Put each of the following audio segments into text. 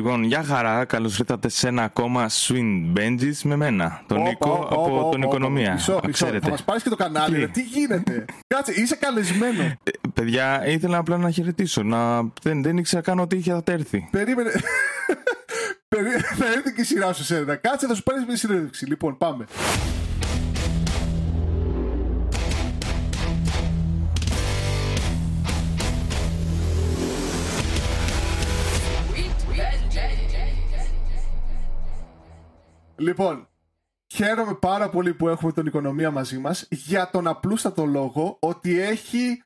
Λοιπόν, για χαρά, καλώς ήρθατε σε ένα ακόμα Swing Benjis με μένα, τον Νίκο από τον Οικονομία. Μισό, μισό. Θα μας πάρεις και το κανάλι, Τι; ρε. τι γίνεται; Κάτσε, είσαι καλεσμένο. Ε, παιδιά, ήθελα απλά να χαιρετήσω. Να... Δεν, δεν ήξερα καν ότι είχε θα έρθει. Περίμενε. Περί- Θα έρθει και η σειρά σου σένα. Κάτσε, θα σου πάρεις μια συνέντευξη. Λοιπόν, πάμε. Λοιπόν, χαίρομαι πάρα πολύ που έχουμε τον Οικονομία μαζί μας για τον απλούστατο λόγο ότι έχει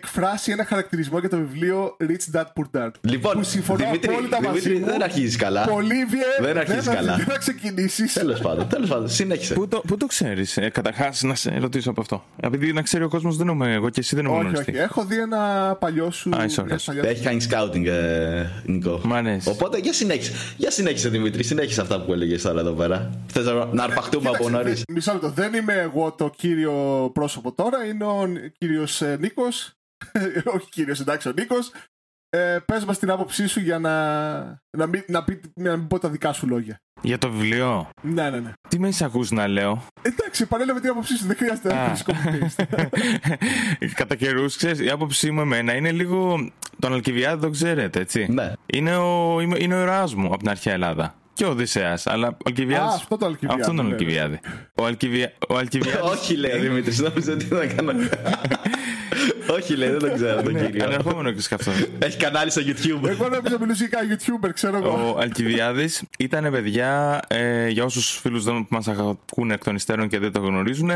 εκφράσει ένα χαρακτηρισμό για το βιβλίο Rich Dad Poor Dad. Λοιπόν, που συμφωνώ Δημήτρη, απόλυτα μαζί Δημήτρη, μου. δεν αρχίζεις καλά. Πολύβιε, Δεν αρχίζεις θα- καλά. Δεν θα ξεκινήσεις. Τέλος πάντων, τέλος πάντων, συνέχισε. Πού το, πού το ξέρεις, ε, Καταρχάς, να σε ρωτήσω από αυτό. Επειδή να ξέρει ο κόσμος δεν είμαι εγώ και εσύ δεν είμαι όχι, γνωστή. όχι. Έχω δει ένα παλιό σου. Α, είσαι μια ωραίος. παλιά Έχει κάνει σκάουτινγκ, ε, Νικό. Μ' αρέσει. Οπότε για συνέχισε. Για συνέχισε, Δημήτρη, συνέχισε αυτά που έλεγες τώρα εδώ πέρα. Θες να, να αρπαχτούμε από Κοίταξε, νωρίς. δε- Μισό λεπτό. Δεν είμαι εγώ το κύριο πρόσωπο τώρα. Είναι ο κύριος Νίκος. Όχι κύριος, εντάξει, ο Νίκος. Ε, Πες μας την άποψή σου για να, να, μην, να, πει, να μην πω τα δικά σου λόγια. Για το βιβλίο; Ναι, ναι, ναι. Τι με εισακούς να λέω; Εντάξει, επανέλαβε την άποψή σου. Δεν χρειάζεται να Α. πει copy-paste. Κατά καιρούς, ξέρεις, η άποψή μου εμένα είναι λίγο. Τον Αλκιβιάδη το ξέρετε, έτσι; Ναι. Είναι ο, είμαι- είναι ο ήρωάς μου από την αρχαία Ελλάδα. Και ο Οδυσσέας, αλλά ο Αλκιβιάδης... Α, αυτό το Αλκιβιάδη, Αυτό τον ναι. Αλκιβιάδη. Ο, Αλκιβια... ο Αλκιβιάδης... Όχι, λέει Δημήτρης, νόμιζα ότι θα κάνω. Όχι, λέει, δεν το ξέρω τον Ναι, κύριο. ανερχόμενο και σε αυτό. Έχει κανάλι στο YouTube. εγώ νόμιζα μιλούσε για κανένα YouTuber, ξέρω εγώ. Ο Αλκιβιάδης ήταν παιδιά, ε, για όσους φίλους δεν μας ακούνε εκ των υστέρων και δεν το γνωρίζουν,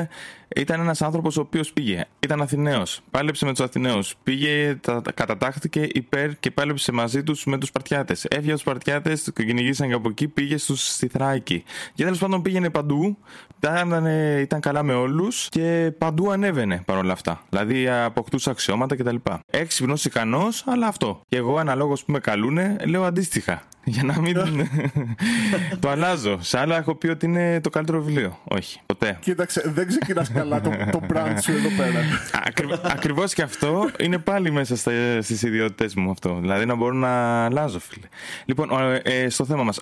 ήταν ένας άνθρωπος ο οποίος πήγε. Ήταν Αθηναίος. Πάλεψε με τους Αθηναίους. Πήγε, τα, τα- κατατάχθηκε υπέρ και πάλεψε μαζί τους με τους Σπαρτιάτες. Έφυγε από τους Σπαρτιάτες, το κυνηγήσαν και από εκεί, πήγε στους, στη Θράκη. Και τέλος πάντων πήγαινε παντού, ήταν, ε, ήταν καλά με όλους και παντού ανέβαινε παρόλα αυτά. Δηλαδή αποκτούσε αξιώματα κτλ. Έξυπνος, ικανός, αλλά αυτό. Και εγώ αναλόγως που με καλούνε, λέω αντίστοιχα. Για να μην. το αλλάζω. Σε άλλα έχω πει ότι είναι το καλύτερο βιβλίο. Όχι, ποτέ. Κοίταξε, δεν ξεκινάς καλά το, το brand σου εδώ πέρα. Ακριβώς και αυτό είναι πάλι μέσα στις ιδιότητές μου αυτό. Δηλαδή να μπορώ να αλλάζω, φίλε. Λοιπόν, ο, ε, στο θέμα μας.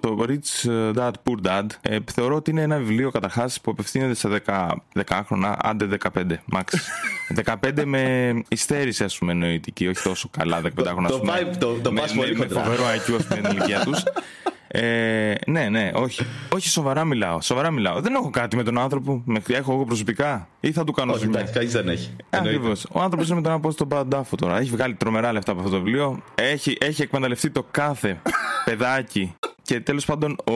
Το Rich Dad Poor Dad ε, θεωρώ ότι είναι ένα βιβλίο καταρχάς που απευθύνεται σε 10, 10 χρόνια, άντε 15 max. 15 με υστέρηση, ας πούμε, νοητική, όχι τόσο καλά 15 χρόνια. το πάει- το- το με, πας με- πολύ με χοντρά. φοβερό IQ στην ηλικία τους. Ε, ναι, ναι, όχι. Όχι, σοβαρά μιλάω. Σοβαρά μιλάω. Δεν έχω κάτι με τον άνθρωπο. Με, έχω εγώ προσωπικά. Ή θα του κάνω Όχι, ζημιά. εντάξει, κανείς δεν έχει. Εννοείται. Ακριβώς. Ο άνθρωπος είναι με τον απόστο Παντάφο τώρα. Έχει βγάλει τρομερά λεφτά από αυτό το βιβλίο. Έχει, έχει εκμεταλλευτεί το κάθε παιδάκι. Και τέλος πάντων ο.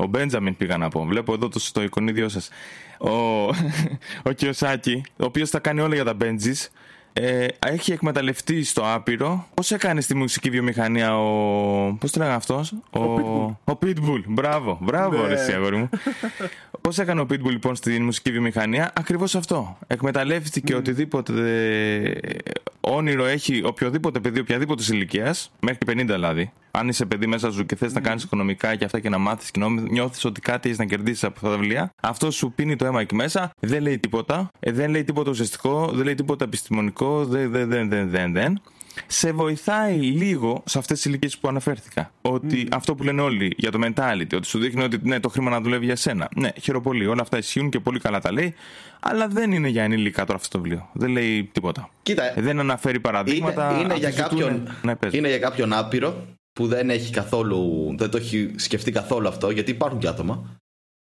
Ο Μπέντζαμιν πήγα να πω. Βλέπω εδώ το, στο εικονίδιό σας. Ο, ο Κιωσάκη, ο οποίος τα κάνει όλα για τα Μπέντζις. Ε, έχει εκμεταλλευτεί στο άπειρο. Πώς έκανε στη μουσική βιομηχανία ο. Πώς το λέγανε αυτός, ο, ο Pitbull. Μπράβο, μπράβο, Ναι. ρε, εσύ, αγόρι μου. Πώς έκανε ο Pitbull λοιπόν στη μουσική βιομηχανία, ακριβώς αυτό. Εκμεταλλεύτηκε οτιδήποτε ε, όνειρο έχει οποιοδήποτε παιδί οποιαδήποτε ηλικίας, μέχρι και 50 δηλαδή. Αν είσαι παιδί μέσα σου και θες να κάνεις οικονομικά και αυτά και να μάθεις και νιώθεις ότι κάτι έχεις να κερδίσεις από αυτά τα βιβλία, αυτό σου πίνει το αίμα εκεί μέσα, δεν λέει τίποτα, ε, δεν λέει τίποτα ουσιαστικό, δεν λέει τίποτα επιστημονικό, δεν, δεν, δεν, δεν, δεν, δεν. Σε βοηθάει λίγο σε αυτές τις ηλικίες που αναφέρθηκα. Ότι αυτό που λένε όλοι για το mentality, ότι σου δείχνει ότι ναι, το χρήμα να δουλεύει για σένα. Ναι, χαίρομαι πολύ. Όλα αυτά ισχύουν και πολύ καλά τα λέει. Αλλά δεν είναι για ενήλικα τώρα αυτό το βιβλίο. Δεν λέει τίποτα. Κοίτα, Ε, Δεν αναφέρει παραδείγματα. είναι, είναι, για αμφισβητούν- κάποιον, Ναι, πες. είναι για κάποιον άπειρο που δεν έχει καθόλου, δεν το έχει σκεφτεί καθόλου αυτό, γιατί υπάρχουν και άτομα.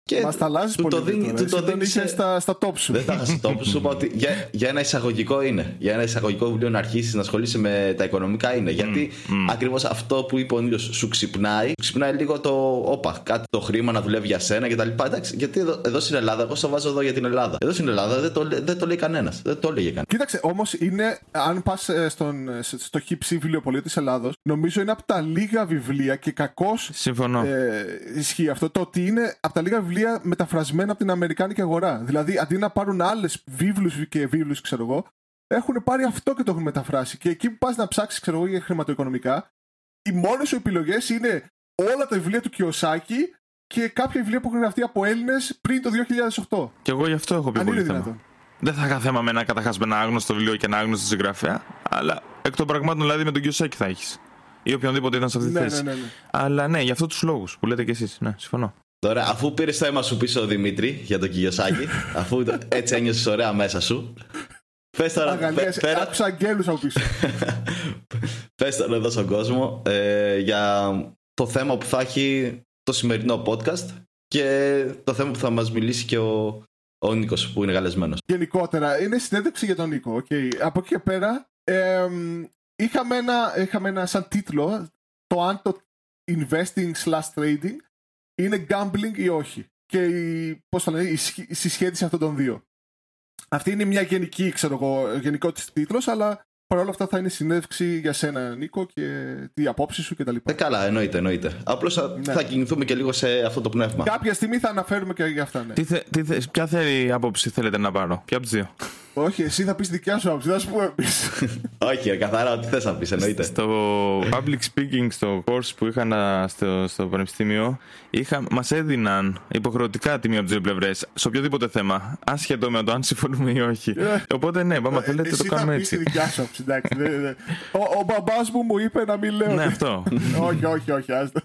Και Μας τα αλλάζεις του πολύ. το δίνει, τώρα, του εσύ το τον δίνεις είχες σε- στα, στα top σου. Δεν θα είχα στο τόπο σου είπα ότι για, για ένα εισαγωγικό είναι. Για ένα εισαγωγικό βιβλίο να αρχίσεις να ασχολείσαι με τα οικονομικά είναι. Γιατί ακριβώς αυτό που είπε ο ίδιο σου ξυπνάει, σου ξυπνάει λίγο το όπα, κάτι το χρήμα να δουλεύει για σένα κτλ. Εντάξει, γιατί εδώ, εδώ στην Ελλάδα, εγώ στο βάζω εδώ για την Ελλάδα. Εδώ στην Ελλάδα δεν το, λέ- δεν το λέει κανένας. Δεν το έλεγε κανένας. Κοίταξε, όμως είναι, αν πας στο χύψη βιβλιοπωλείο τη Ελλάδος, νομίζω είναι από τα λίγα βιβλία και κακώς Συμφωνώ. ε, ισχύει αυτό. Το ότι είναι από τα λίγα βιβλία μεταφρασμένα από την Αμερικάνικη αγορά. Δηλαδή, αντί να πάρουν άλλες βίβλους και βίβλους, ξέρω εγώ, έχουν πάρει αυτό και το έχουν μεταφράσει. Και εκεί που πας να ψάξεις, ξέρω εγώ, για χρηματοοικονομικά, οι μόνες σου επιλογές είναι όλα τα βιβλία του Κιωσάκη και κάποια βιβλία που έχουν γραφτεί από Έλληνες πριν το 2008. Και εγώ γι' αυτό έχω πει Αν πολύ είναι θέμα. δυνατόν. Δεν θα είχα θέμα με ένα καταρχά με ένα άγνωστο βιβλίο και ένα άγνωστο συγγραφέα. Αλλά εκ των πραγμάτων δηλαδή με τον Κιωσάκη θα έχεις. ή οποιονδήποτε ήταν σε αυτή τη Ναι, θέση. ναι, ναι, ναι. Αλλά ναι, για αυτού τους λόγους που λέτε κι εσείς. Ναι, συμφωνώ. Τώρα, αφού πήρες το αίμα σου πίσω, Δημήτρη, για τον Κιγιοσάκη, αφού το- έτσι ένιωσες ωραία μέσα σου. Πες τώρα, Αγαλίες, πε- πέρα- άκουσα αγγέλους από πίσω. πες τώρα εδώ στον κόσμο ε, για το θέμα που θα έχει το σημερινό podcast και το θέμα που θα μας μιλήσει και ο, ο Νίκος που είναι καλεσμένος. Γενικότερα, είναι συνέντευξη για τον Νίκο. Okay. Από εκεί και πέρα, εμ, είχαμε, ένα, είχαμε ένα σαν τίτλο το αν το investing slash trading είναι gambling ή όχι. Και η, πώς το λένε, η, σχ- η συσχέτιση αυτών των δύο. Αυτή είναι μια γενική, ξέρω εγώ, γενικό της τίτλος, αλλά παρόλα αυτά θα είναι συνέντευξη για σένα, Νίκο, και τι απόψη σου κτλ. Ε, καλά, εννοείται, εννοείται. Απλώς θα, Ναι. θα κινηθούμε και λίγο σε αυτό το πνεύμα. Κάποια στιγμή θα αναφέρουμε και για αυτά, ναι. Τι θε, τι θε, ποια θέλει άποψη θέλετε να πάρω, ποια από τις δύο; Όχι, εσύ θα πεις δικιά σου άποψη, θα σου πούμε εμείς. Όχι, ρε, καθαρά, ό,τι θες να πεις, εννοείται. Στο public speaking, στο course που είχα να- στο, στο πανεπιστήμιο, είχα, μας έδιναν υποχρεωτικά τη μία από τις δύο πλευρές σε οποιοδήποτε θέμα, άσχετο με το αν συμφωνούμε ή όχι. Ε. Οπότε ναι, άμα θέλετε Εσύ το κάνουμε θα πεις τη έτσι. δικιά σου άποψη, εντάξει. δεν- δεν- Ο, ο μπαμπάς μου μου είπε να μην λέω. ναι, αυτό. όχι, όχι, όχι. Άστα.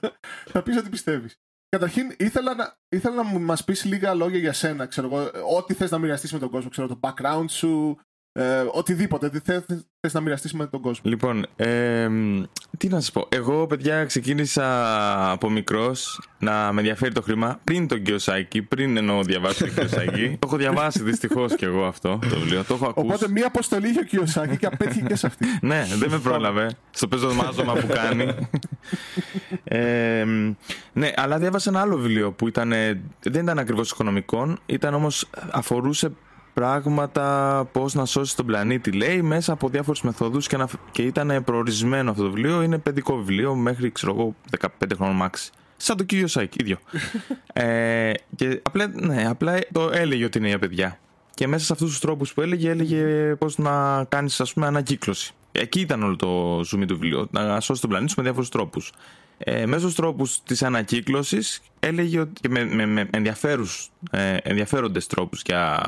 θα πεις ό,τι πιστεύεις. Καταρχήν, ήθελα να, ήθελα να μου- μας πεις λίγα λόγια για σένα, ξέρω εγώ, ό,τι θες να μοιραστείς με τον κόσμο, ξέρω, το background σου, ε, οτιδήποτε, τι θες, θες να μοιραστείς με τον κόσμο. Λοιπόν, εμ, τι να σας πω. Εγώ, παιδιά, ξεκίνησα από μικρός να με ενδιαφέρει το χρήμα πριν τον Κιωσάκη, πριν εννοώ διαβάσω τον Κιωσάκη. το έχω διαβάσει δυστυχώς κι εγώ αυτό το βιβλίο. Το έχω ακούσει. Οπότε μία αποστολή είχε ο Κιωσάκη και απέτυχε και σε αυτή. Ναι, δεν με πρόλαβε στο πεζομάζωμα που κάνει. ε, ναι, αλλά διάβασα ένα άλλο βιβλίο που ήταν, ε, δεν ήταν ακριβώς οικονομικών, ήταν όμως αφορούσε πράγματα πώς να σώσει τον πλανήτη λέει μέσα από διάφορες μεθόδους και, να, και ήταν προορισμένο αυτό το βιβλίο. Είναι παιδικό βιβλίο μέχρι ξέρω εγώ 15 χρόνων max σαν το κύριο Σάικ ίδιο. Ε, και απλά, ναι, απλά το έλεγε ότι είναι για παιδιά. Και μέσα σε αυτούς τους τρόπους που έλεγε έλεγε πώς να κάνεις ας πούμε ανακύκλωση. Εκεί ήταν όλο το ζουμί του βιβλίου να σώσεις τον πλανήτη σου με διάφορους τρόπους. Ε, μέσα στους τρόπους της ανακύκλωσης έλεγε ότι και με, με, με ενδιαφέρους, ε, ενδιαφέροντες τρόπους για,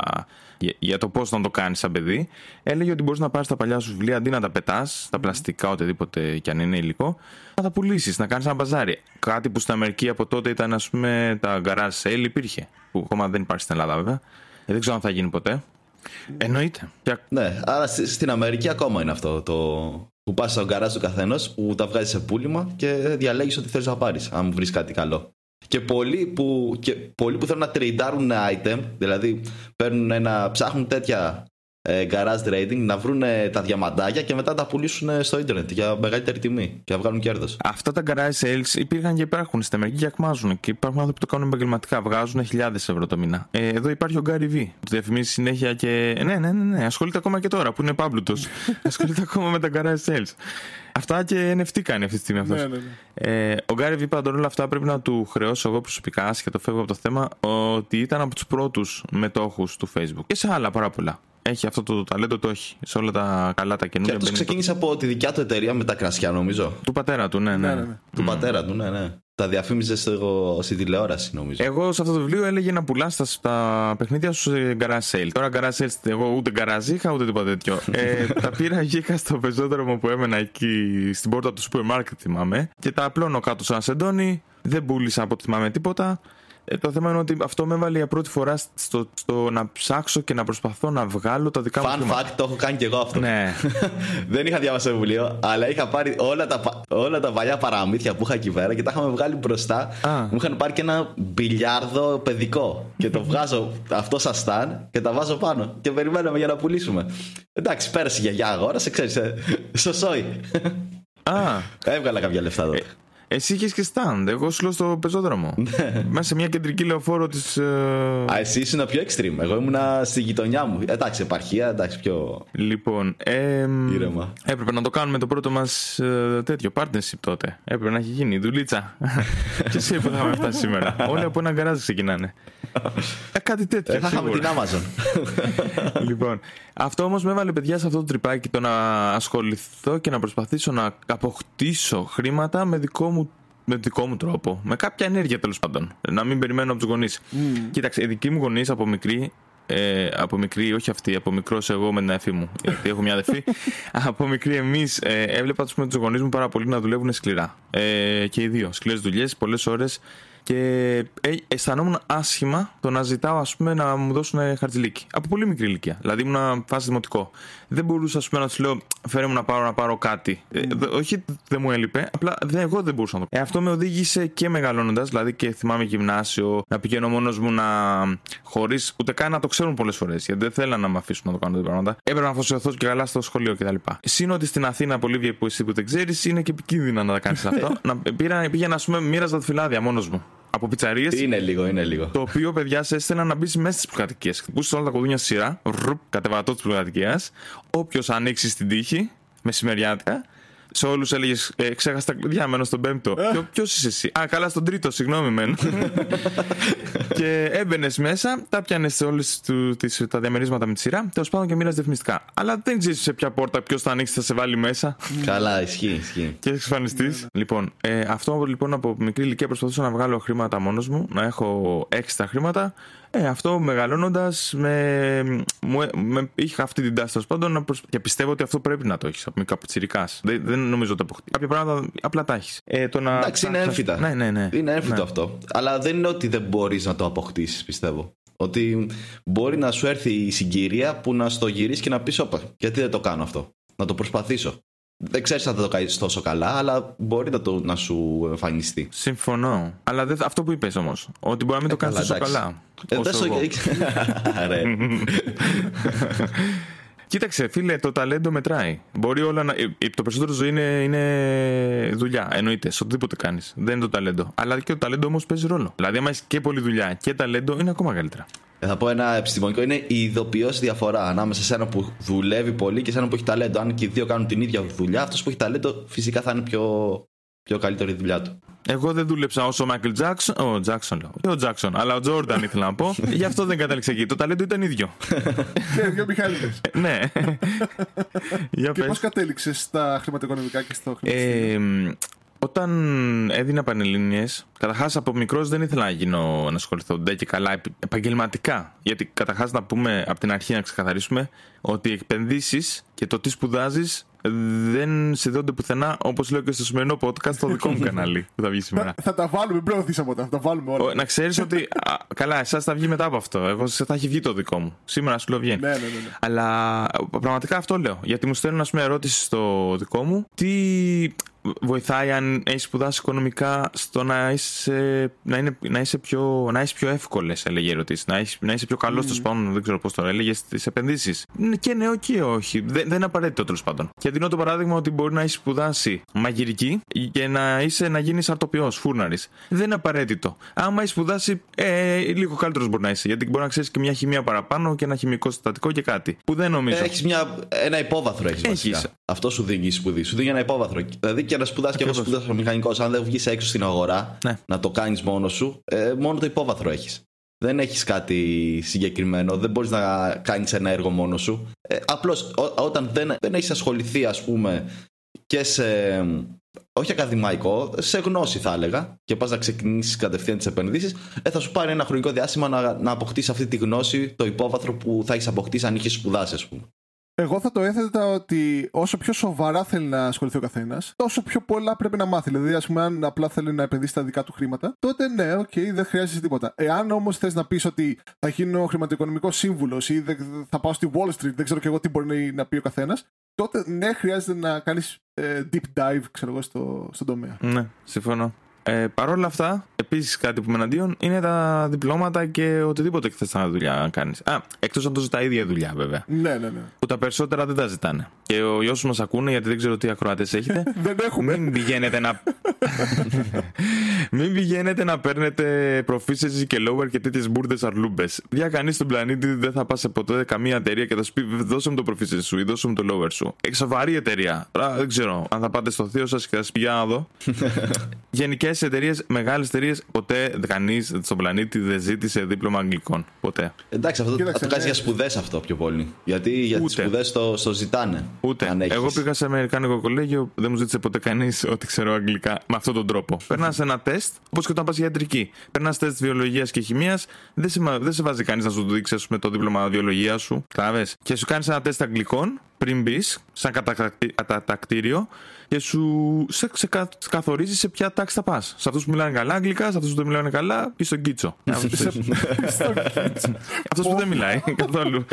για, για το πώς να το κάνεις σαν παιδί έλεγε ότι μπορείς να πάρεις τα παλιά σου βιβλία αντί να τα πετάς, τα πλαστικά οτιδήποτε κι αν είναι υλικό να τα πουλήσεις, να κάνεις ένα μπαζάρι. Κάτι που στην Αμερική από τότε ήταν ας πούμε τα garage sale υπήρχε που ακόμα δεν υπάρχει στην Ελλάδα βέβαια. Ε, δεν ξέρω αν θα γίνει ποτέ. Εννοείται. Πια- Ναι, άρα στη- στην Αμερική ακόμα είναι αυτό το που πας στο γκαράζ του καθενό που τα βγάζεις σε πούλημα και διαλέγεις ό,τι θέλεις να πάρεις αν βρεις κάτι καλό. Και πολλοί που, και πολλοί που θέλουν να τρεϊντάρουν item, δηλαδή παίρνουν ένα, ψάχνουν τέτοια ε, garage trading, να βρουν τα διαμαντάκια και μετά τα πουλήσουν ε, στο ίντερνετ για μεγαλύτερη τιμή και να βγάλουν κέρδος. Αυτά τα garage sales υπήρχαν και υπάρχουν στην Αμερική και ακμάζουν. Και υπάρχουν άνθρωποι που το κάνουν επαγγελματικά. Βγάζουν χιλιάδες ευρώ το μήνα. Ε, εδώ υπάρχει ο Gary V. Που διαφημίζει συνέχεια και. Ναι, ναι, ναι, ναι. Ασχολείται ακόμα και τώρα που είναι πάμπλουτος. Ασχολείται ακόμα με τα garage sales. Αυτά και NFT κάνει αυτή τη στιγμή αυτός. ναι, ναι, ναι. Ε, ο Γκάρι Βι όλα αυτά πρέπει να του χρεώσω εγώ προσωπικά, άσχετο φεύγω από το θέμα, ότι ήταν από τους πρώτους μετόχους του Facebook. Και σε άλλα πάρα πολλά. Έχει αυτό το ταλέντο, το έχει. Σε όλα τα καλά τα Και καινούργια. αυτός μπαίνει ξεκίνησε από τη δικιά του εταιρεία με τα κρασιά νομίζω. Του πατέρα του, ναι, ναι. Ναι, ναι, ναι. Του πατέρα του, ναι, ναι. Τα διαφήμιζες στο, στη τηλεόραση νομίζω. Εγώ σε αυτό το βιβλίο έλεγε να πουλάς τα, τα παιχνίδια σου σε garage sale. Τώρα garage sale, εγώ ούτε garage είχα ούτε τίποτα τέτοιο. ε, τα πήρα και είχα στο πεζόδρομο που έμενα εκεί στην πόρτα του σούπερ μάρκετ, θυμάμαι. Και τα απλώνω κάτω σαν σεντόνι. Δεν πούλησα από ό,τι θυμάμαι τίποτα. Ε, το θέμα είναι ότι αυτό με έβαλε για πρώτη φορά στο, στο να ψάξω και να προσπαθώ να βγάλω τα δικά μου Fun χρήματα. fact, το έχω κάνει και εγώ αυτό. Ναι. Δεν είχα διαβάσει το βιβλίο, αλλά είχα πάρει όλα τα, πα- όλα τα παλιά παραμύθια που είχα εκεί πέρα και τα είχαμε βγάλει μπροστά. Α. Μου είχαν πάρει και ένα μπιλιάρδο παιδικό. και το βγάζω αυτό σαν σταν και τα βάζω πάνω. Και περιμέναμε για να πουλήσουμε. Εντάξει, πέρασε η γιαγιά, αγόρασε, ξέρεις. Σωσόι. Α, Έβγαλα κάποια λεφτά τότε. Εσύ είχες και stand. Εγώ σου λέω στο πεζόδρομο. Μέσα σε μια κεντρική λεωφόρο της. Α, εσύ ήσουν πιο extreme. Εγώ ήμουνα στη γειτονιά μου. Εντάξει, επαρχία, εντάξει, πιο. Λοιπόν, εμ, Ήρεμα. έπρεπε να το κάνουμε το πρώτο μας τέτοιο partnership τότε. Έπρεπε να έχει γίνει δουλίτσα. και εσύ που θα είχαμε φτάσει σήμερα. Όλοι από ένα γκαράζ ξεκινάνε. Ε, κάτι τέτοιο. Ε, θα είχαμε σίγουρα. την Amazon. λοιπόν, αυτό όμως με έβαλε παιδιά σε αυτό το τρυπάκι το να ασχοληθώ και να προσπαθήσω να αποκτήσω χρήματα με δικό μου με δικό μου τρόπο. Με κάποια ενέργεια τέλος πάντων. Να μην περιμένω από τους γονείς. Κοίταξε, οι δικοί μου γονείς από μικροί ε, από μικρή, όχι αυτή, από μικρός εγώ με την αδερφή μου, γιατί έχω μια αδερφή. από μικρή εμείς ε, έβλεπα τους γονείς μου πάρα πολύ να δουλεύουν σκληρά. Ε, και οι δύο. Σκληρές δουλειές, πολλές ώρες. Και ε, αισθανόμουν άσχημα το να ζητάω ας πούμε, να μου δώσουν χαρτζηλίκι. Από πολύ μικρή ηλικία. Δηλαδή ήμουν φάση δημοτικό. Δεν μπορούσα ας πούμε, να τους λέω φέρε μου να πάρω, να πάρω κάτι. Ε, όχι δεν μου έλειπε, απλά δεν, εγώ δεν μπορούσα να το κάνω. Ε, αυτό με οδήγησε και μεγαλώνοντας, δηλαδή και θυμάμαι γυμνάσιο, να πηγαίνω μόνος μου να. χωρίς ούτε καν να το ξέρουν πολλές φορές. Γιατί δεν θέλανε να με αφήσουν να το κάνω τέτοια πράγματα. Έπρεπε να αφοσιωθώ και καλά στο σχολείο κτλ. Συν ότι στην Αθήνα, πολύ που εσύ που δεν ξέρεις, είναι και επικίνδυνα να τα κάνεις αυτό. να πήγαινα, πήγαινα, ας πούμε, μοίραζα τα φυλάδια μόνος μου από πιτσαρίες. Είναι λίγο, είναι λίγο. Το οποίο, παιδιά, σε έστελνα να μπεις μέσα στις πλοκατοικίε. Χτυπούσε όλα τα κουδούνια σειρά, ρουπ, κατεβατό τη πλοκατοικία. Όποιος ανοίξει την τύχη, μεσημεριάτικα, σε όλους έλεγες ε, Ξέχασα τα κλειδιά, μένω στον πέμπτο. Ε. Ποιο είσαι εσύ; Α, καλά, στον τρίτο, συγγνώμη, μένω. και έμπαινες μέσα, τα πιάνες σε όλες τα διαμερίσματα με τη σειρά, τέλος πάντων και μοίραζες διαφημιστικά. Αλλά δεν ξέρεις σε ποια πόρτα ποιος θα ανοίξει, θα σε βάλει μέσα. Καλά, ισχύει, ισχύει. Και εξαφανιστείς. Ναι, ναι. Λοιπόν, ε, αυτό λοιπόν από μικρή ηλικία προσπαθούσα να βγάλω χρήματα μόνος μου, να έχω έξτρα χρήματα ε, αυτό μεγαλώνοντας με, με, είχα αυτή την τάση τέλος πάντων και πιστεύω ότι αυτό πρέπει να το έχεις από μικρά Δεν, δεν νομίζω ότι αποκτήσεις. Κάποια πράγματα απλά τα έχεις. Ε, να... Εντάξει, είναι έμφυτα. Ναι, ναι, ναι. Είναι έμφυτο ναι. αυτό. Αλλά δεν είναι ότι δεν μπορείς να το αποκτήσεις, πιστεύω. Ότι μπορεί να σου έρθει η συγκυρία που να στο γυρίσεις και να πεις: Όπα, γιατί δεν το κάνω αυτό; Να το προσπαθήσω. Δεν ξέρεις αν θα το κάνεις τόσο καλά, αλλά μπορεί να, το, να σου εμφανιστεί. Συμφωνώ. Αλλά δεν, αυτό που είπες όμως, ότι μπορεί να μην το ε, κάνεις τόσο καλά. Ε, όσο Κοίταξε, φίλε, το ταλέντο μετράει. Μπορεί όλα να. Ε, το περισσότερο ζωή είναι, είναι δουλειά. Εννοείται, σε οτιδήποτε κάνεις. Δεν είναι το ταλέντο. Αλλά και το ταλέντο όμως παίζει ρόλο. Δηλαδή, άμα έχεις και πολλή δουλειά και ταλέντο, είναι ακόμα καλύτερα. Ε, θα πω ένα επιστημονικό. Είναι η ειδοποιώς διαφορά ανάμεσα σε ένα που δουλεύει πολύ και σε ένα που έχει ταλέντο. Αν και οι δύο κάνουν την ίδια δουλειά, αυτός που έχει ταλέντο φυσικά θα είναι πιο, πιο καλύτερη η δουλειά του. Εγώ δεν δούλεψα όσο ο Μάικλ Τζάξον. Ο Τζάξον λέω. Ο Τζάξον, αλλά ο Τζόρνταν ήθελα να πω. Γι' αυτό δεν κατάληξε εκεί. Το ταλέντο ήταν ίδιο. Και δύο Μιχάληδε. Ναι. Και πώς κατέληξες στα χρηματοοικονομικά και στο χρηματιστήριο; Όταν έδινα πανελλήνιες, καταρχάς από μικρός δεν ήθελα να γίνω να ασχοληθώ ντε και καλά επαγγελματικά. Γιατί καταρχάς να πούμε από την αρχή να ξεκαθαρίσουμε ότι οι επενδύσει και το τι σπουδάζεις δεν συνδέονται πουθενά, όπως λέω και στο σημερινό podcast, στο δικό μου κανάλι που θα βγει σήμερα. θα, τα βάλουμε, πριν από τα, θα τα βάλουμε όλα. Να ξέρεις ότι. Α, καλά, εσάς θα βγει μετά από αυτό. Εγώ θα έχει βγει το δικό μου. Σήμερα σου λέω βγαίνει. Ναι, ναι, ναι, ναι. Αλλά πραγματικά αυτό λέω. Γιατί μου στέλνουν, ας πούμε, ερώτηση στο δικό μου. Τι βοηθάει αν έχεις σπουδάσει οικονομικά στο να είσαι, να είναι, να είσαι πιο, να πιο εύκολες, έλεγε ερωτήσει. Να, να είσαι πιο καλός, mm. πάντων, δεν ξέρω πώς το έλεγε, στις επενδύσεις. Και ναι, και όχι. Δεν, δεν είναι απαραίτητο τέλος πάντων. Και δίνω το παράδειγμα ότι μπορεί να έχεις σπουδάσει μαγειρική και να, είσαι, να γίνεις αρτοπιό, φούρναρης. Δεν είναι απαραίτητο. Άμα έχεις σπουδάσει, ε, λίγο καλύτερος μπορεί να είσαι. Γιατί μπορεί να ξέρεις και μια χημία παραπάνω και ένα χημικό συστατικό και κάτι. Που δεν νομίζω. Έχεις ένα υπόβαθρο, έχεις. Αυτό σου δίνει η σπουδή. Σου δίνει ένα υπόβαθρο. Δηλαδή και να σπουδάσει και εγώ σπουδάσα μηχανικός. Αν δεν βγεις έξω στην αγορά ναι. να το κάνεις μόνο σου, ε, μόνο το υπόβαθρο έχεις. Δεν έχεις κάτι συγκεκριμένο, δεν μπορείς να κάνεις ένα έργο μόνο σου. Ε, Απλώς όταν δεν, δεν έχεις ασχοληθεί, ας πούμε, και σε. Όχι ακαδημαϊκό, σε γνώση θα έλεγα, και πας να ξεκινήσεις κατευθείαν τις επενδύσεις, ε, θα σου πάρει ένα χρονικό διάστημα να, να αποκτήσεις αυτή τη γνώση, το υπόβαθρο που θα έχεις αποκτήσει αν είχες σπουδάσει, ας πούμε. Εγώ θα το έθετα ότι όσο πιο σοβαρά θέλει να ασχοληθεί ο καθένας, τόσο πιο πολλά πρέπει να μάθει. Δηλαδή, ας πούμε, αν απλά θέλει να επενδύσει τα δικά του χρήματα, τότε ναι, ok, okay, δεν χρειάζεται τίποτα. Εάν όμως θες να πεις ότι θα γίνω χρηματοοικονομικός σύμβουλος ή θα πάω στη Wall Street, δεν ξέρω και εγώ τι μπορεί να πει ο καθένας, τότε ναι, χρειάζεται να κάνεις ε, deep dive, ξέρω εγώ, στο, στον τομέα. Ναι, συμφωνώ. Ε, Παρ' όλα αυτά, επίσης κάτι που με εναντίον είναι τα διπλώματα και οτιδήποτε θες να δουλειά να κάνεις. Α, εκτός αν το ζητά ίδια δουλειά βέβαια. Ναι, ναι, ναι. Που τα περισσότερα δεν τα ζητάνε. Και ο γιος μας ακούνε, γιατί δεν ξέρω τι ακροατές έχετε. δεν έχουμε. Μην πηγαίνετε να. Μην πηγαίνετε να παίρνετε proficiency και lower και τέτοιες μπουρδες αρλούμπες. Για κανείς στον πλανήτη δεν θα πας σε ποτέ καμία εταιρεία και θα σου πει δώσε μου το proficiency σου ή δώσε μου το lower σου. Εξοβαρή εταιρεία. δεν ξέρω αν θα πάτε στο θείο σας και θα σας πει για να δω. Γενικές εταιρείες, μεγάλες εταιρείες, ποτέ κανείς στον πλανήτη δεν ζήτησε δίπλωμα αγγλικών. Ποτέ. Εντάξει, αυτό Κοίταξε, το κάνει για σπουδές αυτό πιο πολύ. Γιατί για τις σπουδές το, το ζητάνε. Ούτε. Εγώ πήγα σε Αμερικάνικο κολέγιο, δεν μου ζήτησε ποτέ κανείς ότι ξέρω αγγλικά με αυτόν τον τρόπο. Περνάς ένα τεστ, όπως και όταν πας για ιατρική. Περνάς τεστ βιολογίας και χημίας, δεν σε, δεν σε βάζει κανείς να σου δείξει ας πούμε, το δίπλωμα βιολογίας σου. Κατάλαβε. Και σου κάνεις ένα τεστ αγγλικών πριν μπεις, σαν κατατακτήριο, και σου σε, σε, καθορίζει σε ποια τάξη θα πας. Σε αυτούς που μιλάνε καλά αγγλικά, σε αυτούς που δεν μιλάνε καλά, ή στον κίτσο. Αυτός που δεν μιλάει καθόλου.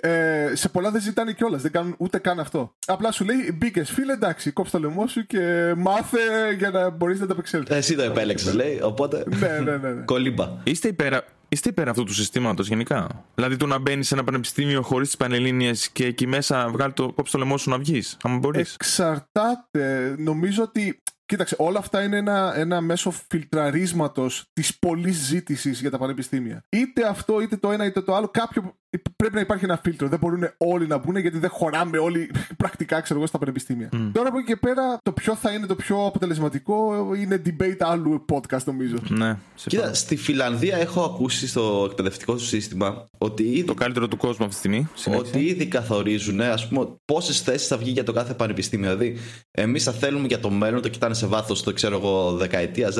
Ε, σε πολλά δεν ζητάνε κιόλας. Δεν κάνουν ούτε καν αυτό. Απλά σου λέει μπήκες φίλε, εντάξει, κόψε το λαιμό σου και μάθε για να μπορείς να τα απεξέλθει. Εσύ το επέλεξες, λέει. Οπότε. ναι, ναι, ναι, ναι. Κολύμπα. Είστε υπέρα, Είστε υπέρ αυτού του συστήματος γενικά; Δηλαδή το να μπαίνεις σε ένα πανεπιστήμιο χωρίς τις πανελίνε και εκεί μέσα βγάλει το κόψει το λαιμό σου να βγεις, αν μπορείς. Εξαρτάται. Νομίζω ότι. Κοίταξε, όλα αυτά είναι ένα, ένα μέσο φιλτραρίσματος της πολλή ζήτηση για τα πανεπιστήμια. Είτε αυτό, είτε το ένα, είτε το άλλο. Κάποιο πρέπει να υπάρχει ένα φίλτρο. Δεν μπορούν όλοι να μπουν γιατί δεν χωράμε όλοι πρακτικά, ξέρω εγώ, στα πανεπιστήμια. Mm. Τώρα από εκεί και πέρα, το ποιο θα είναι το πιο αποτελεσματικό είναι debate άλλου podcast, νομίζω. Ναι. Κοίτα, στη Φιλανδία έχω ακούσει στο εκπαιδευτικό του σύστημα ότι ήδη. Το καλύτερο του κόσμου αυτή τη στιγμή. Ότι ήδη καθορίζουν, ας πούμε, πόσες θέσεις θα βγει για το κάθε πανεπιστήμιο. Δηλαδή, εμείς θα θέλουμε για το μέλλον, το κοιτάνε σε βάθος, το ξέρω εγώ, δεκαετίας,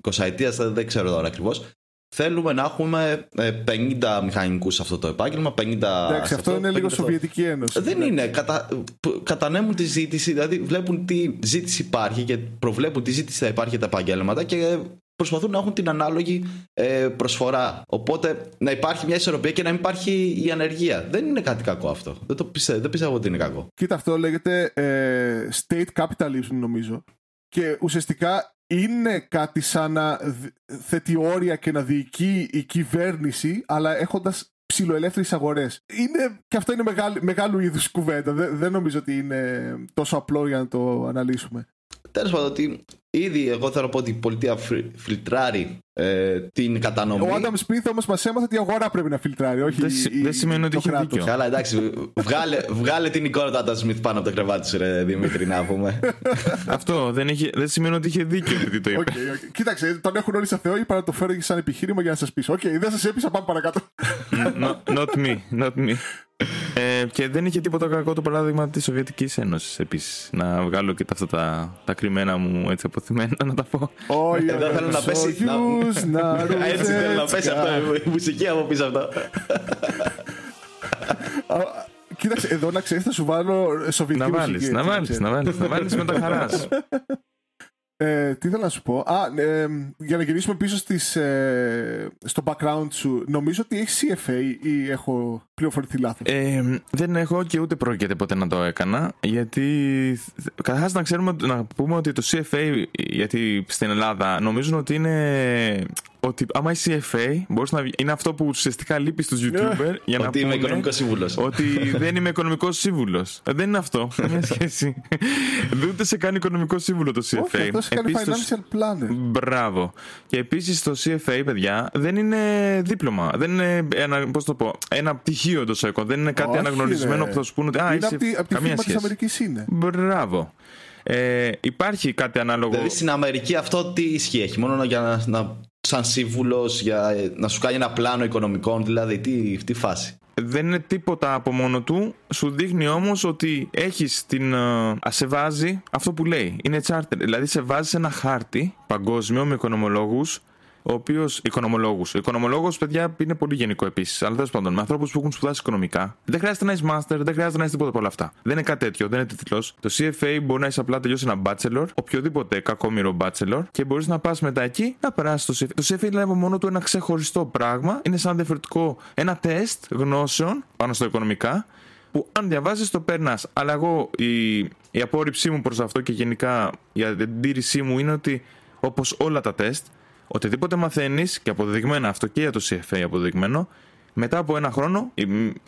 20 ετία, δεν ξέρω τώρα ακριβώς θέλουμε να έχουμε 50 ε, μηχανικούς σε αυτό το επάγγελμα. 50 Εντάξει, αυτό είναι λίγο Σοβιετική Ένωση. Δεν είναι. Κατα... Κατανέμουν τη ζήτηση, δηλαδή βλέπουν τι ζήτηση υπάρχει και προβλέπουν τι ζήτηση θα υπάρχει για τα επαγγέλματα και προσπαθούν να έχουν την ανάλογη ε, προσφορά. Οπότε να υπάρχει μια ισορροπία και να μην υπάρχει η ανεργία. Δεν είναι κάτι κακό αυτό. Δεν, το πιστεύω, δεν πιστεύω ότι είναι κακό. Κοίτα, αυτό λέγεται ε, state capitalism νομίζω. Και ουσιαστικά είναι κάτι σαν να θέτει όρια και να διοικεί η κυβέρνηση, αλλά έχοντας ψηλοελεύθερε αγορές. Είναι, και αυτό είναι μεγάλη, μεγάλου είδους κουβέντα. Δεν, δεν νομίζω ότι είναι τόσο απλό για να το αναλύσουμε. Τέλος πάντων, ότι ήδη εγώ θέλω να πω ότι η πολιτεία φιλτράρει ε, την κατανομή. Ο Άνταμ Σπίθ όμως μας έμαθε ότι η αγορά πρέπει να φιλτράρει, όχι Δεν, η, δεν σημαίνει ότι έχει δίκιο. Καλά, εντάξει. βγάλε, βγάλε την εικόνα του Άνταμ Σμιθ πάνω από το κρεβάτι σου, ρε Δημήτρη, να πούμε. Αυτό δεν, έχει, δεν σημαίνει ότι είχε δίκιο επειδή το είπε. Okay, okay. Κοίταξε, τον έχουν όλοι σαν Θεό, είπα να το φέρω σαν επιχείρημα για να σας πείσω. Ok, okay, δεν σας έπεισα, πάμε παρακάτω. no, not me, not me. Ε, και δεν είχε τίποτα κακό το παράδειγμα της Σοβιετικής Ένωσης επίσης. Να βγάλω και αυτά τα, τα κρυμμένα μου έτσι απωθημένα να τα πω. Όχι, δεν θέλω να πέσει. Έτσι θέλω να πέσει αυτό η μουσική από πίσω αυτό. Κοίταξε, εδώ να ξέρεις, θα σου βάλω σοβιετική να βάλεις, Να βάλεις, να βάλεις, να βάλεις με τα χαράς. Ε, τι ήθελα να σου πω; Α, ε, για να γυρίσουμε πίσω στις, ε, στο background σου, νομίζω ότι έχεις CFA ή έχω πληροφορηθεί λάθος. Ε, δεν έχω και ούτε πρόκειται ποτέ να το έκανα. Γιατί καταρχάς να ξέρουμε να πούμε ότι το CFA, γιατί στην Ελλάδα νομίζουν ότι είναι ότι άμα είσαι CFA, μπορείς να είναι αυτό που ουσιαστικά λείπει στους YouTuber για να Ότι είμαι οικονομικός σύμβουλος. Ότι δεν είμαι οικονομικός σύμβουλος. Ε, δεν είναι αυτό. Καμία σχέση. Ούτε σε κάνει οικονομικός σύμβουλο το CFA. Όχι, αυτός σε κάνει financial planner. Μπράβο. Και επίσης το CFA, παιδιά, δεν είναι δίπλωμα. Δεν είναι ένα, πώς το πω, ένα πτυχίο το ΣΕΚΟ. Δεν είναι κάτι αναγνωρισμένο που θα σου πούνε ότι. Α, είναι από τη, από τη φίμα της Αμερικής είναι. Μπράβο. Ε, υπάρχει κάτι ανάλογο. Δηλαδή στην Αμερική αυτό τι ισχύει, έχει μόνο για να, να σαν σύμβουλος για να σου κάνει ένα πλάνο οικονομικών, δηλαδή τι, τι φάση. Δεν είναι τίποτα από μόνο του. Σου δείχνει όμως ότι έχεις την. Uh, σε βάζει αυτό που λέει. Είναι charter. Δηλαδή σε βάζει ένα χάρτη παγκόσμιο με οικονομολόγους ο οποίος. Οικονομολόγου. Οικονομολόγος, παιδιά, είναι πολύ γενικό επίσης. Αλλά τέλος πάντων, με ανθρώπους που έχουν σπουδάσει οικονομικά, δεν χρειάζεται να είσαι master, δεν χρειάζεται να είσαι τίποτα από όλα αυτά. Δεν είναι κάτι τέτοιο, δεν είναι τίτλος. Το CFA μπορεί να είσαι απλά τελειώσει ένα bachelor, οποιοδήποτε κακόμοιρο bachelor, και μπορείς να πας μετά εκεί να περάσεις το CFA. Το CFA είναι από μόνο του ένα ξεχωριστό πράγμα. Είναι σαν διαφορετικό ένα τεστ γνώσεων πάνω στο οικονομικά, που αν διαβάζεις το περνά. Αλλά εγώ η, η απόρριψή μου προς αυτό και γενικά η αντίρρησή μου είναι ότι όπως όλα τα τεστ, οτιδήποτε μαθαίνεις και αποδεδειγμένα αυτό και για το CFA αποδεδειγμένο, μετά από ένα χρόνο,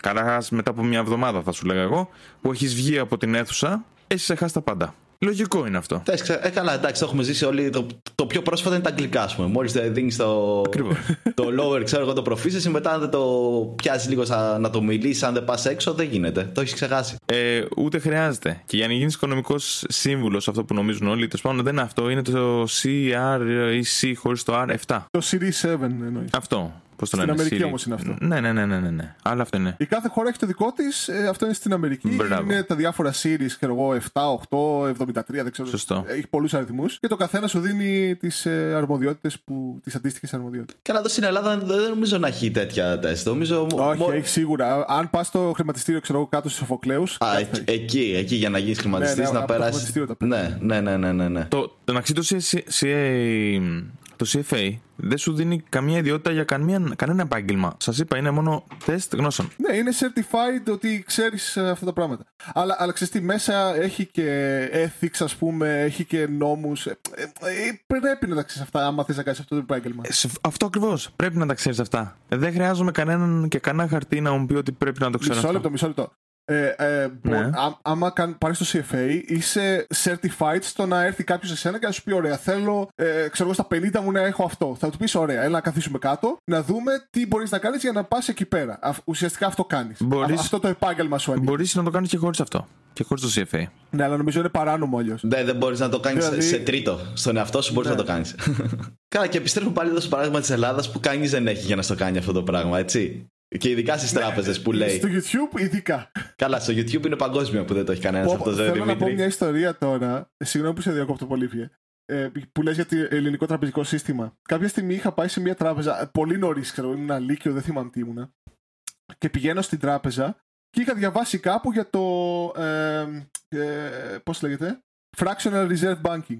καταρχάς μετά από μια εβδομάδα θα σου λέγα εγώ, που έχεις βγει από την αίθουσα, έχεις ξεχάσει τα πάντα. Λογικό είναι αυτό. Ε, καλά, εντάξει, το έχουμε ζήσει όλοι. Το, το πιο πρόσφατο είναι τα αγγλικά, ας πούμε. Μόλις δίνεις το, το lower, ξέρω εγώ, το proficiency, μετά αν δεν το πιάσεις λίγο σαν, να το μιλήσεις, αν δεν πας έξω, δεν γίνεται. Το έχεις ξεχάσει. Ε, ούτε χρειάζεται. Και για να γίνεις οικονομικός σύμβουλος, αυτό που νομίζουν όλοι, το πάνω δεν είναι αυτό, είναι το CR ή C χωρίς το R7. Το Series 7 εννοείς. Αυτό Πώς το Στην λένε, Αμερική Siri. όμως είναι αυτό. Ναι, ναι, ναι, ναι, ναι, ναι. Αλλά αυτό είναι. Η κάθε χώρα έχει το δικό της, αυτό είναι στην Αμερική. Μπράβο. Είναι τα διάφορα series, ξέρω εγώ, 7, 8, 73, δεν ξέρω. Σωστό. Έχει πολλούς αριθμούς και το καθένα σου δίνει τις ε, αρμοδιότητες, τις αντίστοιχες αρμοδιότητες. Καλά, εδώ στην Ελλάδα δεν νομίζω να έχει τέτοια τεστ. Νομίζω. Όχι, μο- έχει σίγουρα. Αν πας στο χρηματιστήριο, ξέρω εγώ, κάτω στους Σοφοκλέους. Α, εκ- εκεί, εκεί για να γίνεις χρηματιστής, Ναι, ναι, να από το περάσεις. χρηματιστήριο τα Ναι, ναι, ναι, ναι, ναι, ναι. Το, το μεταξύ το, CSA, CA το CFA δεν σου δίνει καμία ιδιότητα για καμία, κανένα επάγγελμα. Σας είπα, είναι μόνο τεστ γνώσεων. Ναι, είναι certified ότι ξέρεις αυτά τα πράγματα. Αλλά, αλλά ξέρεις τι, μέσα έχει και ethics, ας πούμε, έχει και νόμους. πρέπει να τα ξέρεις αυτά, άμα θες να κάνεις αυτό το επάγγελμα. Ε, σε- Αυτό ακριβώς. Πρέπει να τα ξέρεις αυτά. Ε, Δεν χρειάζομαι κανέναν και κανένα χαρτί να μου πει ότι πρέπει να το ξέρω. Μισό αυτό. λεπτό, μισό λεπτό. Ε, ε, μπο- Ναι. α- άμα πάρεις το CFA, είσαι certified στο να έρθει κάποιος σε σένα και να σου πει: Ωραία, θέλω, ε, ξέρω εγώ, στα 50 μου να έχω αυτό. Θα του πεις: Ωραία, έλα να καθίσουμε κάτω, να δούμε τι μπορείς να κάνεις για να πας εκεί πέρα. Α, ουσιαστικά αυτό κάνεις. Μπορείς- Αυτό το επάγγελμα σου ανήκει. Μπορείς να το κάνεις και χωρίς αυτό. Και χωρίς το CFA. Ναι, αλλά νομίζω είναι παράνομο αλλιώς. Ναι, δεν μπορείς να το κάνεις Δηλαδή- σε τρίτο. Στον εαυτό σου μπορείς Ναι. να το κάνεις. Καλά, και επιστρέφω πάλι εδώ στο παράδειγμα της Ελλάδας που κανείς δεν έχει για να στο κάνει αυτό το πράγμα, έτσι. Και ειδικά στις τράπεζες που λέει. Στο YouTube, ειδικά. Καλά, στο YouTube είναι παγκόσμιο που δεν το έχει κανένας Πω, αυτό, δεν θέλω να πω Δημήτρη. μια ιστορία τώρα. Ε, Συγγνώμη που σε διακόπτω πολύ, Φιε. Ε, που λες για το ελληνικό τραπεζικό σύστημα. Κάποια στιγμή είχα πάει σε μια τράπεζα, ε, πολύ νωρίς, ξέρω, ήμουν λύκειο, δεν θυμάμαι τι ήμουνα. Και πηγαίνω στην τράπεζα και είχα διαβάσει κάπου για το. Ε, ε, Πώς λέγεται, Fractional Reserve Banking.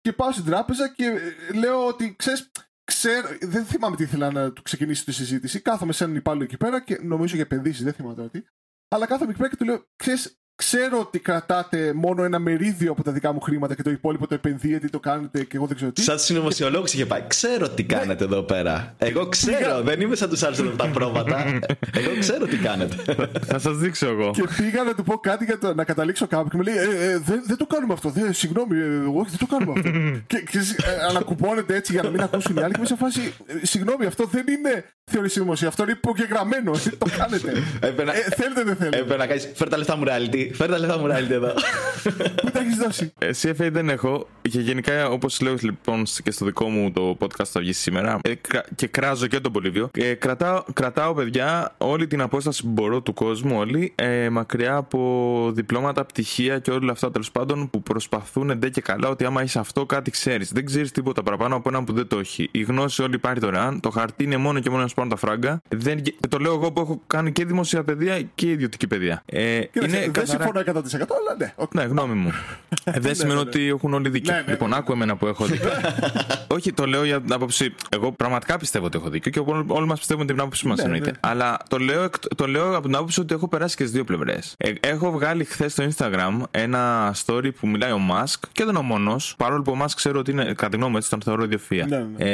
Και πάω στην τράπεζα και ε, λέω ότι ξέρεις. Ξέρω, δεν θυμάμαι τι ήθελα να του ξεκινήσει τη συζήτηση. Κάθομαι σε έναν υπάλληλο εκεί πέρα και νομίζω για επενδύσεις, δεν θυμάμαι τώρα τι. Αλλά κάθομαι εκεί πέρα και του λέω: Ξέρεις, ξέρω ότι κρατάτε μόνο ένα μερίδιο από τα δικά μου χρήματα και το υπόλοιπο το επενδύετε ή το κάνετε και εγώ δεν ξέρω τι. Σαν του συνωμοσιολόγου είχε πάει. Ξέρω τι κάνετε εδώ πέρα. Εγώ ξέρω. Δεν είμαι σαν τους άλλους εδώ τα πρόβατα. Εγώ ξέρω τι κάνετε. Θα σας δείξω εγώ. Και πήγα να του πω κάτι για το, να καταλήξω κάπου και μου λέει: ε, ε, δεν, δεν το κάνουμε αυτό. Δεν, συγγνώμη, ε, εγώ δεν το κάνουμε αυτό. και και ε, ανακουπώνεται έτσι για να μην ακούσουν οι άλλοι και είμαι σε φάση: ε, Συγγνώμη, αυτό δεν είναι θεωρή συνωμοσία. Αυτό είναι υπογεγραμμένο. Ε, το κάνετε. Έπρεπε να- ε, θέλετε, δεν θέλετε. Έπρεπε να κάνει. Φέρ τα λεφτά μου reality. Φέρ τα λεφτά μου reality εδώ. Πού τα έχεις δώσει. Ε, CFA δεν έχω και γενικά όπως λέω λοιπόν και στο δικό μου το podcast θα βγει σήμερα ε, κρα- και κράζω και τον Πολύβιο ε, κρατάω, κρατάω παιδιά όλη την απόσταση που μπορώ του κόσμου όλοι ε, μακριά από διπλώματα, πτυχία και όλα αυτά τέλος πάντων που προσπαθούν ντε και καλά ότι άμα είσαι αυτό κάτι ξέρεις. Δεν ξέρεις τίποτα παραπάνω από έναν που δεν το έχει. Η γνώση όλη υπάρχει δωρεάν. Το χαρτί είναι μόνο και μόνο να σου πάρουν τα φράγκα. Δεν, και το λέω εγώ που έχω κάνει και δημόσια παιδεία και ιδιωτική παιδεία. Ε, Κοίταξε, δεν καθαρά- συμφωνώ 100% αλλά ναι. οκ. ναι, γνώμη μου. Ε, δεν σημαίνει ότι έχουν όλοι δίκιο. Ναι, ναι, λοιπόν, ναι. άκου εμένα που έχω δίκιο. Όχι, το λέω για την άποψη. Εγώ πραγματικά πιστεύω ότι έχω δίκιο και όλοι, όλοι μας πιστεύουν την άποψή μας Ναι, εννοείται. ναι. Αλλά το λέω, εκ- το λέω από την άποψη ότι έχω περάσει και στις δύο πλευρές. Ε, έχω βγάλει χθες στο Instagram ένα story που μιλάει ο Μάσκ και δεν είναι ο μόνος. Παρόλο που ο Μάσκ ξέρω ότι είναι, κατά τη γνώμη μου, έτσι τον θεωρώ ιδιοφυΐα. Ναι, ναι.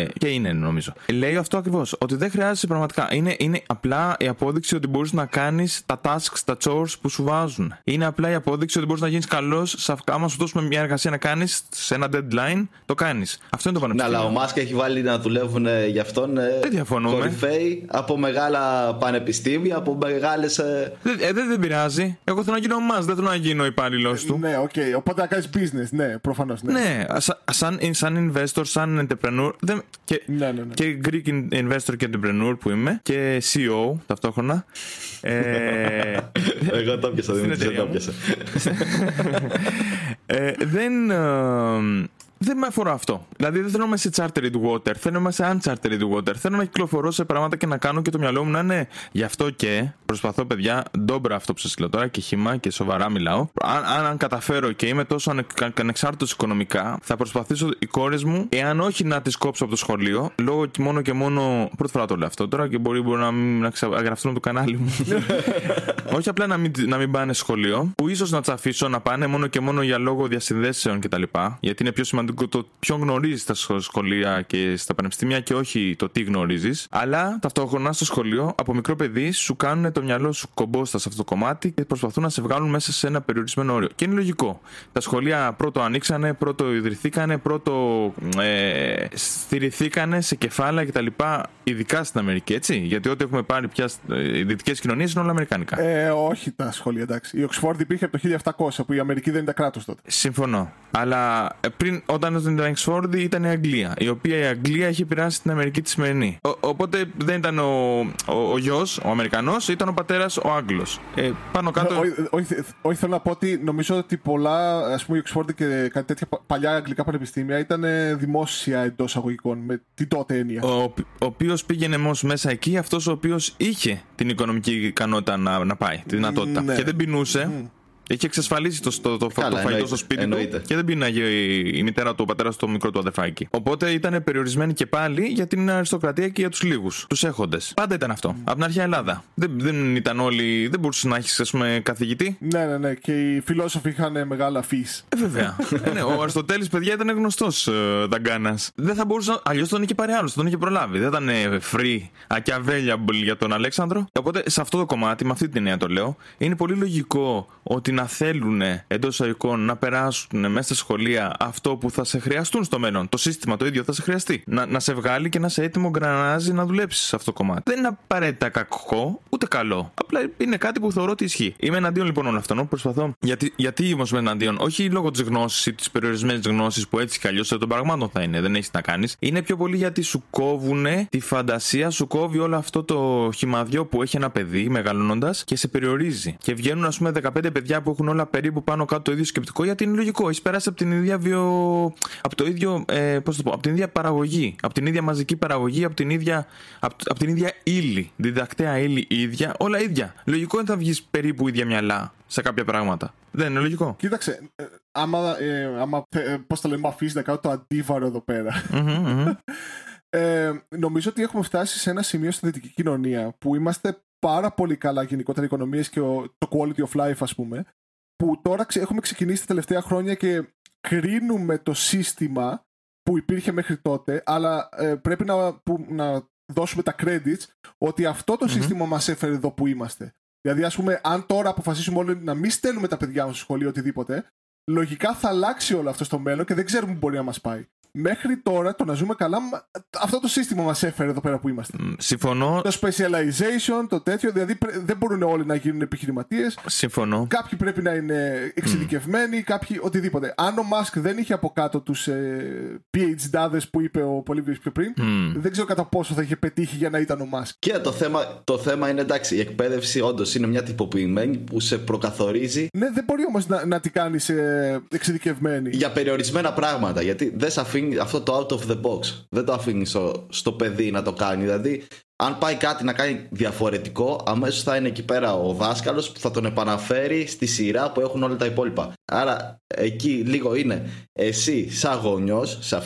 Ε, και είναι νομίζω. Λέει αυτό ακριβώς. Ότι δεν χρειάζεσαι πραγματικά. Είναι, είναι απλά η απόδειξη ότι μπορείς να κάνεις τα tasks, τα chores που σου βάζουν. Είναι απλά η απόδειξη ότι μπορείς να γίνεις καλός σε αυτά. Άμα σου δώσουμε μια εργασία να κάνεις σε ένα deadline, το κάνεις. Αυτό είναι το Ναι, πανεπιστήμιο. αλλά ο Μασκ έχει βάλει να δουλεύουν ε, για αυτόν ε, Δεν διαφωνούμε. κορυφαίοι από μεγάλα πανεπιστήμια, από μεγάλες. Δεν, ε, δεν, δεν πειράζει. Εγώ θέλω να γίνω μα, δεν θέλω να γίνω υπάλληλος του. Ναι, οκ. Οπότε να κάνεις business, ναι, προφανώς. Ναι. Ναι, σα- σαν, σαν investor, σαν entrepreneur δεν, και, Ναι, ναι, ναι. και Greek in- investor και entrepreneur που είμαι και CEO ταυτόχρονα. Ε, Εγώ το πιάσα, Δημήτρη, δεν εταιρεία το μου. πιάσα. ε, δεν, ε, δεν με αφορά αυτό. Δηλαδή δεν θέλω να είμαι σε chartered water, θέλω να είμαι σε unchartered water. Θέλω να κυκλοφορώ σε πράγματα και να κάνω και το μυαλό μου να είναι γι' αυτό και προσπαθώ, παιδιά, ντόμπρα αυτό που σας λέω τώρα και χύμα και σοβαρά μιλάω. Αν, αν, αν καταφέρω και είμαι τόσο ανε- ανεξάρτητος οικονομικά, θα προσπαθήσω οι κόρες μου, εάν όχι να τις κόψω από το σχολείο, λόγω και μόνο και μόνο. Πρώτη φορά το λέω αυτό τώρα και μπορεί, μπορεί να, μην, να ξαγραφτούν από το κανάλι μου. όχι απλά να μην, να μην πάνε σχολείο, που ίσως να τι αφήσω να πάνε μόνο και μόνο για λόγο διασυνδέσεων κτλ. Γιατί είναι πιο σημαντικό το ποιον γνωρίζεις στα σχο- σχολεία και στα πανεπιστήμια και όχι το τι γνωρίζεις. Αλλά ταυτόχρονα στο σχολείο, από μικρό παιδί, σου κάνουν το μυαλό σου κομπόστα σε αυτό το κομμάτι και προσπαθούν να σε βγάλουν μέσα σε ένα περιορισμένο όριο. Και είναι λογικό. Τα σχολεία πρώτο ανοίξανε, πρώτο ιδρυθήκανε, πρώτο ε, στηριθήκανε σε κεφάλαια κτλ. Ειδικά στην Αμερική, έτσι; Γιατί ό,τι έχουμε πάρει πια ε, οι δυτικές κοινωνίες είναι όλα αμερικάνικα. Ε, όχι τα σχόλια, εντάξει. Η Οξφόρδη υπήρχε από το 1700 που η Αμερική δεν ήταν κράτος τότε. Συμφωνώ. Αλλά ε, πριν, ό, όταν στην Εξφόρδη ήταν η Αγγλία, η οποία η Αγγλία έχει επηρεάσει την Αμερική τη σημερινή. οπότε δεν ήταν ο, ο, ο γιος, ο Αμερικανός, ήταν ο πατέρας ο Άγγλος. Ε, πάνω κάτω. Όχι, όχι, θέλω να πω ότι νομίζω ότι πολλά, ας πούμε, η Οξφόρδη και κάτι τέτοια παλιά αγγλικά πανεπιστήμια ήταν δημόσια εντός αγωγικών με την τότε έννοια. Ο, ο οποίος πήγαινε όμω μέσα εκεί, αυτός ο οποίος είχε την οικονομική ικανότητα να, να πάει, τη δυνατότητα. Ναι. Και δεν πεινούσε. Είχε εξασφαλίσει το, το, το, Καλά, το φαγητό στο σπίτι εννοείται. του και δεν πίναγε η, η μητέρα του, ο πατέρας του, το μικρό του αδεφάκι. Οπότε ήταν περιορισμένοι και πάλι για την αριστοκρατία και για τους λίγους, τους έχοντες. Πάντα ήταν αυτό. Από την αρχαία Ελλάδα. Δεν, δεν ήταν όλοι. Δεν μπορούσες να έχεις, ας πούμε, καθηγητή. Ναι, ναι, ναι. Και οι φιλόσοφοι είχαν μεγάλα φύ. Ε, βέβαια. ε, ναι, ο Αριστοτέλης, παιδιά, ήταν γνωστός ε, δαγκάνας. Δεν θα μπορούσε. Αλλιώς τον είχε πάρει άλλος, τον είχε προλάβει. Δεν ήταν free, available για τον Αλέξανδρο. Οπότε σε αυτό το κομμάτι, με αυτή την έννοια το λέω, είναι πολύ λογικό ότι να θέλουν εντός εισαγωγικών να περάσουν μέσα στα σχολεία αυτό που θα σε χρειαστούν στο μέλλον. Το σύστημα το ίδιο θα σε χρειαστεί. Να, να σε βγάλει και να σε έτοιμο γκρανάζι να δουλέψεις σε αυτό το κομμάτι. Δεν είναι απαραίτητα κακό, ούτε καλό. Απλά είναι κάτι που θεωρώ ότι ισχύει. Είμαι εναντίον λοιπόν όλων αυτών. Προσπαθώ. Γιατί, γιατί όμως είμαι εναντίον, όχι λόγω της γνώσης ή της περιορισμένης γνώσης που έτσι κι αλλιώς των πραγμάτων θα είναι, δεν έχεις να κάνεις. Είναι πιο πολύ γιατί σου κόβουν τη φαντασία, σου κόβει όλο αυτό το χυμαδιό που έχει ένα παιδί μεγαλώνοντας και σε περιορίζει. Και βγαίνουν, ας πούμε, 15 παιδιά που έχουν όλα περίπου πάνω κάτω το ίδιο σκεπτικό, γιατί είναι λογικό. Έχεις περάσει από την ίδια βιο... από το ίδιο, ε, πώς το πω, από την ίδια παραγωγή, από την ίδια μαζική παραγωγή, από την ίδια, από, από την ίδια ύλη, διδακτέα ύλη ίδια, όλα ίδια. Λογικό είναι θα βγεις περίπου ίδια μυαλά σε κάποια πράγματα. Δεν είναι λογικό; Κοίταξε, ε, άμα, ε, άμα ε, πώς το λέμε, αφήσει να κάνω το αντίβαρο εδώ Ε, νομίζω ότι έχουμε φτάσει σε ένα σημείο στη δυτική κοινωνία που είμαστε πάρα πολύ καλά γενικότερα οι οικονομίες και το quality of life ας πούμε που τώρα έχουμε ξεκινήσει τα τελευταία χρόνια και κρίνουμε το σύστημα που υπήρχε μέχρι τότε, αλλά ε, πρέπει να, που, να δώσουμε τα credits ότι αυτό το σύστημα μας έφερε εδώ που είμαστε. Δηλαδή, ας πούμε, αν τώρα αποφασίσουμε όλοι να μην στέλνουμε τα παιδιά μας στο σχολείο οτιδήποτε, λογικά θα αλλάξει όλο αυτό στο μέλλον και δεν ξέρουμε που μπορεί να μας πάει μέχρι τώρα το να ζούμε καλά, αυτό το σύστημα μας έφερε εδώ πέρα που είμαστε. Συμφωνώ. Το specialization, το τέτοιο, δηλαδή δεν μπορούν όλοι να γίνουν επιχειρηματίες. Συμφωνώ. Κάποιοι πρέπει να είναι εξειδικευμένοι, mm. κάποιοι οτιδήποτε. Αν ο Μάσκ δεν είχε από κάτω τους ε, PhD που είπε ο Πολύβιος πιο πριν, δεν ξέρω κατά πόσο θα είχε πετύχει για να ήταν ο Μάσκ. Και το θέμα, το θέμα είναι εντάξει, η εκπαίδευση όντως είναι μια τυποποιημένη που σε προκαθορίζει. Ναι, δεν μπορεί όμως να, να τη κάνεις ε, εξειδικευμένη. Για περιορισμένα πράγματα. Γιατί δεν σε αφήνει αυτό το out of the box. Δεν το αφήνεις στο, στο παιδί να το κάνει. Δηλαδή, αν πάει κάτι να κάνει διαφορετικό, αμέσως θα είναι εκεί πέρα ο δάσκαλος που θα τον επαναφέρει στη σειρά που έχουν όλα τα υπόλοιπα. Άρα, εκεί λίγο είναι εσύ, σαν γονιός, σε,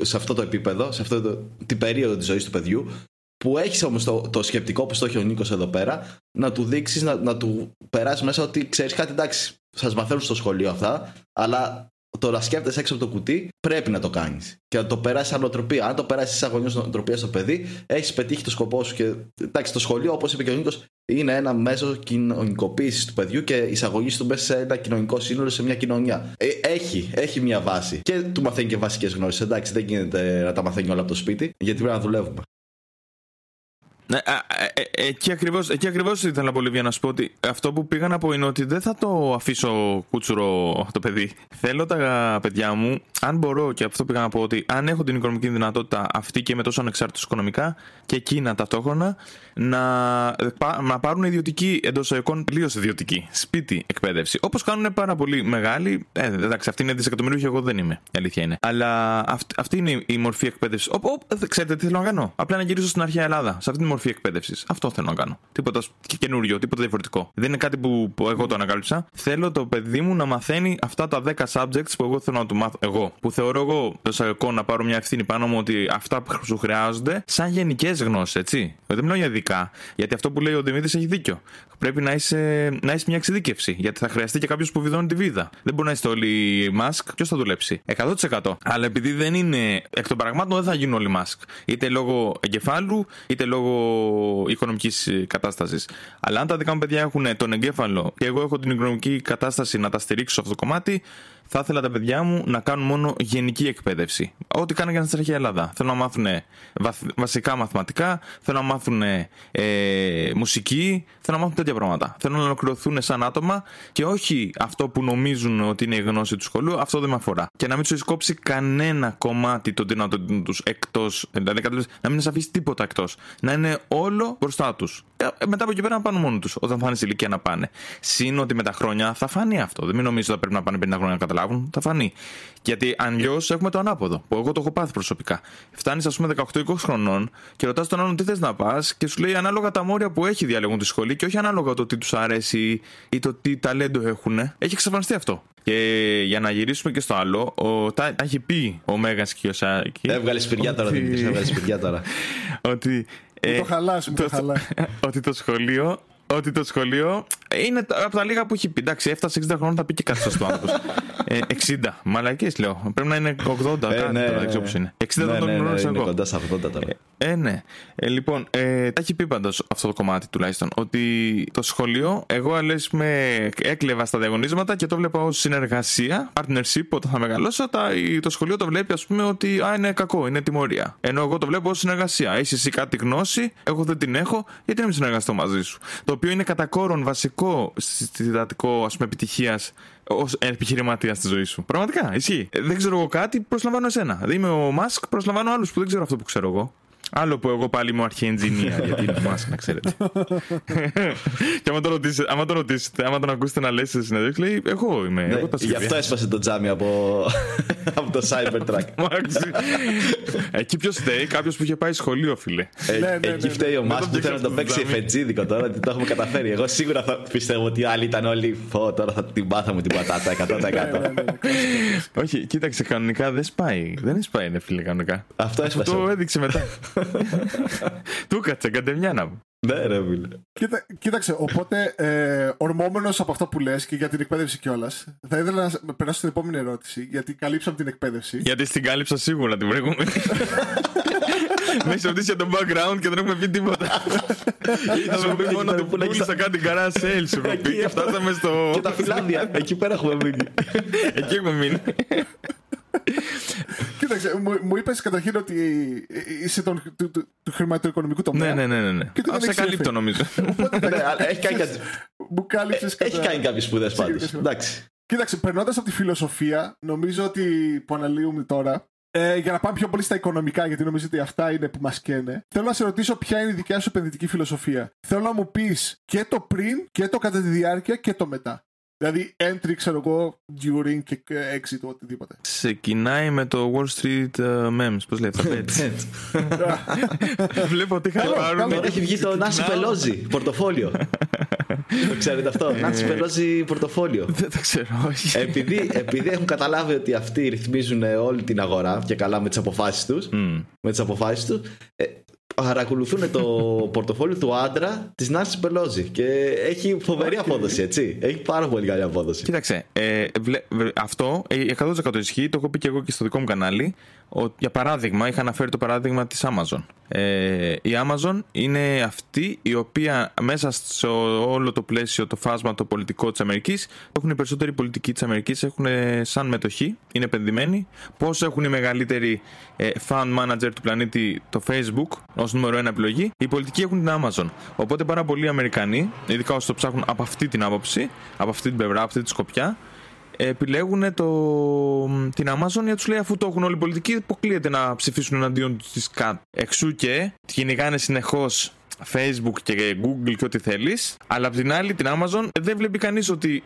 σε αυτό το επίπεδο, σε αυτό το, την περίοδο της ζωής του παιδιού, που έχεις όμως το, το σκεπτικό που το έχει ο Νίκος εδώ πέρα, να του δείξεις, να, να του περάσεις μέσα ότι ξέρεις κάτι, εντάξει, σας μαθαίνουν στο σχολείο αυτά, αλλά το να σκέφτεσαι έξω από το κουτί πρέπει να το κάνεις. Και να το περάσεις σαν νοοτροπία. Αν το περάσεις σαν γονιός νοοτροπία στο παιδί, έχεις πετύχει το σκοπό σου. Και εντάξει, το σχολείο, όπως είπε και ο Νίκος, είναι ένα μέσο κοινωνικοποίησης του παιδιού και εισαγωγή του μέσα σε ένα κοινωνικό σύνολο, σε μια κοινωνία. Ε, έχει, έχει μια βάση. Και του μαθαίνει και βασικές γνώσεις. Εντάξει, δεν γίνεται να τα μαθαίνει όλα από το σπίτι, γιατί πρέπει να δουλεύουμε. Ναι, ε, ε, εκεί ακριβώς εκεί ακριβώς ήθελα πολύ να σου πω ότι αυτό που πήγα να πω είναι ότι δεν θα το αφήσω κούτσουρο το παιδί. Θέλω τα παιδιά μου, αν μπορώ και αυτό πήγα να πω ότι αν έχω την οικονομική δυνατότητα αυτή και είμαι τόσο ανεξάρτητος οικονομικά και εκείνα ταυτόχρονα να, να πάρουν ιδιωτική εντός εικόν τελείως ιδιωτική σπίτι εκπαίδευση. Όπως κάνουν πάρα πολύ μεγάλοι. Ε, εντάξει, αυτή είναι δισεκατομμύριο και εγώ δεν είμαι. Η αλήθεια είναι. Αλλά αυτή, αυτή είναι η μορφή εκπαίδευσης. Ξέρετε τι θέλω να κάνω; Απλά να γυρίσω στην αρχαία Ελλάδα. Σε αυτή τη μορφή εκπαίδευσης. Αυτό θέλω να κάνω. Τίποτα και καινούριο, τίποτα διαφορετικό. Δεν είναι κάτι που, που εγώ το ανακάλυψα. Θέλω το παιδί μου να μαθαίνει αυτά τα 10 subjects που εγώ θέλω να του μάθω εγώ. Που θεωρώ εγώ το να πάρω μια ευθύνη πάνω μου ότι αυτά που σου χρειάζονται σαν γενικές γνώσεις, έτσι. Δεν μιλάω για ειδικά. Γιατί αυτό που λέει ο Δημήτρης έχει δίκιο. Πρέπει να είσαι, να είσαι μια εξειδίκευση. Γιατί θα χρειαστεί και κάποιος που βιδώνει τη βίδα. Δεν μπορεί να είστε όλοι μάσκ. Ποιος θα δουλέψει; 100%. Αλλά επειδή δεν είναι εκ των πραγμάτων δεν θα γίνουν όλοι μάσκ. Είτε λόγω εγκεφάλου, είτε λόγω οικονομικής κατάστασης. Αλλά αν τα δικά μου παιδιά έχουν τον εγκέφαλο και εγώ έχω την οικονομική κατάσταση να τα στηρίξω σε αυτό το κομμάτι, θα ήθελα τα παιδιά μου να κάνουν μόνο γενική εκπαίδευση. Ό,τι κάνω για να στρέχει η Ελλάδα. Θέλω να μάθουν βασικά μαθηματικά, θέλω να μάθουν ε, μουσική, θέλω να μάθουν τέτοια πράγματα. Θέλω να ολοκληρωθούν σαν άτομα και όχι αυτό που νομίζουν ότι είναι η γνώση του σχολείου, αυτό δεν με αφορά. Και να μην τους κόψει κανένα κομμάτι των δυνατοτήτων τους εκτός. Δηλαδή, να μην σα αφήσει τίποτα εκτός. Να είναι όλο μπροστά τους. Ε, μετά από εκεί πέρα να πάνε μόνοι τους, όταν θα είναι σε ηλικία να πάνε. Συν ότι με τα χρόνια θα φανεί αυτό. Δεν μην νομίζω ότι πρέπει να πάνε 50 χρόνια να καταλάβουν. Θα φανεί. Γιατί αλλιώς έχουμε το ανάποδο, που εγώ το έχω πάθει προσωπικά. Φτάνεις, ας πούμε, 18-20 χρονών και ρωτάς τον άλλον τι θες να πας και σου λέει ανάλογα τα μόρια που έχει διαλέγουν τη σχολή και όχι ανάλογα το τι τους αρέσει ή το τι ταλέντο έχουν. Έχει εξαφανιστεί αυτό. Και για να γυρίσουμε και στο άλλο, ο, τα, τα έχει πει ο Μέγας και ο Σάκη. Έβγαλε σπηριά τώρα, Δημήτρης. Έβγαλες σπηριά τώρα. ότι. Ε, το χαλάσει, το, το ότι το σχολείο ότι το σχολείο είναι από τα λίγα που έχει πει. Εντάξει, έφτασε 60 χρόνια, θα πει και κάτι σωστό άνθρωπο. ε, 60. Μαλακίε λέω. Πρέπει να είναι 80. Ε, κάτι ναι, τώρα, δεν ξέρω πώς είναι. 60 ναι, ναι, ναι, ναι, είναι κοντά σε 80 τώρα. Ε, ε, ναι. Ε, λοιπόν, ε, τα έχει πει πάντως αυτό το κομμάτι τουλάχιστον. Ότι το σχολείο, εγώ λες με έκλεβα στα διαγωνίσματα και το βλέπα ως συνεργασία, partnership όταν θα μεγαλώσω. Τα, το σχολείο το βλέπει, ας πούμε, ότι α, είναι κακό, είναι τιμωρία. Ενώ εγώ το βλέπω ως συνεργασία. Έχεις εσύ κάτι γνώση, εγώ δεν την έχω, γιατί να μην συνεργαστώ μαζί σου; Το οποίο είναι κατά κόρον βασικό συστατικό επιτυχίας ως επιχειρηματίας στη ζωής σου. Πραγματικά, ισχύει. Ε, δεν ξέρω εγώ κάτι, προσλαμβάνω εσένα. Δηλαδή είμαι ο Μάσκ, προσλαμβάνω άλλους που δεν ξέρω αυτό που ξέρω εγώ. Άλλο που εγώ πάλι είμαι αρχή engineer, γιατί είναι Μάσκ, να ξέρετε. και άμα το, ρωτήσετε, άμα το ρωτήσετε, άμα τον ακούσετε να λέει σε συνέντευξη, λέει Εγώ είμαι. Ναι, εγώ τα γι' αυτό έσπασε το τζάμι από, από το Cybertruck. Εκεί ποιος φταίει, κάποιος που είχε πάει σχολείο, φίλε. Ε, ναι, ναι, εκεί φταίει ο Μάσκ που θέλει να το παίξει εφετζίδικο τώρα, ότι το έχουμε καταφέρει. Εγώ σίγουρα θα πιστεύω ότι άλλοι ήταν όλοι. Φω, τώρα θα την πάθαμε την πατάτα 100%. Όχι, κοίταξε, κανονικά δεν σπάει. Δεν σπάει, είναι φίλε, κανονικά. Αυτό έσπασε. Το έδειξε μετά. Του κάτσε, καντεμιά να μου. Ναι, ρε, φίλε. Κοίτα, κοίταξε, οπότε ε, ορμόμενος από αυτό που λες και για την εκπαίδευση κιόλας, θα ήθελα να περάσω στην επόμενη ερώτηση. Γιατί καλύψαμε την εκπαίδευση. Γιατί στην κάλυψα σίγουρα την προηγούμενη. Με έχει ρωτήσει για το background και δεν έχουμε πει τίποτα. Σου πει μόνο ότι πούλησα κάτι καρά sales. Σου πει και φτάσαμε στο. Και τα φυλάδια. Εκεί πέρα έχουμε μείνει. Εκεί έχουμε μείνει. Κοίταξε, μου, μου είπες καταρχήν ότι είσαι τον, του, του, του χρηματοοικονομικού τομέα. Ναι, ναι, ναι. ναι. Και σε καλύπτω νομίζω. ναι, έχει κάνει κάτι. Μου κάλυψες κάτι. Έχει κάνει κάποιες σπουδές πάντως. Εντάξει. Κοίταξε, περνώντας από τη φιλοσοφία, νομίζω ότι που αναλύουμε τώρα, ε, για να πάμε πιο πολύ στα οικονομικά, γιατί νομίζω ότι αυτά είναι που μας καίνε. Θέλω να σε ρωτήσω ποια είναι η δικιά σου επενδυτική φιλοσοφία. Θέλω να μου πεις και το πριν και το κατά τη διάρκεια και το μετά. Δηλαδή entry, ξέρω εγώ, during και exit, οτιδήποτε. Ξεκινάει με το Wall Street uh, memes, πώς λέει αυτό, Βλέπω ότι είχα πάρει. Τώρα έχει βγει το Νάσι Πελόζι, πορτοφόλιο. το ξέρετε αυτό, ε, Νάσι Πελόζι, πορτοφόλιο. Δεν το ξέρω, όχι. Επειδή, επειδή έχουν καταλάβει ότι αυτοί ρυθμίζουν όλη την αγορά και καλά με τις αποφάσεις τους, με τις αποφάσεις τους, ε, παρακολουθούν το πορτοφόλιο του άντρα της Νάση Πελόζη. Και έχει φοβερή απόδοση, έτσι. Έχει πάρα πολύ καλή απόδοση. Κοίταξε, ε, βλέ, αυτό 100% ισχύει, το έχω πει και εγώ και στο δικό μου κανάλι. Ο, για παράδειγμα, είχα αναφέρει το παράδειγμα της Amazon. Ε, η Amazon είναι αυτή η οποία μέσα σε όλο το πλαίσιο, το φάσμα το πολιτικό της Αμερικής, έχουν οι περισσότεροι πολιτικοί της Αμερικής, έχουν σαν μετοχή, είναι επενδυμένοι. Πώς έχουν οι μεγαλύτεροι ε, fund manager του πλανήτη το Facebook ως νούμερο ένα επιλογή, οι πολιτικοί έχουν την Amazon. Οπότε πάρα πολλοί Αμερικανοί, ειδικά όσοι το ψάχνουν από αυτή την άποψη, από αυτή την πλευρά, από αυτή τη σκοπιά, επιλέγουν το, την Amazon γιατί τους λέει αφού το έχουν όλοι οι πολιτικοί, αποκλείεται να ψηφίσουν εναντίον της ΚΑΤ. Εξού και κυνηγάνε συνεχώς Facebook και Google και ό,τι θέλεις. Αλλά απ' την άλλη, την Amazon δεν βλέπει κανείς ότι,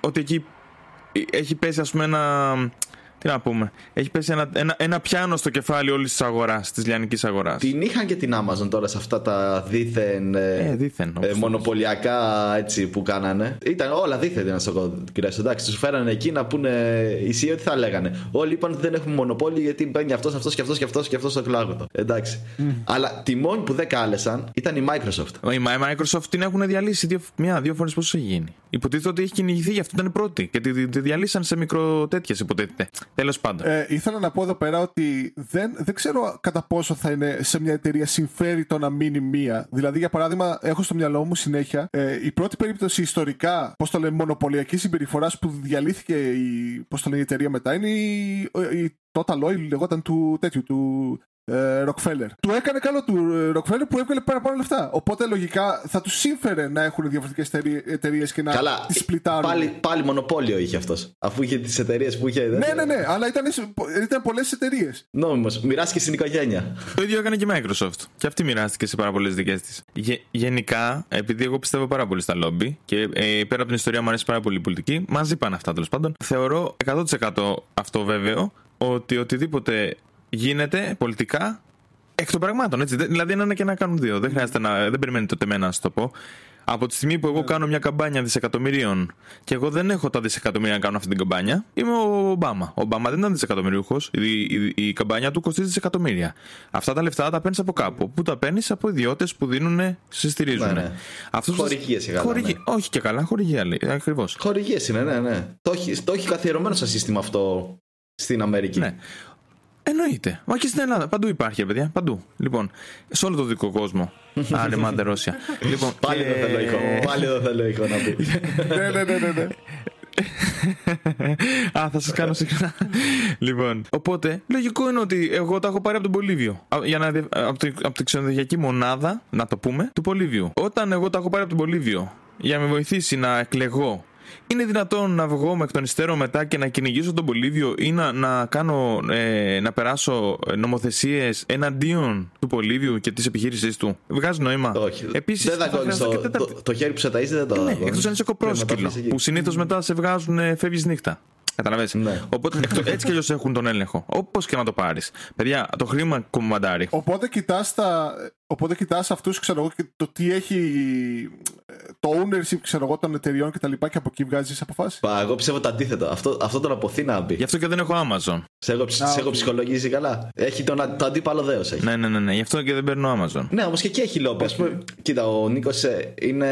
ότι εκεί έχει πέσει, ας πούμε, ένα τι να πούμε. Έχει πέσει ένα, ένα, ένα πιάνο στο κεφάλι όλης της αγοράς, της λιανικής αγοράς. Την είχαν και την Amazon τώρα σε αυτά τα δίθεν. Ε, ε, δίθεν ε, μονοπωλιακά έτσι που κάνανε. Ήταν όλα δίθεν ήταν στο κυρίω. Εντάξει, τους φέρανε εκεί να πούνε οι ό,τι θα λέγανε. Όλοι είπαν ότι δεν έχουμε μονοπόλιο γιατί μπαίνει αυτός, αυτός και αυτός και αυτός και αυτός στο κλάγωτο. Εντάξει. Mm. Αλλά τη μόνη που δεν κάλεσαν ήταν η Microsoft. Η Microsoft την έχουν διαλύσει δύο, μια-δύο φορές πώ έχει γίνει; Υποτίθεται ότι έχει κυνηγηθεί γι' αυτό ήταν η πρώτη. Και τη, τη διαλύσαν σε μικροτέτοιε υποτίθεται. Τέλος πάντων. Ε, ήθελα να πω εδώ πέρα ότι δεν, δεν ξέρω κατά πόσο θα είναι σε μια εταιρεία συμφέρει το να μείνει μία. Δηλαδή, για παράδειγμα, έχω στο μυαλό μου συνέχεια ε, η πρώτη περίπτωση ιστορικά, πώς το λέμε, μονοπωλιακή συμπεριφοράς που διαλύθηκε η, πώς το λένε, η εταιρεία μετά είναι η, η Total Oil, λεγόταν του τέτοιου, του ε, Rockefeller. Του έκανε καλό του ε, Rockefeller που έβγαλε πάρα λεφτά. Οπότε λογικά θα τους σύμφερε να έχουν διαφορετικές εταιρείε και να τις σπλιτάρουν. Πάλι, πάλι μονοπόλιο είχε αυτός. Αφού είχε τις εταιρείες που είχε. Ναι, ναι, ναι, αλλά ήταν, ήταν πολλές εταιρείες. Νόμιμος. Μοιράστηκε στην οικογένεια. Το ίδιο έκανε και η Microsoft. Και αυτή μοιράστηκε σε πάρα πολλές δικές της. Γε, γενικά, επειδή εγώ πιστεύω πάρα πολύ στα λόμπι και ε, πέρα από την ιστορία μου αρέσει πάρα πολύ η πολιτική, μαζί πάνε αυτά τέλος πάντων. Θεωρώ 100% αυτό βέβαιο ότι οτιδήποτε γίνεται πολιτικά εκ των πραγμάτων. Έτσι. Δηλαδή, ένα και να κάνουν δύο. Δεν χρειάζεται να. Δεν περιμένετε ούτε εμένα να σα το πω. Από τη στιγμή που εγώ κάνω μια καμπάνια δισεκατομμυρίων και εγώ δεν έχω τα δισεκατομμύρια να κάνω αυτή την καμπάνια, είμαι ο Ομπάμα. Ο Ομπάμα δεν ήταν δισεκατομμυρίουχος. Η, η, η, καμπάνια του κοστίζει δισεκατομμύρια. Αυτά τα λεφτά τα παίρνεις από κάπου. Πού τα παίρνεις; Από ιδιώτες που δίνουν, σε στηρίζουν. Ναι, ναι. Χορηγίες καλά. Χορηγι... Ναι. Όχι και καλά, χορηγία λέει. Ακριβώς. Χορηγίες είναι, ναι, ναι. Το έχει, το έχει καθιερωμένο σαν σύστημα αυτό στην Αμερική. Ναι. Εννοείται. Μα και στην Ελλάδα. Παντού υπάρχει, παιδιά. Παντού. Λοιπόν, σε όλο το δικό κόσμο. Άρε, μάντε Ρώσια. λοιπόν, Πάλι εδώ θέλω ήχο. Πάλι εδώ θέλω ήχο να πει. ναι, ναι, ναι, ναι. Α, θα σας κάνω συχνά. λοιπόν, οπότε λογικό είναι ότι εγώ τα έχω πάρει από τον Πολύβιο. Για να, από, την, από την ξενοδοχειακή μονάδα, να το πούμε, του Πολύβιου. Όταν εγώ τα έχω πάρει από τον Πολύβιο για να με βοηθήσει να εκλεγώ είναι δυνατόν να βγω με εκ των υστέρων μετά και να κυνηγήσω τον Πολύβιο ή να, να, κάνω, ε, να περάσω νομοθεσίες εναντίον του Πολύβιου και της επιχείρησής του. Βγάζει νόημα. Όχι. Επίσης, δεν θα το, το, το, χέρι που σε ταΐζει δεν το ναι, Εκτός αν είσαι κοπρόσκυλο. Που συνήθως μετά σε βγάζουν ε, φεύγεις νύχτα. Καταλαβαίνεις. Ναι. Οπότε έτσι κι αλλιώς έχουν τον έλεγχο. Όπως και να το πάρεις. Παιδιά, το χρήμα κομμαντάρι. Οπότε κοιτάς τα, Οπότε κοιτάς αυτούς, ξέρω εγώ, και το τι έχει το ownership ξέρω εγώ, των εταιριών και τα λοιπά και από εκεί βγάζεις αποφάσεις. Πα, εγώ πιστεύω το αντίθετο. Αυτό, αυτό τον αποθεί να μπει. Γι' αυτό και δεν έχω Amazon. Σε έχω, σε έχω ψυχολογίζει καλά. Έχει τον, το αντίπαλο δέος. Ναι, ναι, ναι, ναι, γι' αυτό και δεν παίρνω Amazon. Ναι, όμως και εκεί έχει λόγο. Α πούμε, κοίτα, ο Νίκος ε, είναι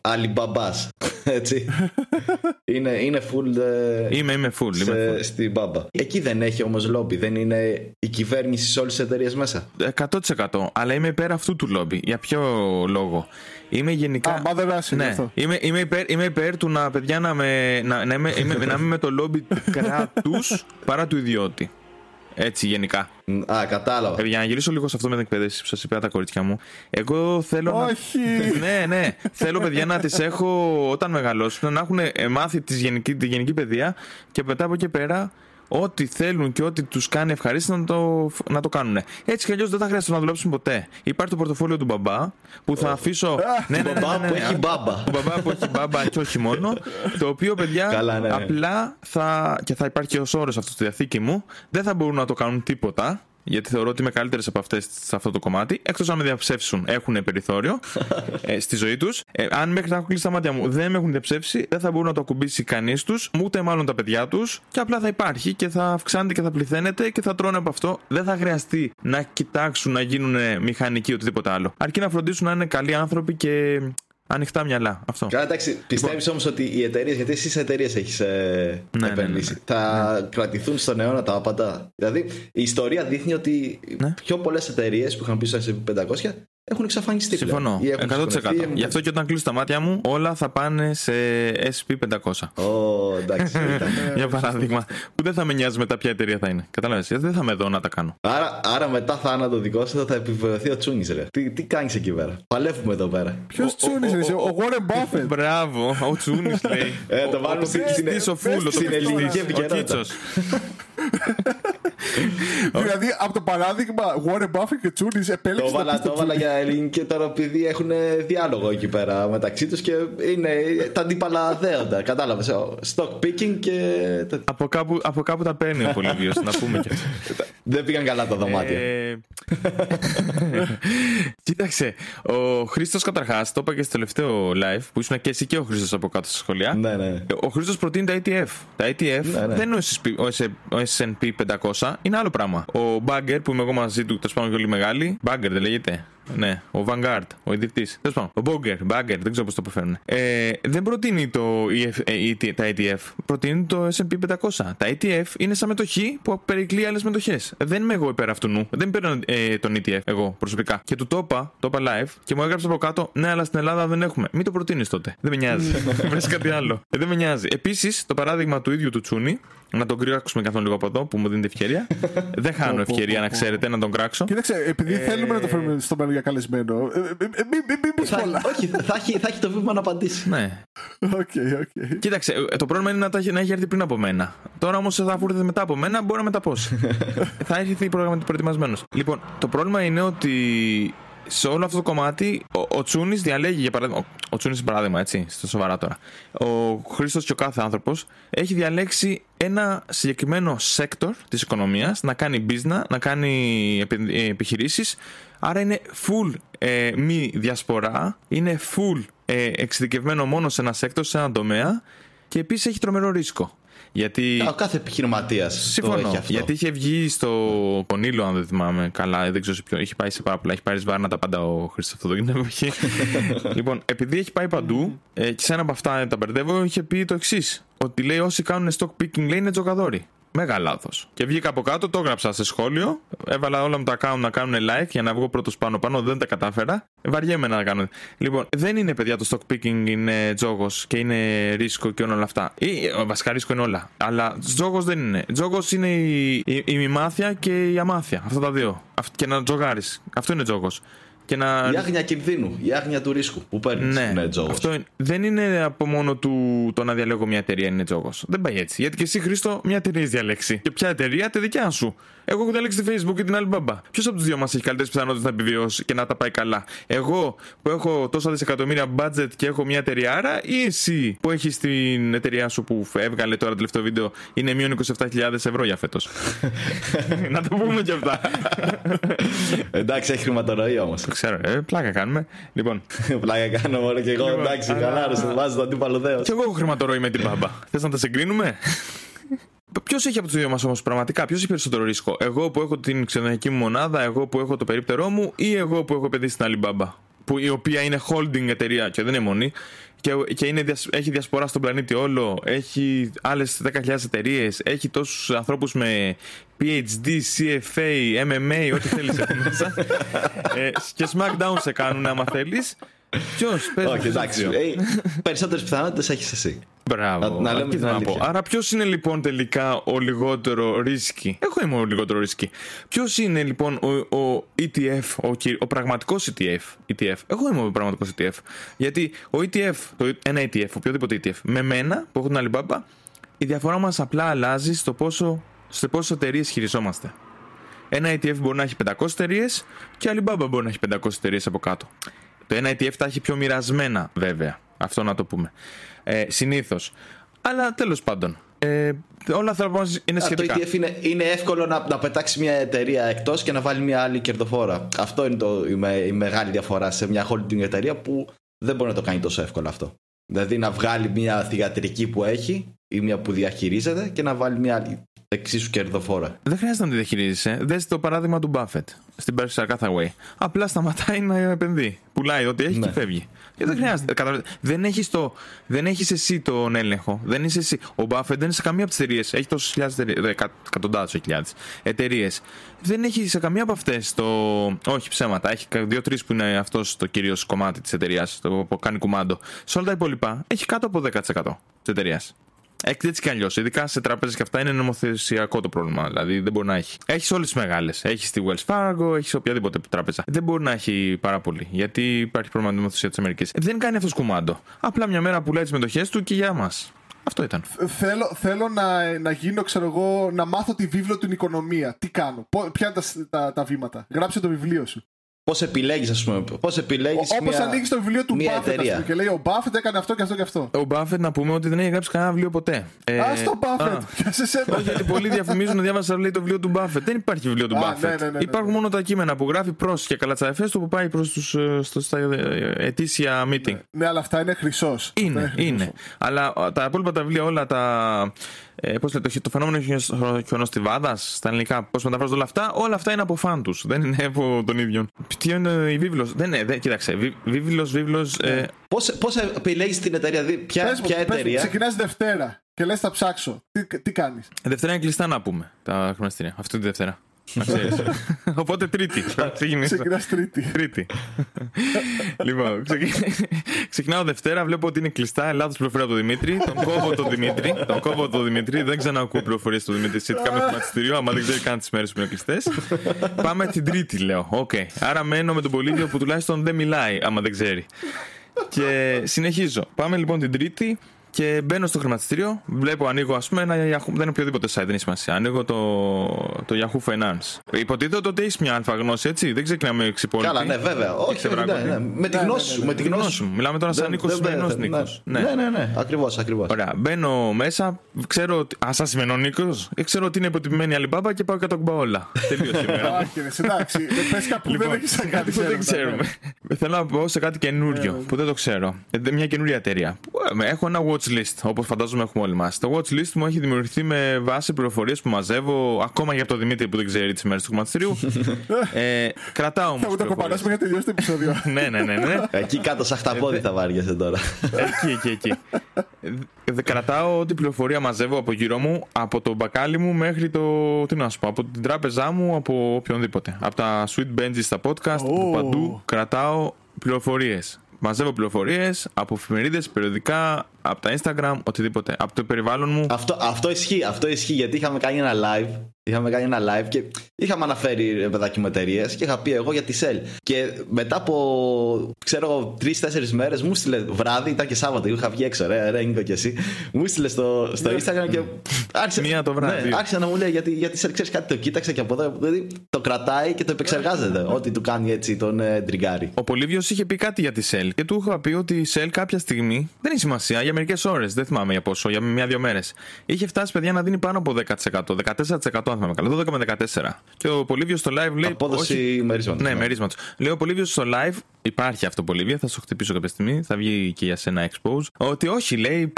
Alibaba. Έτσι. είναι, είναι full. Ε, είμαι, είμαι full. Σε, είμαι full. Στην μπάμπα. Εκεί δεν έχει όμως λόμπι. Δεν είναι η κυβέρνηση σε όλες τις εταιρείες μέσα. 100%. Αλλά αλλά είμαι υπέρ αυτού του λόμπι. Για ποιο λόγο; Είμαι γενικά. Α, mother ναι. αυτό. Είμαι, είμαι, υπέρ, είμαι υπέρ του να, παιδιά, να, με, να, να, είμαι, είμαι, να είμαι με το λόμπι του κράτου παρά του ιδιώτη. Έτσι γενικά. Α, κατάλαβα. Ε, για να γυρίσω λίγο σε αυτό με την εκπαίδευση που σας είπα τα κορίτσια μου. Εγώ θέλω. Όχι. Να... ναι, ναι. θέλω παιδιά να τις έχω όταν μεγαλώσουν να έχουν μάθει τη γενική, τη γενική παιδεία και μετά από εκεί πέρα ό,τι θέλουν και ό,τι τους κάνει ευχαρίστηση να το, να το κάνουν. Έτσι κι αλλιώς δεν θα χρειάζεται να δουλέψουν ποτέ. Υπάρχει το πορτοφόλιο του μπαμπά που θα αφήσω. ναι, ναι, ναι, ναι, που έχει μπάμπα. Του μπαμπά που έχει μπάμπα και όχι μόνο. Το οποίο παιδιά απλά θα. και θα υπάρχει και ως όρος αυτό στη διαθήκη μου. Δεν θα μπορούν να το κάνουν τίποτα γιατί θεωρώ ότι είμαι καλύτερε από αυτές σε αυτό το κομμάτι. Εκτός αν με διαψεύσουν, έχουν περιθώριο ε, στη ζωή τους. Ε, αν μέχρι να έχω κλείσει τα μάτια μου δεν με έχουν διαψεύσει, δεν θα μπορούν να το ακουμπήσει κανείς τους, ούτε μάλλον τα παιδιά τους. Και απλά θα υπάρχει και θα αυξάνεται και θα πληθαίνεται και θα τρώνε από αυτό. Δεν θα χρειαστεί να κοιτάξουν να γίνουν μηχανικοί οτιδήποτε άλλο. Αρκεί να φροντίσουν να είναι καλοί άνθρωποι και ανοιχτά μυαλά. Αυτό. Καλά, εντάξει. Πιστεύεις λοιπόν... όμως ότι οι εταιρείες, γιατί εσεί εταιρείες έχεις ε, ναι, επενδύσει, ναι, ναι, θα ναι. κρατηθούν στον αιώνα τα απαντά. Δηλαδή, η ιστορία δείχνει ότι ναι. πιο πολλές εταιρείες που είχαν πει στο SP500 έχουν εξαφανιστεί. Συμφωνώ. 100%. Γι' αυτό και όταν κλείσω τα μάτια μου, όλα θα πάνε σε SP500. Oh, εντάξει. Για παράδειγμα. Που δεν θα με νοιάζει μετά ποια εταιρεία θα είναι. Κατάλαβες. Δεν θα με δω να τα κάνω. Άρα, άρα μετά θάνατο δικό σου θα επιβεβαιωθεί ο Τσούνι, ρε. Τι, τι κάνεις εκεί πέρα; Παλεύουμε εδώ πέρα. Ποιος Τσούνι, ρε. Ο Warren Buffett. Μπράβο. Ο Τσούνι λέει. Ε, το βάλουμε στην ελληνική επικαιρότητα. δηλαδή από το παράδειγμα Warren Buffett και Τσούνι επέλεξε. Το βάλα, το βάλα για ελληνική τώρα επειδή έχουν διάλογο εκεί πέρα μεταξύ τους και είναι τα αντίπαλα δέοντα. Κατάλαβες. Stock picking και. Από κάπου, από κάπου τα παίρνει ο Πολύβιο, να πούμε και Δεν πήγαν καλά τα δωμάτια. Ε, κοίταξε. Ο Χρήστος καταρχάς, το είπα και στο τελευταίο live που ήσουν και εσύ και ο Χρήστος από κάτω στα σχολεία. Ναι, ναι. Ο Χρήστος προτείνει τα ETF. Τα ETF ναι, ναι. δεν είναι ο SP 500, είναι άλλο πράγμα. Ο Bagger που είμαι εγώ μαζί του, τέλος πάντων πολύ μεγάλη. Bagger δεν λέγεται. Ναι, ο Vanguard, ο ιδρυτή. Τέλος πάντων, ο Bogger, Bagger, δεν ξέρω πώς το προφέρουν. Ε, δεν προτείνει το EF, ε, τα ETF, προτείνει το SP 500. Τα ETF είναι σαν μετοχή που περικλεί άλλες μετοχές. Δεν είμαι εγώ υπέρ αυτού νου. Δεν παίρνω ε, τον ETF εγώ προσωπικά. Και του το είπα, το είπα live και μου έγραψε από κάτω, Ναι, αλλά στην Ελλάδα δεν έχουμε. Μην το προτείνεις τότε. Δεν με νοιάζει. Βρει κάτι άλλο. Ε, δεν με νοιάζει. Επίσης, το παράδειγμα του ίδιου του Τσούνη, να τον κράξουμε καθόλου λίγο από εδώ που μου δίνετε ευκαιρία. δεν χάνω ευκαιρία να ξέρετε να τον κράξω. Κοίταξε, επειδή θέλουμε να το φέρουμε στο μέλλον για καλεσμένο. ε, Μην πει πολλά. Όχι, θα έχει, θα έχει το βήμα να απαντήσει. Ναι. Ok, ok. Κοίταξε, ε, το πρόβλημα είναι να, τα έχει- να έχει έρθει πριν από μένα. Τώρα όμως θα έρθει μετά από μένα, μπορεί να με ταπώσει. θα έρθει προετοιμασμένος. Λοιπόν, το πρόβλημα είναι ότι σε όλο αυτό το κομμάτι ο, ο Τσούνης διαλέγει, για παράδειγμα. Ο, ο Τσούνης, παράδειγμα, έτσι, στο σοβαρά τώρα. Ο Χρήστος και ο κάθε άνθρωπος έχει διαλέξει ένα συγκεκριμένο sector της οικονομίας να κάνει business, να κάνει επιχειρήσεις. Άρα είναι full ε, μη διασπορά, είναι full ε, εξειδικευμένο μόνο σε ένα sector, σε ένα τομέα και επίσης έχει τρομερό ρίσκο. Γιατί... Ο κάθε επιχειρηματίας. Συμφωνώ. Γιατί είχε βγει στο Κονίλο, αν δεν θυμάμαι καλά, δεν ξέρω σε ποιο. Έχει πάει σε πάρα πολλά. Έχει πάρει σβάρνα τα πάντα ο Χρήστος αυτό την εποχή. λοιπόν, επειδή έχει πάει παντού ε, και σε ένα από αυτά τα μπερδεύω, είχε πει το εξής. Ότι λέει όσοι κάνουν stock picking λέει είναι τζοκαδόροι. Μέγα λάθος. Και βγήκα από κάτω, το έγραψα σε σχόλιο. Έβαλα όλα μου τα account να κάνουν like για να βγω πρώτος πάνω πάνω. Δεν τα κατάφερα. Βαριέμαι να κάνω. Λοιπόν, δεν είναι παιδιά το stock picking είναι τζόγος και είναι ρίσκο και όλα αυτά. Ή, βασικά ρίσκο είναι όλα. Αλλά τζόγος δεν είναι. Τζόγος είναι η, η, η μημάθεια και η αμάθεια. Αυτά τα δύο. Και να τζογάρεις. Αυτό είναι τζόγος. Και να... Η άγνοια κινδύνου, η άγνοια του ρίσκου που παίρνεις. Ναι, είναι τζόγος. αυτό είναι- δεν είναι από μόνο του το να διαλέγω μια εταιρεία είναι τζόγος. Δεν πάει έτσι. Γιατί και εσύ, Χρήστο, μια εταιρεία έχεις διαλέξει. Και ποια εταιρεία, τη δικιά σου. Εγώ έχω διαλέξει τη Facebook και την Alibaba. Ποιος από τους δύο μας έχει καλύτερες πιθανότητες να επιβιώσει και να τα πάει καλά; Εγώ που έχω τόσα δισεκατομμύρια budget και έχω μια εταιρεία, άρα ή εσύ που έχεις την εταιρεία σου που έβγαλε τώρα το τελευταίο βίντεο είναι μείον 27.000 ευρώ για φέτος. να το πούμε και αυτά. Εντάξει, έχει χρηματορροή όμως. Το ξέρω, ε, πλάκα κάνουμε. Λοιπόν, Πλάκα κάνω μόνο και εγώ. Λοιπόν, Εντάξει, αλλά- καλά, ρε, βάζει το αντίπαλο δέο. Κι εγώ έχω χρηματορροή με την μπάμπα. Θες να τα συγκρίνουμε; Ποιος έχει από τους δύο μας όμως πραγματικά, ποιος έχει περισσότερο ρίσκο, Εγώ που έχω την ξενοδοχειακή μου μονάδα, εγώ που έχω το περίπτερό μου ή εγώ που έχω επενδύσει στην Alibaba. Που η οποία είναι holding εταιρεία και δεν είναι μόνη και, και είναι, διασ- έχει διασπορά στον πλανήτη όλο, έχει άλλες 10.000 εταιρείες, έχει τόσους ανθρώπους με PhD, CFA, MMA, ό,τι θέλεις εκεί μέσα. ε, και SmackDown σε κάνουν άμα θέλεις. Ποιος, πες Όχι, μου, ποιος εντάξει. δύο. Περισσότερες πιθανότητες έχεις εσύ. Μπράβο. Να- να λέμε Τι την θέλω να πω. αλήθεια. Άρα ποιος είναι λοιπόν τελικά ο λιγότερο ρίσκι; Εγώ είμαι ο λιγότερο ρίσκι. Ποιος είναι λοιπόν ο, ο ETF, ο, κυ- ο πραγματικός ETF, ETF. Εγώ είμαι ο πραγματικός ETF. Γιατί ο ETF, το, ένα ETF, οποιοδήποτε ETF, με μένα που έχω την Alibaba, η διαφορά μας απλά αλλάζει στο πόσο, σε πόσες εταιρείες χειριζόμαστε. Ένα ETF μπορεί να έχει 500 εταιρείες και η Alibaba μπορεί να έχει 500 εταιρείες από κάτω. Το ένα ETF τα έχει πιο μοιρασμένα, βέβαια. Αυτό να το πούμε. Ε, Συνήθως. Αλλά τέλος πάντων. Ε, όλα θα πω είναι Α, Το σχετικά. ETF είναι, είναι εύκολο να, να πετάξει μια εταιρεία εκτός και να βάλει μια άλλη κερδοφόρα. Αυτό είναι το, η, με- η μεγάλη διαφορά σε μια holding εταιρεία που δεν μπορεί να το κάνει τόσο εύκολα αυτό. Δηλαδή να βγάλει μια θηγατρική που έχει ή μια που διαχειρίζεται και να βάλει μια άλλη εξίσου κερδοφόρα. Δεν χρειάζεται να τη διαχειρίζεσαι. Δες το παράδειγμα του Buffett στην Berkshire Hathaway. Απλά σταματάει να επενδύει. Πουλάει ό,τι έχει Ναι. και φεύγει. Και δεν χρειάζεται. Καταλαβαίνετε. Δεν έχεις το... δεν έχεις εσύ τον έλεγχο. Δεν είσαι εσύ. Ο Buffett δεν είναι σε καμία από τις εταιρείες. Έχει τόσες χιλιάδες εταιρείες. Εκατοντάδες, όχι χιλιάδες εταιρείες. Δεν έχει σε καμία από αυτές το. Όχι ψέματα. Έχει δύο-τρεις που είναι αυτός το κυρίως κομμάτι της εταιρείας. Το που κάνει κουμάντο. Σε όλα τα υπόλοιπα έχει κάτω από 10% της εταιρείας. Έχει έτσι κι αλλιώς. Ειδικά σε τράπεζες και αυτά είναι νομοθεσιακό το πρόβλημα. Δηλαδή δεν μπορεί να έχει. Έχεις όλες τις μεγάλες. Έχεις τη Wells Fargo, έχεις οποιαδήποτε τράπεζα. Δεν μπορεί να έχει πάρα πολύ. Γιατί υπάρχει πρόβλημα με τη νομοθεσία της Αμερικής. Δεν κάνει αυτός κουμάντο. Απλά μια μέρα πουλάει τις μετοχές του και για μας. Αυτό ήταν. Θέλω, θέλω να, να γίνω, ξέρω εγώ, να μάθω τη βίβλο την οικονομία. Τι κάνω, πο- ποια είναι τα, τα, τα βήματα. Γράψε το βιβλίο σου. Πώς επιλέγεις, ας πούμε, πώς επιλέγεις. Όπως ανοίγεις το βιβλίο του μια Buffett ας εταιρεία; πούμε, και λέει Ο Buffett έκανε αυτό και αυτό και αυτό. Ο Μπάφετ να πούμε ότι δεν έχει γράψει κανένα βιβλίο ποτέ. Ε, Α το Buffett. α, Και σε σένα. Όχι, γιατί πολλοί διαφημίζουν να διάβασα λέει το βιβλίο του Μπάφετ. Δεν υπάρχει βιβλίο του Α, Μπάφετ. ναι, ναι, ναι, ναι, Υπάρχουν ναι. μόνο τα κείμενα που γράφει προς και καλατσαφές του που πάει προς τους στα ε, ετήσια meeting. Ναι, αλλά αυτά είναι χρυσός. Είναι, είναι. Αλλά α, τα υπόλοιπα τα βιβλία όλα τα Ε, Πώς λέτε, το φαινόμενο χιονοστιβάδα στα ελληνικά, πώς μεταφράζονται όλα αυτά, όλα αυτά είναι από φαν τους. Δεν είναι από τον ίδιο. Τι είναι η βίβλος; Δεν είναι, δεν, κοίταξε. Βίβλος, βίβλος. Ε... Πώ επιλέγεις την εταιρεία, δι, ποια, Πες μου, ποια πες μου, εταιρεία; Ξεκινάς Δευτέρα και λες θα ψάξω. Τι, τι κάνεις; Δευτέρα είναι κλειστά να πούμε τα χρηματιστήρια. Αυτή τη Δευτέρα. Να ξέρεις. Οπότε Τρίτη. Θα ξεκινήσω. Ξεκινάς Τρίτη. Τρίτη. λοιπόν, ξεκι- ξεκινάω Δευτέρα, βλέπω ότι είναι κλειστά. Λάθος πληροφορία από τον Δημήτρη. Τον κόβω τον Δημήτρη. Τον κόβω τον Δημήτρη. Δεν ξανακούω πληροφορίες του Δημήτρη σχετικά με το χρηματιστήριο, άμα δεν ξέρει καν τις μέρες που είναι κλειστές. Πάμε την Τρίτη, λέω. Οκ. Άρα μένω με τον Πολύβιο που τουλάχιστον δεν μιλάει, άμα δεν ξέρει. Και συνεχίζω. Πάμε λοιπόν την Τρίτη και μπαίνω στο χρηματιστήριο. Βλέπω, ανοίγω, ας πούμε, ένα Yahoo. Δεν είναι οποιοδήποτε site, δεν έχει σημασία. Ανοίγω το, το Yahoo Finance. Υποτίθεται ότι έχεις μια άλφα γνώση, έτσι. Δεν ξεκινάμε ξυπόλυτοι. Καλά, ναι, βέβαια. Όχι, ξεβράκωτοι. ναι, ναι. Με τη Ναι, γνώση ναι, σου. ναι, Με τη Τη γνώση γνώση σου. μου. Μιλάμε τώρα σαν Δεν- Νίκος δεν σημερινό μπέρδευε, Νίκος. ναι. Ναι, ναι, ναι. Ακριβώς, ακριβώς. Ωραία. Μπαίνω μέσα, ξέρω ότι. Α, σας σημαίνει ο Νίκο. Ξέρω ότι είναι υποτιμημένη Αλιμπάμπα και πάω και τον όλα. Τελείωσε σήμερα. Άχι, ρε, εντάξει. Πες κάπου που δεν έχεις κάτι Που δεν ξέρουμε. Θέλω να πω σε κάτι καινούριο που δεν το ξέρω. Ε, Μια καινούρια εταιρεία. Που, ε, Έχω ένα watch list, όπως φαντάζομαι έχουμε όλοι μας. Το watch list μου έχει δημιουργηθεί με βάση πληροφορίες που μαζεύω, ακόμα και από τον Δημήτρη που δεν ξέρει τις μέρες του χρηματιστηρίου. ε, κρατάω Θα όμω. μου το κοπανάσουμε για τελειώσει το επεισόδιο. ναι, ναι, ναι, ναι. Εκεί κάτω σαν χταπόδι θα βάριεσαι τώρα. εκεί, εκεί, εκεί. Ε, Κρατάω ό,τι πληροφορία μαζεύω από γύρω μου, από το μπακάλι μου μέχρι το. Τι να σου πω, από την τράπεζά μου, από οποιονδήποτε. Από τα sweet benches στα podcast, από Ω. παντού κρατάω πληροφορίες. Μαζεύω πληροφορίες από εφημερίδες, περιοδικά, από τα Instagram, οτιδήποτε. Από το περιβάλλον μου. αυτό, αυτό ισχύει, αυτό ισχύει γιατί είχαμε κάνει ένα live. Είχαμε κάνει ένα live και είχαμε αναφέρει ρε παιδάκι μου εταιρείες και είχα πει εγώ για τη Shell. Και μετά από ξέρω εγώ τρει-τέσσερι μέρες μου στείλε βράδυ, ήταν και Σάββατο, είχα βγει έξω, ρε, ρε Νίκο και εσύ. Μου στείλε στο, στο Instagram και άρχισε, Μία το βράδυ. Ναι, άρχισε να μου λέει γιατί, γιατί Shell ξέρεις κάτι, το κοίταξε και από εδώ. Δηλαδή το κρατάει και το επεξεργάζεται. ό,τι του κάνει έτσι τον ε, τριγκάρι. Ο Πολύβιος είχε πει κάτι για τη Shell και του είχα πει ότι η Shell κάποια στιγμή, δεν έχει σημασία, για μερικές ώρες, δεν θυμάμαι για πόσο, για μια-δύο μέρες, είχε φτάσει παιδιά να δίνει πάνω από 10%, 14% αν θυμάμαι καλά, 12 με 14. Και ο Πολύβιος στο live λέει. Απόδοση όχι, μερίσματος, Ναι, ναι. μερίσματος. Λέει ο Πολύβιος στο live, υπάρχει αυτό Πολύβιο, θα σου χτυπήσω κάποια στιγμή, θα βγει και για σένα expose, ότι όχι, λέει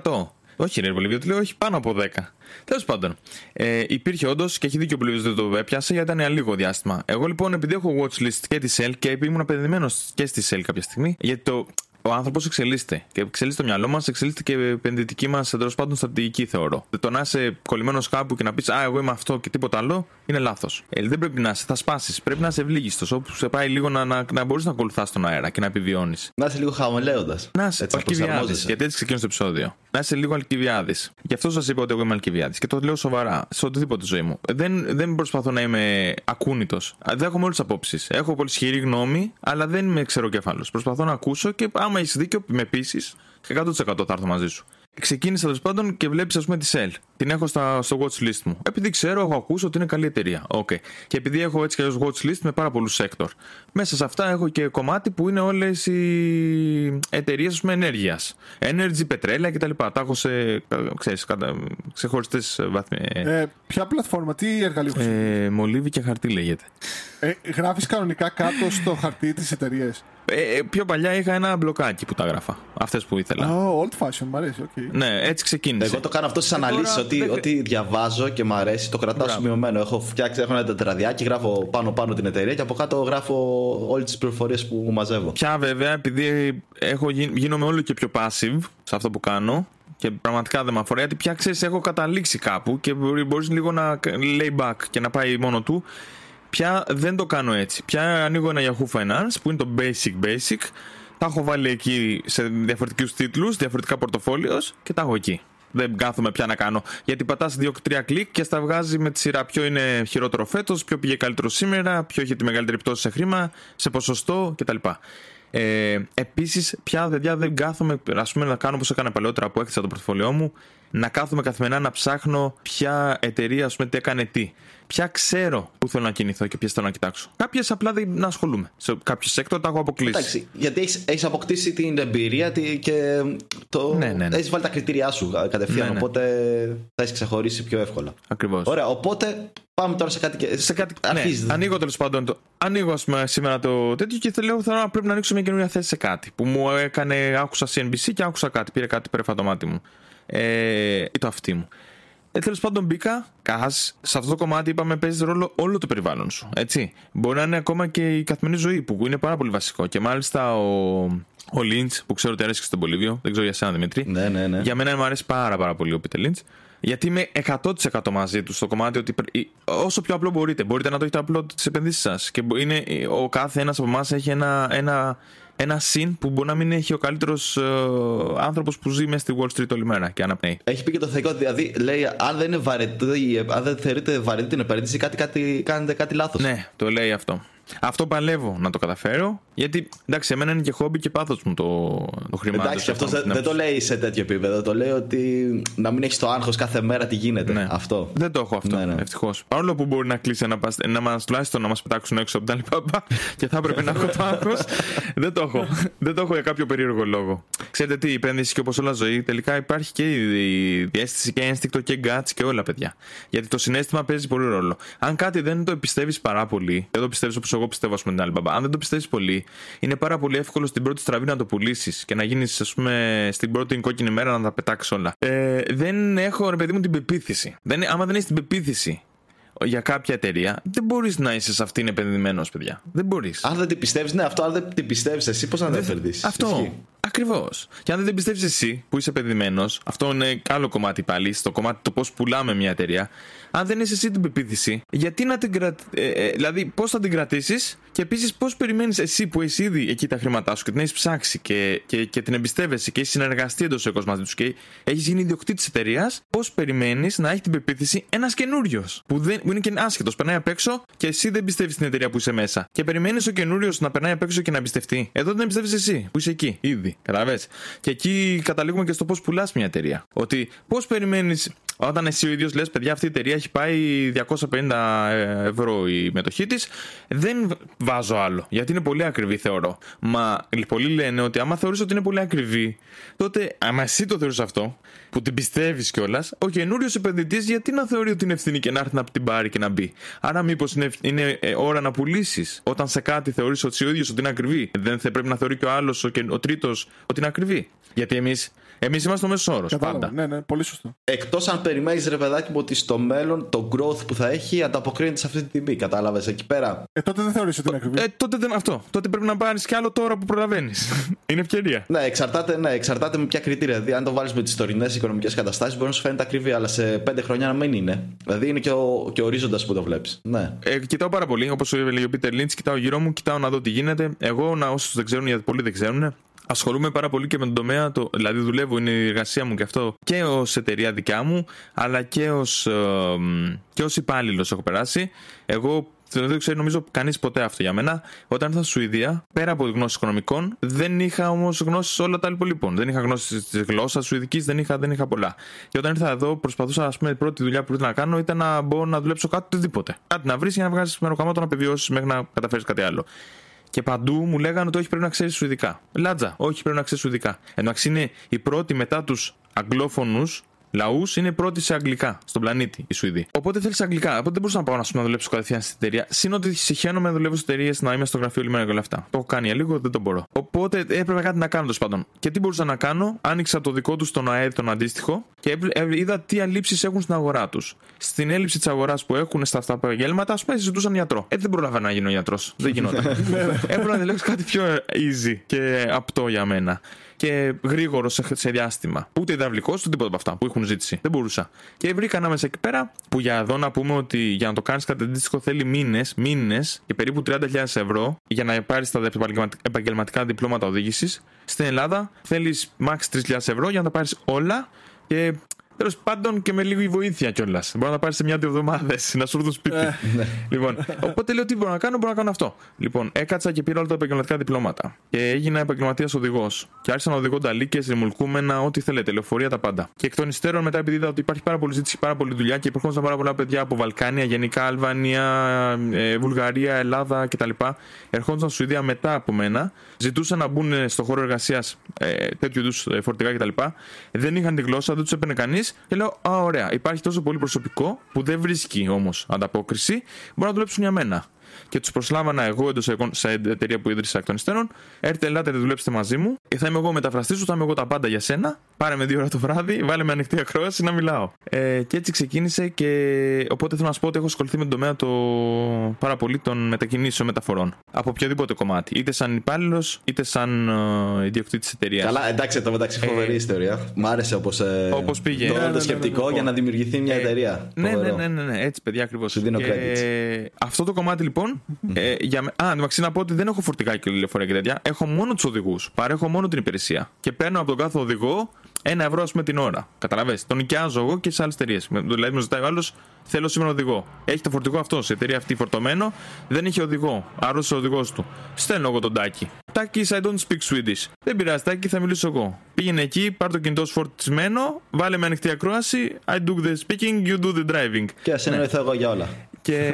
5%. Όχι, ρε Πολύβιο, του λέει όχι πάνω από 10. Τέλος πάντων, ε, υπήρχε όντως και έχει δίκιο ο Πολύβιος δεν το έπιασε γιατί ήταν λίγο διάστημα. Εγώ λοιπόν, επειδή έχω watchlist και τη Shell και επειδή ήμουν απενδυμένος και στη Shell κάποια στιγμή, γιατί το, ο άνθρωπος εξελίσσεται. Και εξελίσσεται το μυαλό μας, εξελίσσεται και η επενδυτική μας τέλο πάντων στρατηγική, θεωρώ. Το να είσαι κολλημένος κάπου και να πεις Α, εγώ είμαι αυτό και τίποτα άλλο, είναι λάθος. Ε, δεν πρέπει να είσαι, θα σπάσεις. Πρέπει να είσαι ευλίγιστο. Όπου σε πάει λίγο να, να, να μπορείς να ακολουθάς τον αέρα και να επιβιώνεις. Να είσαι λίγο χαμελέοντα. Να είσαι αλκιβιάδη. Γιατί έτσι ξεκίνησε το επεισόδιο. Να είσαι λίγο αλκιβιάδη. Γι' αυτό σας είπα ότι εγώ είμαι αλκιβιάδη. Και το λέω σοβαρά σε οτιδήποτε ζωή μου. Δεν, δεν προσπαθώ να είμαι ακούνητος. Δέχομαι όλες τις απόψεις. Έχω πολύ ισχυρή γνώμη, αλλά δεν είμαι ξεροκέφαλος. Προσπαθώ να ακούσω και άμα έχεις δίκιο, με πείσει, 100% θα έρθω μαζί σου. Ξεκίνησα τέλος πάντων και βλέπεις, ας πούμε, τη Shell. Την έχω στα, στο watch list μου. Επειδή ξέρω, έχω ακούσει ότι είναι καλή εταιρεία. Okay. Και επειδή έχω έτσι και αλλιώς watch list με πάρα πολλούς sector. Μέσα σε αυτά έχω και κομμάτι που είναι όλες οι εταιρείες ενέργειας. Energy, πετρέλαια κτλ. Τα έχω σε ξέρεις, κατα... ξεχωριστές βαθμίδες. Ε, ποια πλατφόρμα, τι εργαλείο χρησιμοποιείς; Ε, μολύβι και χαρτί λέγεται. Ε, γράφεις κανονικά κάτω στο χαρτί της εταιρείας. Ε, ε, πιο παλιά είχα ένα μπλοκάκι που τα έγραφα. Αυτές που ήθελα. Oh, old fashion, μου αρέσει, οκ. Ναι, έτσι ξεκίνησε. Εγώ το κάνω αυτό στις τώρα αναλύσεις. Ότι, δεν- ότι διαβάζω και μου αρέσει, το κρατάω Μπράβο. σημειωμένο. Έχω φτιάξει έχω ένα τετραδιάκι, γράφω πάνω-πάνω την εταιρεία και από κάτω γράφω όλες τις πληροφορίες που μαζεύω. Πια βέβαια, επειδή έχω, γι- γίνομαι όλο και πιο passive σε αυτό που κάνω και πραγματικά δεν με αφορά, γιατί πια ξέρεις, έχω καταλήξει κάπου και μπορεί λίγο να lay back και να πάει μόνο του. Πια δεν το κάνω έτσι. Πια ανοίγω ένα Yahoo Finance που είναι το basic basic. Τα έχω βάλει εκεί σε διαφορετικούς τίτλους, διαφορετικά πορτοφόλιος και τα έχω εκεί. Δεν κάθομαι πια να κάνω. Γιατί πατάς 2-3 κλικ και στα βγάζει με τη σειρά ποιο είναι χειρότερο φέτος, ποιο πήγε καλύτερο σήμερα, ποιο είχε τη μεγαλύτερη πτώση σε χρήμα, σε ποσοστό κτλ. Ε, Επίσης, πια παιδιά δεν κάθομαι ας πούμε, να κάνω όπως έκανα παλαιότερα που έκτισα το πορτοφόλιό μου, να κάθομαι καθημερινά να ψάχνω ποια εταιρεία ας πούμε, τι έκανε τι. Ποια ξέρω που θέλω να κινηθώ και ποιες θέλω να κοιτάξω. Κάποιες απλά δεν να ασχολούμαι. Σε κάποιο sector τα έχω αποκλείσει. Εντάξει, γιατί έχεις αποκτήσει την εμπειρία τη- και το... Ναι, ναι, ναι. έχεις βάλει τα κριτήριά σου κατευθείαν. Ναι, ναι. Οπότε θα έχεις ξεχωρίσει πιο εύκολα. Ακριβώς. Ωραία, οπότε πάμε τώρα σε κάτι. και- Σε κάτι. Αρχίζεις. Ναι, ανοίγω τέλος πάντων. Το... Ανοίγω ας πούμε, σήμερα το τέτοιο και θέλω, θέλω να πρέπει να ανοίξω μια καινούργια θέση σε κάτι. Που μου έκανε, άκουσα CNBC και άκουσα κάτι. Πήρε κάτι πέρα το μάτι μου. Ε, ή το αυτί μου. Ε, Τέλος πάντων, μπήκα. Καχάς, σε αυτό το κομμάτι είπαμε παίζεις ρόλο όλο το περιβάλλον σου. Έτσι. Μπορεί να είναι ακόμα και η καθημερινή ζωή που είναι πάρα πολύ βασικό. Και μάλιστα ο, ο Λίντς, που ξέρω ότι αρέσει και στον Πολύβιο, δεν ξέρω για σένα Δημήτρη. Ναι, ναι, ναι. Για μένα μου αρέσει πάρα, πάρα πολύ ο Πίτερ Λίντς. Γιατί είμαι 100% μαζί του στο κομμάτι ότι πρέ- όσο πιο απλό μπορείτε, μπορείτε να το έχετε απλό τις επενδύσεις σας. Και μπο- είναι, ο κάθε ένας από εμάς έχει ένα, ένα, ένα συν που μπορεί να μην έχει ο καλύτερος ε, άνθρωπος που ζει μέσα στη Wall Street όλη μέρα και αναπνέει. Έχει πει και το θεϊκό, δηλαδή λέει αν δεν είναι βαρετή, αν δεν θεωρείτε βαρετή την επένδυση, κάτι, κάτι, κάνετε κάτι λάθος. Ναι, το λέει αυτό. Αυτό παλεύω να το καταφέρω. Γιατί εντάξει, εμένα είναι και χόμπι και πάθος μου το, το χρήμα. Εντάξει, και αυτό δεν, δεν το λέει σε τέτοιο επίπεδο. Το λέει ότι να μην έχεις το άγχος κάθε μέρα τι γίνεται. Ναι. Αυτό. Δεν το έχω αυτό, Ναι, ναι. ευτυχώς. Παρόλο που μπορεί να κλείσει ένα πασ... να μας, τουλάχιστον να μας πετάξουν έξω από τα λοιπά και θα έπρεπε να έχω το άγχος. δεν το έχω. δεν το έχω για κάποιο περίεργο λόγο. Ξέρετε τι, η επένδυση και όπως όλα ζωή, τελικά υπάρχει και η διέστηση και ένστικτο και guts και όλα, παιδιά. Γιατί το συνέστημα παίζει πολύ ρόλο. Αν κάτι δεν το πιστεύει πάρα πολύ, δεν το πιστεύεις όπως εγώ πιστεύω, ας πούμε, την άλλη μπαμπά. Αν δεν το πιστεύεις πολύ, είναι πάρα πολύ εύκολο στην πρώτη στραβή να το πουλήσεις και να γίνεις, ας πούμε, στην πρώτη κόκκινη μέρα να τα πετάξεις όλα. Ε, δεν έχω, ρε παιδί μου, την πεποίθηση. Δεν, άμα δεν έχεις την πεποίθηση για κάποια εταιρεία, δεν μπορείς να είσαι σε αυτήν επενδυμένος, παιδιά. Δεν μπορείς. Αν δεν την πιστεύεις, ναι, αυτό. Αν δεν την πιστεύεις εσύ, πώς να την επενδύσεις; Αυτό. Ακριβώς. Και αν δεν την πιστεύεις εσύ που είσαι επενδυμένος, αυτό είναι άλλο κομμάτι πάλι, στο κομμάτι το πώς πουλάμε μια εταιρεία. Αν δεν είσαι εσύ την πεποίθηση, γιατί να την κρατήσει. δηλαδή, πώς θα την κρατήσεις και επίσης πώς περιμένεις εσύ που έχεις ήδη εκεί τα χρήματά σου και την έχεις ψάξει και, και, και την εμπιστεύεσαι και έχεις συνεργαστεί εντός εικοσ μαζί τους και έχεις γίνει ιδιοκτήτης εταιρείας, πώς περιμένεις να έχει την πεποίθηση ένας καινούριος που, δεν, που είναι και άσχετος, περνάει απ' έξω και εσύ δεν πιστεύεις στην εταιρεία που είσαι μέσα. Και περιμένεις ο καινούριος να περνάει απ' έξω και να εμπιστευτεί. Εδώ δεν εμπιστεύεις εσύ που είσαι εκεί ήδη. Καταλαβες. Και εκεί καταλήγουμε και στο πώς πουλάς μια εταιρεία. Ότι πώς περιμένεις όταν εσύ ο ίδιος λες, παιδιά, αυτή η εταιρεία έχει πάει 250 ευρώ η μετοχή της, δεν βάζω άλλο. Γιατί είναι πολύ ακριβή, θεωρώ. Μα πολλοί λένε ότι άμα θεωρείς ότι είναι πολύ ακριβή, τότε άμα εσύ το θεωρείς αυτό, που την πιστεύεις κιόλας, ο καινούριος επενδυτής γιατί να θεωρεί ότι είναι ευθύνη και να έρθει να την πάρει και να μπει; Άρα, μήπως είναι, είναι ε, ώρα να πουλήσεις όταν σε κάτι θεωρείς ότι ο ίδιος ότι είναι ακριβή. Δεν θα πρέπει να θεωρεί και ο άλλος, ο, και- ο τρίτος, ότι είναι ακριβή; Γιατί εμείς εμείς είμαστε ο μέσος όρος. Κατάλαβα. Πάντα. Ναι, ναι, πολύ σωστό. Εκτός αν περιμένεις, ρε παιδάκι μου, ότι στο μέλλον το growth που θα έχει ανταποκρίνεται σε αυτή την τιμή. Κατάλαβες εκεί πέρα. Ε, τότε δεν θεωρείς ότι είναι ακριβή. Ε, τότε δεν αυτό. Τότε πρέπει να πάρεις κι άλλο τώρα που προλαβαίνεις. είναι ευκαιρία. Ναι, εξαρτάται, ναι, εξαρτάται με ποια κριτήρια. Δηλαδή, αν το βάλεις με τις τωρινές οικονομικές καταστάσεις, μπορεί να σου φαίνεται ακριβή, αλλά σε πέντε χρόνια να μην είναι. Δηλαδή, είναι και ο, και ο ορίζοντας που το βλέπεις. Ναι. Ε, κοιτάω πάρα πολύ. Όπως έλεγε ο Πίτερ Λίντς, κοιτάω γύρω μου, κοιτάω να δω τι γίνεται. Εγώ, να όσους δεν ξέρουν, γιατί πολλοί δεν ξέρουν, ασχολούμαι πάρα πολύ και με τον τομέα. Το, δηλαδή, δουλεύω, είναι η εργασία μου και αυτό και ως εταιρεία δικιά μου, αλλά και ως και ως υπάλληλος έχω περάσει. Εγώ δεν το ξέρει νομίζω κανείς ποτέ αυτό για μένα. Όταν ήρθα στη Σουηδία, πέρα από γνώσεις οικονομικών, δεν είχα όμως γνώσεις όλα τα υπολείπων. Δεν είχα γνώσεις της γλώσσας σουηδικής, δεν είχα, δεν είχα πολλά. Και όταν ήρθα εδώ, προσπαθούσα, ας πούμε, η πρώτη δουλειά που ήθελα να κάνω ήταν να μπω να δουλέψω κάτι οτιδήποτε. Κάτι να βρεις για να βγάζεις μεροκαμάτο να επιβιώσει μέχρι να καταφέρεις κάτι άλλο. Και παντού μου λέγανε ότι όχι πρέπει να ξέρεις Σουηδικά. Λάτζα, όχι πρέπει να ξέρεις Σουηδικά. Εντάξει είναι η πρώτη μετά τους αγγλόφωνους λαούς είναι η πρώτη σε αγγλικά στον πλανήτη η Σουηδοί. Οπότε θέλει αγγλικά. Οπότε δεν μπορούσα να πάω να, σου να δουλέψω κατευθείαν στην εταιρεία. Συν ότι συχαίνομαι να δουλεύω στι εταιρείες να είμαι στο γραφείο όλη μέρα και όλα αυτά. Το έχω κάνει για λίγο, δεν το μπορώ. Οπότε έπρεπε κάτι να κάνω τέλος πάντων. Και τι μπορούσα να κάνω, άνοιξα το δικό τους τον ΑΕΔ τον αντίστοιχο και έβλε- ε, είδα τι αλλήψει έχουν στην αγορά τους. Στην έλλειψη της αγοράς που έχουν στα αυτά τα επαγγέλματα, ας πούμε, ζητούσαν γιατρό. Ε, δεν πρόλαβα να γίνω γιατρός. δεν γινόταν. Έπρεπε να διαλέξω κάτι πιο easy και απτό για μένα. Και γρήγορο σε, σε διάστημα. Ούτε υδραυλικός, ούτε τίποτα από αυτά που έχουν ζήτηση. Δεν μπορούσα. Και βρήκα ανάμεσα εκεί πέρα που για εδώ να πούμε ότι για να το κάνεις κάτι αντίστοιχο θέλει μήνες, μήνες και περίπου 30.000 ευρώ για να πάρεις τα επαγγελματικά- επαγγελματικά διπλώματα οδήγησης. Στην Ελλάδα θέλεις max 3.000 ευρώ για να τα πάρεις όλα και Τέλος πάντων και με λίγη βοήθεια κιόλας. Μπορεί να τα πάρεις σε μια-δύο εβδομάδες να σου έρθουν σπίτι. λοιπόν, οπότε λέω τι μπορώ να κάνω, μπορώ να κάνω αυτό. Λοιπόν, έκατσα και πήρα όλα τα επαγγελματικά διπλώματα. Και έγινα επαγγελματίας οδηγός. Και άρχισα να οδηγώ ταλίκε, ρημουλκούμενα, ό,τι θέλετε, λεωφορεία τα πάντα. Και εκ των υστέρων μετά, επειδή είδα ότι υπάρχει πάρα πολύ ζήτηση, πάρα πολλή δουλειά και υπήρχαν πάρα πολλά παιδιά από Βαλκάνια, γενικά Αλβανία, ε, Βουλγαρία, Ελλάδα κτλ. Ερχόντουσαν στη Σουηδία μετά από μένα, ζητούσαν να μπουν στο χώρο εργασίας ε, τέτοιου είδους φορτηγά κτλ. Δεν είχαν τη γλώσσα, δεν τους έπαιρνε κανείς. Και λέω, Α, ωραία, υπάρχει τόσο πολύ προσωπικό που δεν βρίσκει όμως ανταπόκριση, μπορεί να δουλέψουν για μένα. και τους προσλάβανα εγώ εντός σε εταιρεία που ίδρυσα εκ των υστέρων. Έρθετε, ελάτε, δουλέψτε μαζί μου. Ε, θα είμαι εγώ μεταφραστής σου, θα είμαι εγώ τα πάντα για σένα. Πάρε με δύο ώρα το βράδυ, βάλε με ανοιχτή ακρόαση να μιλάω. Ε, και έτσι ξεκίνησε και οπότε θέλω να σου πω ότι έχω ασχοληθεί με τον τομέα το πάρα πολύ των μετακινήσεων μεταφορών. Από οποιοδήποτε κομμάτι. Είτε σαν υπάλληλος, είτε σαν uh, ιδιοκτήτης εταιρείας. Καλά, εντάξει, το μεταξύ φοβερή ε, ιστορία. Μ' άρεσε όπως ε, όπως πήγε. το, ναι, ναι, το σκεπτικό ναι, για να δημιουργηθεί μια εταιρεία. Ναι, ναι, ναι, ναι, ναι, έτσι παιδιά ακριβώς. Σου δίνω και... Αυτό το κομμάτι λοιπόν. ε, για... Α, εντάξει να πω ότι δεν έχω φορτικά και λεωφορεία και τέτοια. Έχω μόνο τους οδηγούς. Παρέχω μόνο την υπηρεσία. Και παίρνω από τον κάθε οδηγό ένα ευρώ με την ώρα. Καταλαβαίνετε. Τον νοικιάζω εγώ και σε άλλες εταιρείες. Δηλαδή, μου ζητάει ο άλλος, θέλω σήμερα οδηγό. Έχει το φορτηγό αυτό, η εταιρεία αυτή φορτωμένο, δεν έχει οδηγό. Άρρωσε ο οδηγός του. Στέλνω εγώ τον τάκι. Τάκι, I don't speak Swedish. Δεν πειράζει, τάκι, θα μιλήσω εγώ. Πήγαινε εκεί, πάρ το κινητό σου φορτισμένο, βάλε με ανοιχτή ακρόαση. I do the speaking, you do the driving. Και ας εννοηθώ εγώ για όλα. Και.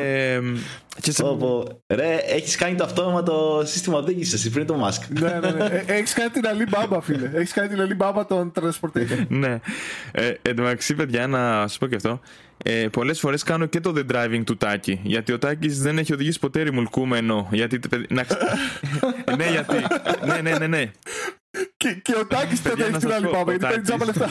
και σε... Όπου, ρε, έχεις κάνει το αυτόματο σύστημα οδήγησης πριν το Musk. ναι, ναι, ναι. Ε, έχεις κάνει την Alibaba, φίλε. Έχεις κάνει την Alibaba των transportation. ναι. Ε, εν τω μεταξύ, παιδιά, να σα πω και αυτό. Ε, Πολλές φορές κάνω και το The Driving του Τάκη. Γιατί ο Τάκης δεν έχει οδηγήσει ποτέ ρημουλκούμενο. Γιατί. Να... ναι, γιατί. ναι, ναι, ναι, ναι. Και, και ο Τάκης δεν έχει την άλλη πάπα, γιατί παίρνει τζάμπα λεφτά.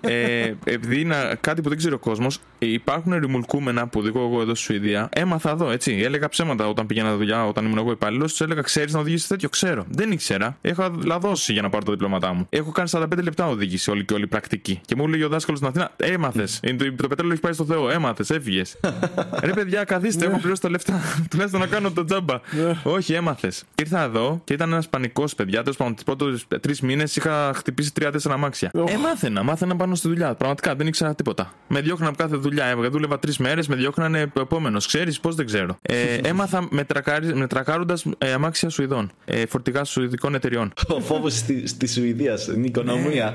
ε, επειδή είναι κάτι που δεν ξέρει ο κόσμος, υπάρχουν ρημουλκούμενα που οδηγώ εγώ εδώ στη Σουηδία. Έμαθα εδώ, έτσι. Έλεγα ψέματα όταν πήγαινα δουλειά, όταν ήμουν εγώ υπάλληλος. Τους έλεγα, ξέρεις να οδηγήσεις τέτοιο, ξέρω. Δεν ήξερα. Έχω λαδώσει για να πάρω τα διπλώματά μου. Έχω κάνει 45 λεπτά οδήγηση όλη και όλη πρακτική. Και μου λέει ο δάσκαλος στην Αθήνα, έμαθες. το πετρέλαιο έχει πάει στο Θεό, έμαθες, έφυγες. Ρε παιδιά, καθίστε, έχω πληρώσει τα λεφτά. Τουλάχιστον να κάνω το τζάμπα. Όχι, έμαθες. Ήρθα εδώ και ήταν ένας πανικός παιδιά. Τέλος πάντων, πρώτο τρεις μήνες είχα χτυπήσει τρία-τέσσερα αμάξια. Oh. Ε, μάθαινα, μάθαινα πάνω στη δουλειά. Πραγματικά δεν ήξερα τίποτα. Με διώχναν από κάθε δουλειά. Έβγα, δούλευα τρεις μέρες, με διώχνανε ο επόμενος. Ξέρεις πώς δεν ξέρω. Ε, έμαθα με, με τρακάροντας ε, αμάξια Σουηδών. Ε, φορτηγά Σουηδικών εταιριών. Ο φόβος τη, τη Σουηδία, την οικονομία.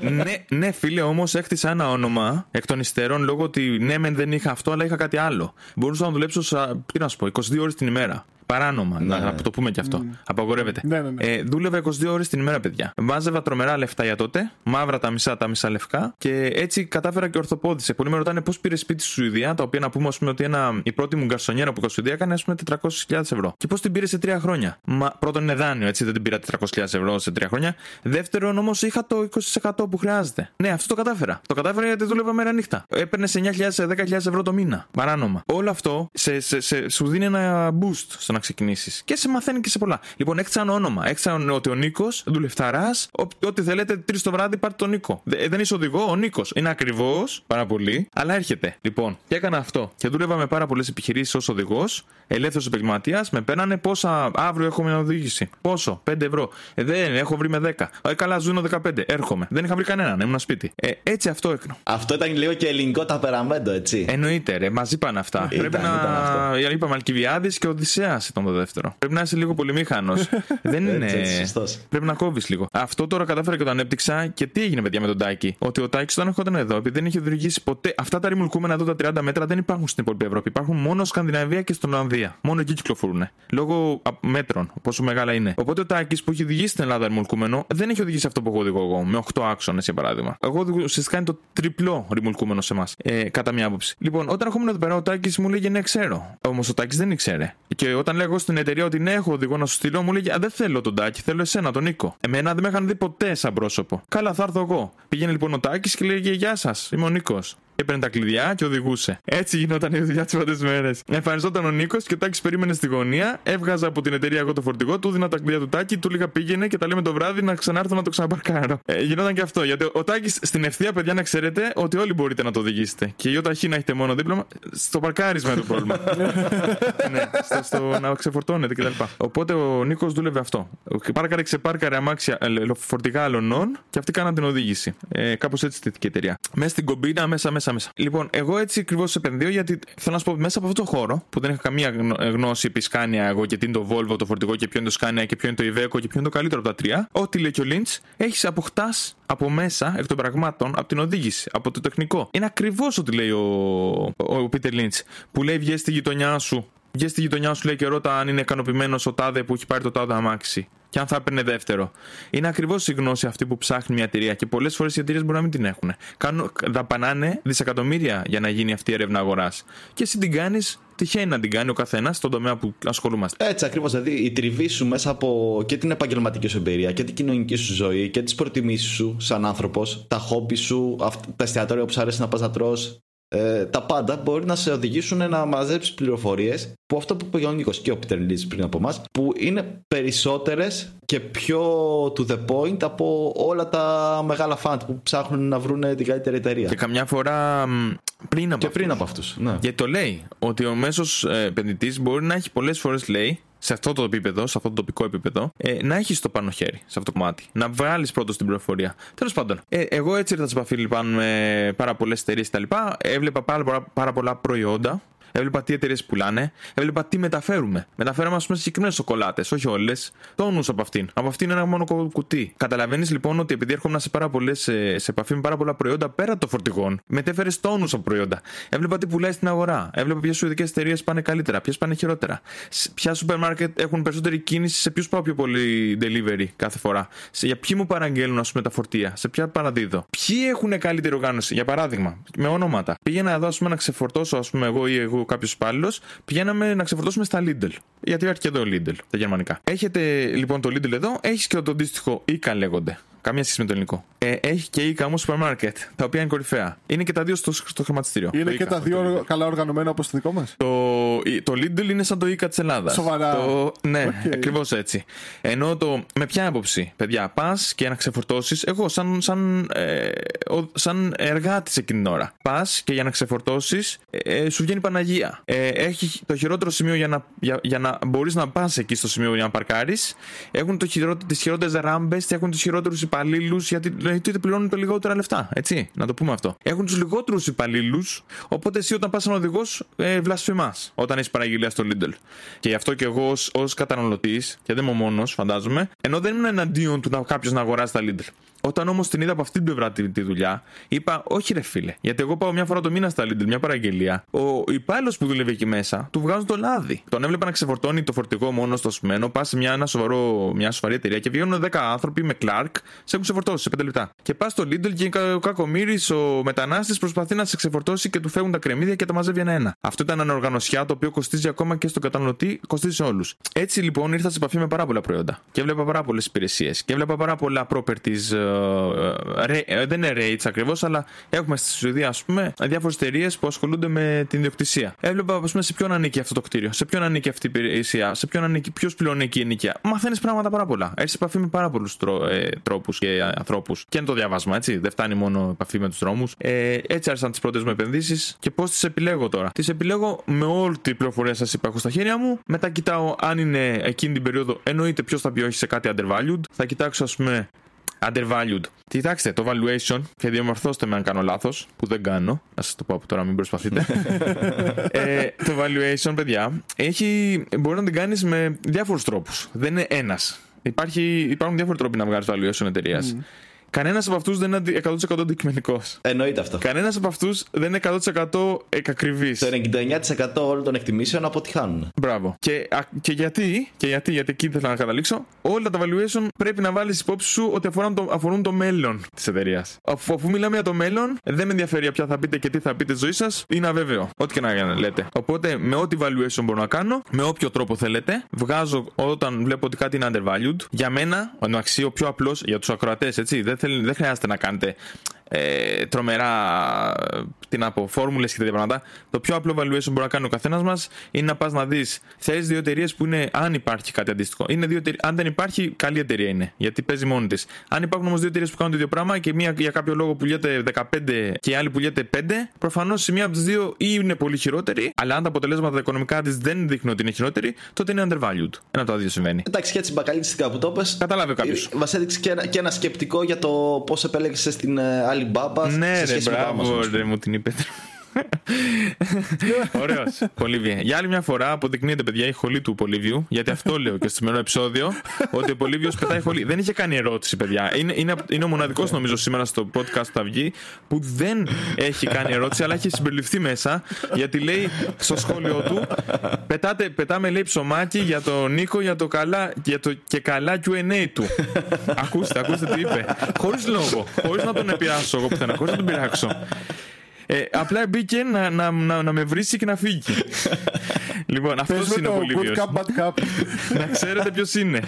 ναι, ναι, ναι, φίλε, όμως έκτισα ένα όνομα εκ των υστερών λόγω ότι ναι, μεν δεν είχα αυτό, αλλά είχα κάτι άλλο. Μπορούσα να δουλέψω, τι να σου πω, 22 ώρες την ημέρα. Παράνομα, ναι, να, ναι. το πούμε και αυτό. Mm. Απαγορεύεται. Ναι, ναι, ναι. Ε, δούλευα 22 ώρες την ημέρα, παιδιά. Βάζευα τρομερά λεφτά για τότε, μαύρα τα μισά, τα μισά λευκά και έτσι κατάφερα και ορθοπόδησε. Πολλοί με ρωτάνε πώς πήρε σπίτι στη Σουηδία, τα οποία να πούμε, ας πούμε ότι ένα, η πρώτη μου γκαρσονιέρα που είχα στη Σουηδία έκανε ας πούμε 400.000 ευρώ. Και πώς την πήρε σε τρία χρόνια. Μα πρώτον είναι δάνειο, έτσι δεν την πήρα 400.000 ευρώ σε τρία χρόνια. Δεύτερον όμως είχα το 20% που χρειάζεται. Ναι, αυτό το κατάφερα. Το κατάφερα γιατί δούλευα μέρα νύχτα. Έπαιρνε σε 9.000-10.000 ευρώ το μήνα. Παράνομα. Όλο αυτό σε, σε, σε, σου δίνει ένα boost στο να ξεκινήσεις και σε μαθαίνει και σε πολλά. Λοιπόν, έκτισαν όνομα. Έκτισαν ότι ο Νίκος, δουλευταράς, ό,τι θέλετε, τρεις το βράδυ πάρτε τον Νίκο. Δεν είσαι οδηγό, ο Νίκος. Είναι ακριβώς πάρα πολύ, αλλά έρχεται. Λοιπόν, και έκανα αυτό. Και δούλευα με πάρα πολλές επιχειρήσεις ως οδηγός, ελεύθερος επαγγελματίας. Με παίρνανε πόσα αύριο έχω μια οδήγηση. Πόσο, 5 ευρώ. Ε, δεν έχω βρει με 10. Ε, καλά, ζουν 15. Έρχομαι. Δεν είχα βρει κανέναν, ήμουν σπίτι. Ε, έτσι αυτό έκανα. Αυτό ήταν λίγο και ελληνικό ταπεραμέντο, έτσι. Εννοείται, ρε, μαζί πάνε αυτά. Ήταν, Πρέπει να. Είπαμε Αλκιβιάδης και Οδυσσέας ήταν το δεύτερο. Πρέπει να είσαι λίγο πολυμήχανος. Δεν είναι. Πρέπει να κόβεις λίγο. Αυτό τώρα κατάφερα και το ανέπτυξα. Και τι έγινε, παιδιά, με τον Τάκη; Ότι ο Τάκης όταν έρχονταν εδώ, επειδή δεν είχε δημιουργήσει ποτέ. Αυτά τα ρημουλκούμενα εδώ τα 30 μέτρα δεν υπάρχουν στην υπόλοιπη Ευρώπη. Υπάρχουν μόνο Σκανδιναβία και στην Ολλανδία. Μόνο εκεί κυκλοφορούν. Λόγω μέτρων, πόσο μεγάλα είναι. Οπότε ο Τάκης που έχει οδηγήσει στην Ελλάδα ρημουλκούμενο δεν έχει οδηγήσει αυτό που εγώ οδηγώ εγώ. Με 8 άξονες για παράδειγμα. Εγώ ουσιαστικά είναι το τριπλό ρημουλκούμενο σε εμάς. Ε, κατά μια άποψη. Λοιπόν, όταν έρχομαι εδώ πέρα, ο Τάκης μου λέγε ναι, ξέρω. Όμως ο Τάκης δεν ήξερε. Και όταν λέγω στην εταιρεία ότι ναι, έχω οδηγό να σου στείλω, μου λέγε Α, δεν θέλω τον Τάκη, θέλω εσένα, τον Νίκο. Εμένα δεν με είχαν δει ποτέ σαν πρόσωπο. Καλά, θα έρθω εγώ. Πήγαινε λοιπόν ο Τάκης και λέγε Γεια σας, είμαι ο Νίκος έπαιρνε τα κλειδιά και οδηγούσε. Έτσι γινόταν η δουλειά τις πρώτες μέρες. Εμφανιζόταν ο Νίκος και ο Τάκης περίμενε στη γωνία, έβγαζα από την εταιρεία εγώ το φορτηγό, του δίνα τα κλειδιά του Τάκη, του λίγα πήγαινε και τα λέμε το βράδυ να ξανάρθω να το ξαναπαρκάρω. Ε, γινόταν και αυτό. Γιατί ο Τάκης στην ευθεία, παιδιά, να ξέρετε ότι όλοι μπορείτε να το οδηγήσετε. Και η ΟΤΑΧΗ να έχετε μόνο δίπλωμα, στο παρκάρισμα είναι το πρόβλημα. ναι, στο, στο να ξεφορτώνετε κτλ. Οπότε ο Νίκος δούλευε αυτό. Πάρκαρε ξεπάρκαρε αμάξια ε, φορτηγά αλωνών και αυτοί κάναν την οδήγηση. Ε, Κάπως έτσι στήθηκε η εταιρεία. Μέσα στην κομπίνα, μέσα, μέσα μέσα. Λοιπόν, εγώ έτσι ακριβώς επενδύω γιατί θέλω να σου πω μέσα από αυτό το χώρο που δεν έχω καμία γνώση επί Σκάνια εγώ και τι είναι το Volvo το φορτηγό και ποιο είναι το Σκάνια και ποιο είναι το Iveco και ποιο είναι το καλύτερο από τα τρία. Ό,τι λέει και ο Lynch, έχεις αποκτάς από μέσα, εκ των πραγμάτων, από την οδήγηση, από το τεχνικό. Είναι ακριβώς ό,τι λέει ο, ο, ο Peter Lynch, που λέει βγει στη γειτονιά σου Βγει στη γειτονιά σου λέει και ρώτα αν είναι ικανοποιημένος ο τάδε που έχει πάρει το τάδε αμάξι. Και αν θα έπαιρνε δεύτερο. Είναι ακριβώς η γνώση αυτή που ψάχνει μια εταιρεία και πολλές φορές οι εταιρείες μπορεί να μην την έχουν. Κάνουν, δαπανάνε δισεκατομμύρια για να γίνει αυτή η έρευνα αγοράς. Και εσύ την κάνεις τυχαίνει να την κάνει ο καθένας στον τομέα που ασχολούμαστε. Έτσι ακριβώς. Δηλαδή η τριβή σου μέσα από και την επαγγελματική σου εμπειρία και την κοινωνική σου ζωή και τις προτιμήσεις σου σαν άνθρωπος, τα χόμπι σου, τα εστιατόρια που σου αρέσει να πας να τρως, ε, τα πάντα μπορεί να σε οδηγήσουν να μαζέψεις πληροφορίες που αυτό που είπε ο Νίκο και ο Πίτερ Λίζ πριν από εμάς, που είναι περισσότερες και πιο to the point από όλα τα μεγάλα φαντ που ψάχνουν να βρουν την καλύτερη εταιρεία. Και καμιά φορά πριν από και πριν από αυτούς. Ναι. Γιατί το λέει ότι ο μέσος ε, επενδυτής μπορεί να έχει πολλές φορές λέει σε αυτό το επίπεδο, σε αυτό το τοπικό επίπεδο, ε, να έχεις το πάνω χέρι σε αυτό το κομμάτι. Να βγάλεις πρώτος την πληροφορία. Τέλος πάντων, ε, εγώ έτσι ήρθα σε επαφή λοιπόν με πάρα πολλές εταιρείες κτλ. Έβλεπα πάρα, πάρα, πάρα πολλά προϊόντα Έβλεπα τι εταιρείες πουλάνε. Έβλεπα τι μεταφέρουμε. Μεταφέραμε, ας πούμε, συγκεκριμένες σοκολάτες, όχι όλες. Τόνους από αυτήν. Από αυτήν ένα μόνο κουτί. Καταλαβαίνεις λοιπόν ότι επειδή έρχομαι σε, πάρα πολλές, σε επαφή με πάρα πολλά προϊόντα πέρα των φορτηγών, μετέφερες τόνους από προϊόντα. Έβλεπα τι πουλάει στην αγορά. Έβλεπα ποιες σουηδικές εταιρείες πάνε καλύτερα, ποιες πάνε χειρότερα. Ποια σούπερ μάρκετ έχουν περισσότερη κίνηση, σε ποιους πάω πιο πολύ delivery κάθε φορά. Σε, για ποιοι μου παραγγέλνουν, ας πούμε, τα φορτία, σε ποια παραδίδω. Ποιοι έχουν καλύτερη οργάνωση, για παράδειγμα, με ονόματα. Πήγαινα εδώ, ας πούμε, να ξεφορτώσω, ας πούμε, εγώ ή εγώ κάποιος υπάλληλος, πηγαίναμε να ξεφορτώσουμε στα Lidl. Γιατί υπάρχει και εδώ Lidl, τα γερμανικά. Έχετε λοιπόν το Lidl εδώ, έχεις και το αντίστοιχο ICA λέγονται. Καμία σχέση με το ελληνικό. Ε, έχει και ICA όμως σούπερ μάρκετ, τα οποία είναι κορυφαία. Είναι και τα δύο στο, στο χρηματιστήριο. Είναι το και τα δύο καλά οργανωμένα όπως το δικό μας. Το, το Lidl είναι σαν το ICA της Ελλάδας. Σοβαρά. Το, ναι, okay. ακριβώς έτσι. Ενώ το. Με ποια άποψη, παιδιά, πας και να ξεφορτώσεις. Εγώ, σαν, σαν, ε, σαν εργάτης εκείνη την ώρα. Πας και για να ξεφορτώσεις, ε, σου βγαίνει Παναγία. Ε, έχει το χειρότερο σημείο για να, για, για να μπορείς να πας εκεί στο σημείο για να παρκάρεις. Έχουν τις χειρότερες ράμπες, έχουν τους χειρότερους υπαλλήλους, γιατί δηλαδή, πληρώνουν το λιγότερα λεφτά. Έτσι, να το πούμε αυτό. Έχουν τους λιγότερους υπαλλήλους, οπότε εσύ όταν πας σαν οδηγός, ε, βλασφημάς όταν έχεις παραγγελία στο Lidl. Και γι' αυτό και εγώ ως καταναλωτής, και δεν είμαι μόνος, φαντάζομαι, ενώ δεν ήμουν εναντίον του να κάποιος να αγοράσει τα Lidl. Όταν όμως την είδα από αυτή την πλευρά τη, τη δουλειά, είπα, Όχι, ρε φίλε. Γιατί εγώ πάω μια φορά το μήνα στα Lidl, μια παραγγελία. Ο υπάλληλος που δουλεύει εκεί μέσα, του βγάζουν το λάδι. Τον έβλεπα να ξεφορτώνει το φορτηγό μόνος στο σμένο, πας σε μια, ένα σοβαρό, μια σοβαρή εταιρεία και βγαίνουν 10 άνθρωποι με Clark, σε έχουν ξεφορτώσει σε 5 λεπτά. Και πας στο Lidl και ο κακομίρι, ο μετανάστης προσπαθεί να σε ξεφορτώσει και του φεύγουν τα κρεμμύδια και τα μαζεύει ένα-ένα. Αυτό ήταν ένα οργανωσιά το οποίο κοστίζει ακόμα και στον καταναλωτή, κοστίζει σε όλους. Έτσι λοιπόν ήρθα σε επαφή με πάρα πολλά προϊόντα και έβλεπα πάρα πολλές υπηρεσίες και έβλεπα πάρα πολλά properties ε, ε, ε, δεν είναι rates ακριβώς, αλλά έχουμε στη Σουηδία, ας πούμε, διάφορες εταιρείες που ασχολούνται με την ιδιοκτησία. Έβλεπα, ας πούμε, σε ποιον ανήκει αυτό το κτίριο, σε ποιον ανήκει αυτή η υπηρεσία, σε ποιον ανήκει, ποιος πληρώνει εκεί η ενοικία. Μαθαίνεις πράγματα πάρα πολλά. Έχεις επαφή με πάρα πολλούς τρό, ε, τρόπους και ανθρώπους. Και είναι το διαβάσμα, έτσι. Δεν φτάνει μόνο επαφή με τους δρόμους. Ε, έτσι άρχισαν τις πρώτες μου επενδύσεις και πώς τις επιλέγω τώρα. Τις επιλέγω με όλη την πληροφορία σας είπα έχω στα χέρια μου. Μετά κοιτάω αν είναι εκείνη την περίοδο, εννοείται ποιος θα πει όχι σε κάτι undervalued. Θα κοιτάξω, ας πούμε, undervalued. Κοιτάξτε, το valuation, και διαμορφώστε με αν κάνω λάθος, που δεν κάνω, να σας το πω από τώρα, μην προσπαθείτε. ε, το valuation, παιδιά, έχει, μπορεί να την κάνεις με διάφορους τρόπους. Δεν είναι ένας. Υπάρχουν διάφοροι τρόποι να βγάλεις valuation εταιρείας. Mm. Κανένας από αυτούς δεν είναι 100% αντικειμενικός. Εννοείται αυτό. Κανένας από αυτούς δεν είναι 100% εκακριβής. Το 99% όλων των εκτιμήσεων αποτυχάνουν. Μπράβο. Και, α, και γιατί, και γιατί, γιατί εκεί ήθελα να καταλήξω, όλα τα valuation πρέπει να βάλεις υπόψη σου ότι αφορούν το, αφορούν το μέλλον της εταιρείας. Αφού, αφού μιλάμε για το μέλλον, δεν με ενδιαφέρει ποια θα πείτε και τι θα πείτε στη ζωή σας, είναι αβέβαιο. Ό,τι και να λέτε. Οπότε με ό,τι valuation μπορώ να κάνω, με όποιο τρόπο θέλετε, βγάζω όταν βλέπω ότι κάτι είναι undervalued. Για μένα, ο πιο απλός για τους ακροατές, έτσι, δεν δεν χρειάζεται να κάνετε ε, τρομερά τι να πω, φόρμουλες και τέτοια πράγματα. Το πιο απλό valuation που μπορεί να κάνει ο καθένας μας είναι να πας να δεις. Θέλει δύο εταιρείες που είναι, αν υπάρχει κάτι αντίστοιχο. Είναι δύο εταιρείες, αν δεν υπάρχει, καλή εταιρεία είναι. Γιατί παίζει μόνη της. Αν υπάρχουν όμως δύο εταιρείες που κάνουν το ίδιο πράγμα και μία για κάποιο λόγο πουλιέται 15 και η άλλη πουλιέται 5, προφανώς η μία από τις δύο ή είναι πολύ χειρότερη, αλλά αν τα αποτελέσματα οικονομικά της δεν δείχνουν ότι είναι χειρότερη, τότε είναι undervalued. Ένα από τα δύο συμβαίνει. Εντάξει, και έτσι μπακαλίστηκα που το πε. Καταλάβει κάποιος. Μας έδειξε και ένα, και ένα σκεπτικό για το πώς επέλεξες την ε, άλλη Alibaba. Ναι, ρε, μπράβο, ρε, μου την είπε. Ωραίος. Πολύβια. Για άλλη μια φορά αποδεικνύεται, παιδιά, η χολή του Πολύβιου. Γιατί αυτό λέω και στο σημερινό επεισόδιο. Ότι ο Πολύβιος πετάει χολή. Δεν είχε κάνει ερώτηση, παιδιά. Είναι, είναι, είναι ο μοναδικός, νομίζω, σήμερα στο podcast που θα βγει που δεν έχει κάνει ερώτηση, αλλά έχει συμπεριληφθεί μέσα. Γιατί λέει στο σχόλιο του, πετάτε, πετάμε λέει ψωμάκι για τον Νίκο για το καλά, για το και καλά QA του. ακούστε, ακούστε τι είπε. Χωρίς λόγο. Χωρίς να τον επηρεάσω εγώ πουθενά. Χωρίς να τον πειράξω. Ε, απλά μπήκε να, να, να, να με βρει και να φύγει. λοιπόν, αυτός Πες με είναι το ο good Πολύβιος. cup, bad cup. να ξέρετε ποιος είναι.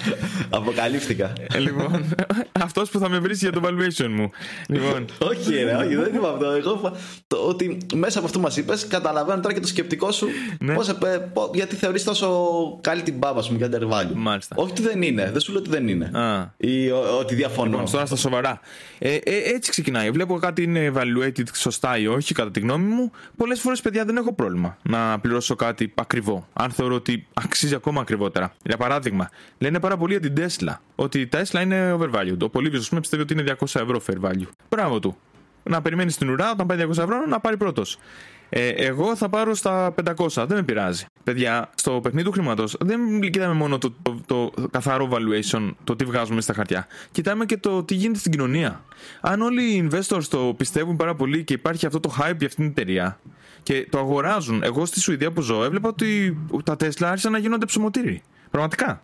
Αποκαλύφθηκα. Ε, λοιπόν, αυτός που θα με βρει για το valuation μου. Λοιπόν, όχι, ρε, όχι, δεν είπα αυτό. Εγώ είπα το, ότι μέσα από αυτό που μας είπες, καταλαβαίνω τώρα και το σκεπτικό σου. Ναι. Πώς, ε, πο- γιατί θεωρείς τόσο καλή την μπάμπα σου για undervalue. Μάλιστα. Όχι ότι δεν είναι. Δεν σου λέω ότι δεν είναι. Α. Ή ο- ότι διαφωνώ. Λοιπόν, τώρα στα σοβαρά. Ε, ε, έτσι ξεκινάει. Βλέπω κάτι είναι evaluated σωστά ή όχι, κατά τη γνώμη μου. Πολλές φορές, παιδιά, δεν έχω πρόβλημα να πληρώσω κάτι ακριβό. Αν θεωρώ ότι αξίζει ακόμα ακριβότερα. Για παράδειγμα, λένε πάρα πολύ για την Tesla. Ότι η Tesla είναι overvalued. Ο Πολύβιος, ας πούμε, πιστεύει ότι είναι 200 ευρώ fair value. Μπράβο του. Να περιμένεις στην ουρά, όταν πάει 200 ευρώ, να πάρει πρώτος. Ε, εγώ θα πάρω στα 500, δεν με πειράζει. Παιδιά, στο παιχνίδι του χρήματος δεν κοιτάμε μόνο το, το, το καθαρό valuation, το τι βγάζουμε στα χαρτιά. Κοιτάμε και το τι γίνεται στην κοινωνία. Αν όλοι οι investors το πιστεύουν πάρα πολύ και υπάρχει αυτό το hype για αυτήν την εταιρεία και το αγοράζουν. Εγώ στη Σουηδία που ζω έβλεπα ότι τα Tesla άρχισαν να γίνονται ψωμοτήρι. Πραγματικά.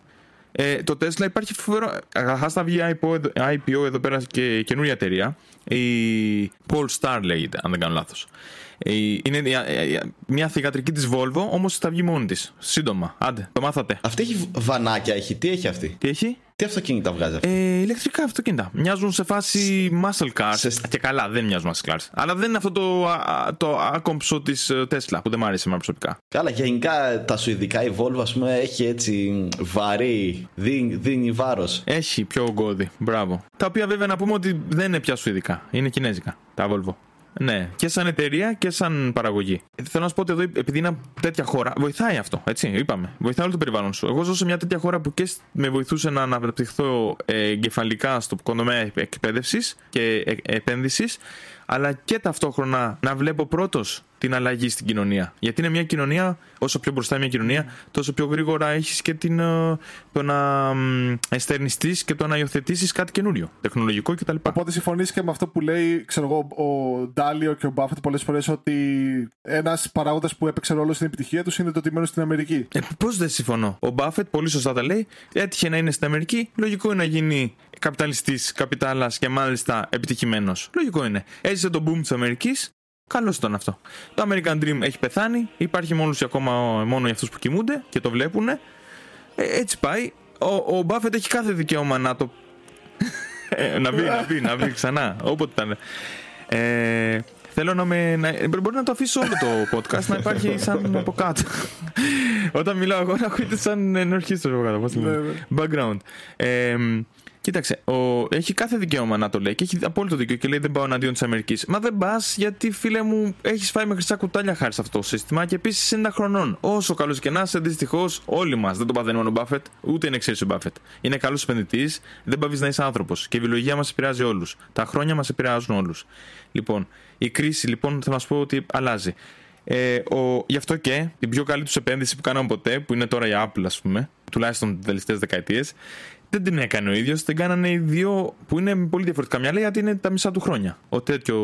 Ε, το Tesla υπάρχει φοβερό. Καταρχάς θα βγει IPO, εδώ- IPO εδώ πέρα και καινούρια εταιρεία. Η Polestar λέγεται, αν δεν κάνω λάθος. Είναι μια- μια θηγατρική της Volvo, όμως θα βγει μόνη της. Σύντομα. Άντε, το μάθατε. Αυτή έχει βανάκια, έχει. Τι έχει αυτή; Τι έχει; Τι αυτοκίνητα βγάζει αυτή; Ε, ηλεκτρικά αυτοκίνητα. Μοιάζουν σε φάση muscle cars. Σε- Και καλά, δεν μοιάζουν muscle cars. Αλλά δεν είναι αυτό το, α, α, το άκομψο της Tesla που δεν μου άρεσε εμένα προσωπικά. Καλά, γενικά τα σουηδικά η Volvo ας πούμε έχει έτσι βαρύ, δίνει, δίνει βάρος. Έχει πιο ογκώδη. Μπράβο. Τα οποία βέβαια να πούμε ότι δεν είναι πια σουηδικά. Είναι κινέζικα. Τα Volvo. Ναι, και σαν εταιρεία και σαν παραγωγή. Ε, Θέλω να σου πω ότι εδώ, επειδή είναι τέτοια χώρα, βοηθάει αυτό. Έτσι, είπαμε. Βοηθάει όλο το περιβάλλον σου. Εγώ ζω σε μια τέτοια χώρα που και σ- με βοηθούσε να αναπτυχθώ ε, εγκεφαλικά στο κονομέα εκπαίδευσης και ε, επένδυσης, αλλά και ταυτόχρονα να βλέπω πρώτος την αλλαγή στην κοινωνία. Γιατί είναι μια κοινωνία, όσο πιο μπροστά είναι μια κοινωνία, τόσο πιο γρήγορα έχεις και την, ε, το να εστερνιστείς και το να υιοθετήσεις κάτι καινούριο, τεχνολογικό κτλ. Οπότε συμφωνείς και με αυτό που λέει ξέρω εγώ, ο Ντάλιο και ο Μπάφετ πολλές φορές ότι ένας παράγοντας που έπαιξε ρόλο στην επιτυχία τους είναι το ότι μένουν στην Αμερική. Ε, Πώς δεν συμφωνώ. Ο Μπάφετ πολύ σωστά τα λέει. Έτυχε να είναι στην Αμερική. Λογικό είναι να γίνει καπιταλιστής, καπιτάλας και μάλιστα επιτυχημένος. Λογικό είναι. Έζησε τον boom της Αμερικής. Καλώς ήταν αυτό. Το American Dream έχει πεθάνει. Υπάρχει μόνος και ακόμα μόνο για αυτούς που κοιμούνται και το βλέπουν. Ε, έτσι πάει. Ο, ο Μπάφετ έχει κάθε δικαίωμα να το. Ε, να μπει, να μπει, να μπει ξανά. Όποτε ήταν. Ε, θέλω να με. Να, μπορεί να το αφήσω όλο το podcast να υπάρχει σαν από κάτω. Όταν μιλάω εγώ να ακούγεται σαν ενορχίστρο από κάτω. Πώς το λέμε. Background. Ε, κοίταξε, ο, έχει κάθε δικαίωμα να το λέει και έχει απόλυτο δίκιο και λέει δεν πάω εναντίον της Αμερικής. Μα δεν πας γιατί φίλε μου έχεις φάει με χρυσά κουτάλια χάρη σε αυτό το σύστημα και επίσης είναι ένα χρονών. Όσο καλός και να είσαι, δυστυχώς όλοι μας δεν το παθαίνει μόνο ο Μπάφετ, ούτε είναι εξαίρεση ο Μπάφετ. Είναι καλός επενδυτής, δεν παβείς να είσαι άνθρωπος και η βιολογία μας επηρεάζει όλους. Τα χρόνια μας επηρεάζουν όλους. Λοιπόν, η κρίση λοιπόν θα μας πω ότι αλλάζει. Ε, ο, γι' αυτό και την πιο καλή τους επένδυση που κάναμε ποτέ, που είναι τώρα η Apple, ας πούμε, τουλάχιστον τις τελευταίες δεκαετίες, δεν την έκανε ο ίδιος, την κάνανε οι δύο που είναι με πολύ διαφορετικά μυαλά γιατί είναι τα μισά του χρόνια. Ο τέτοιο.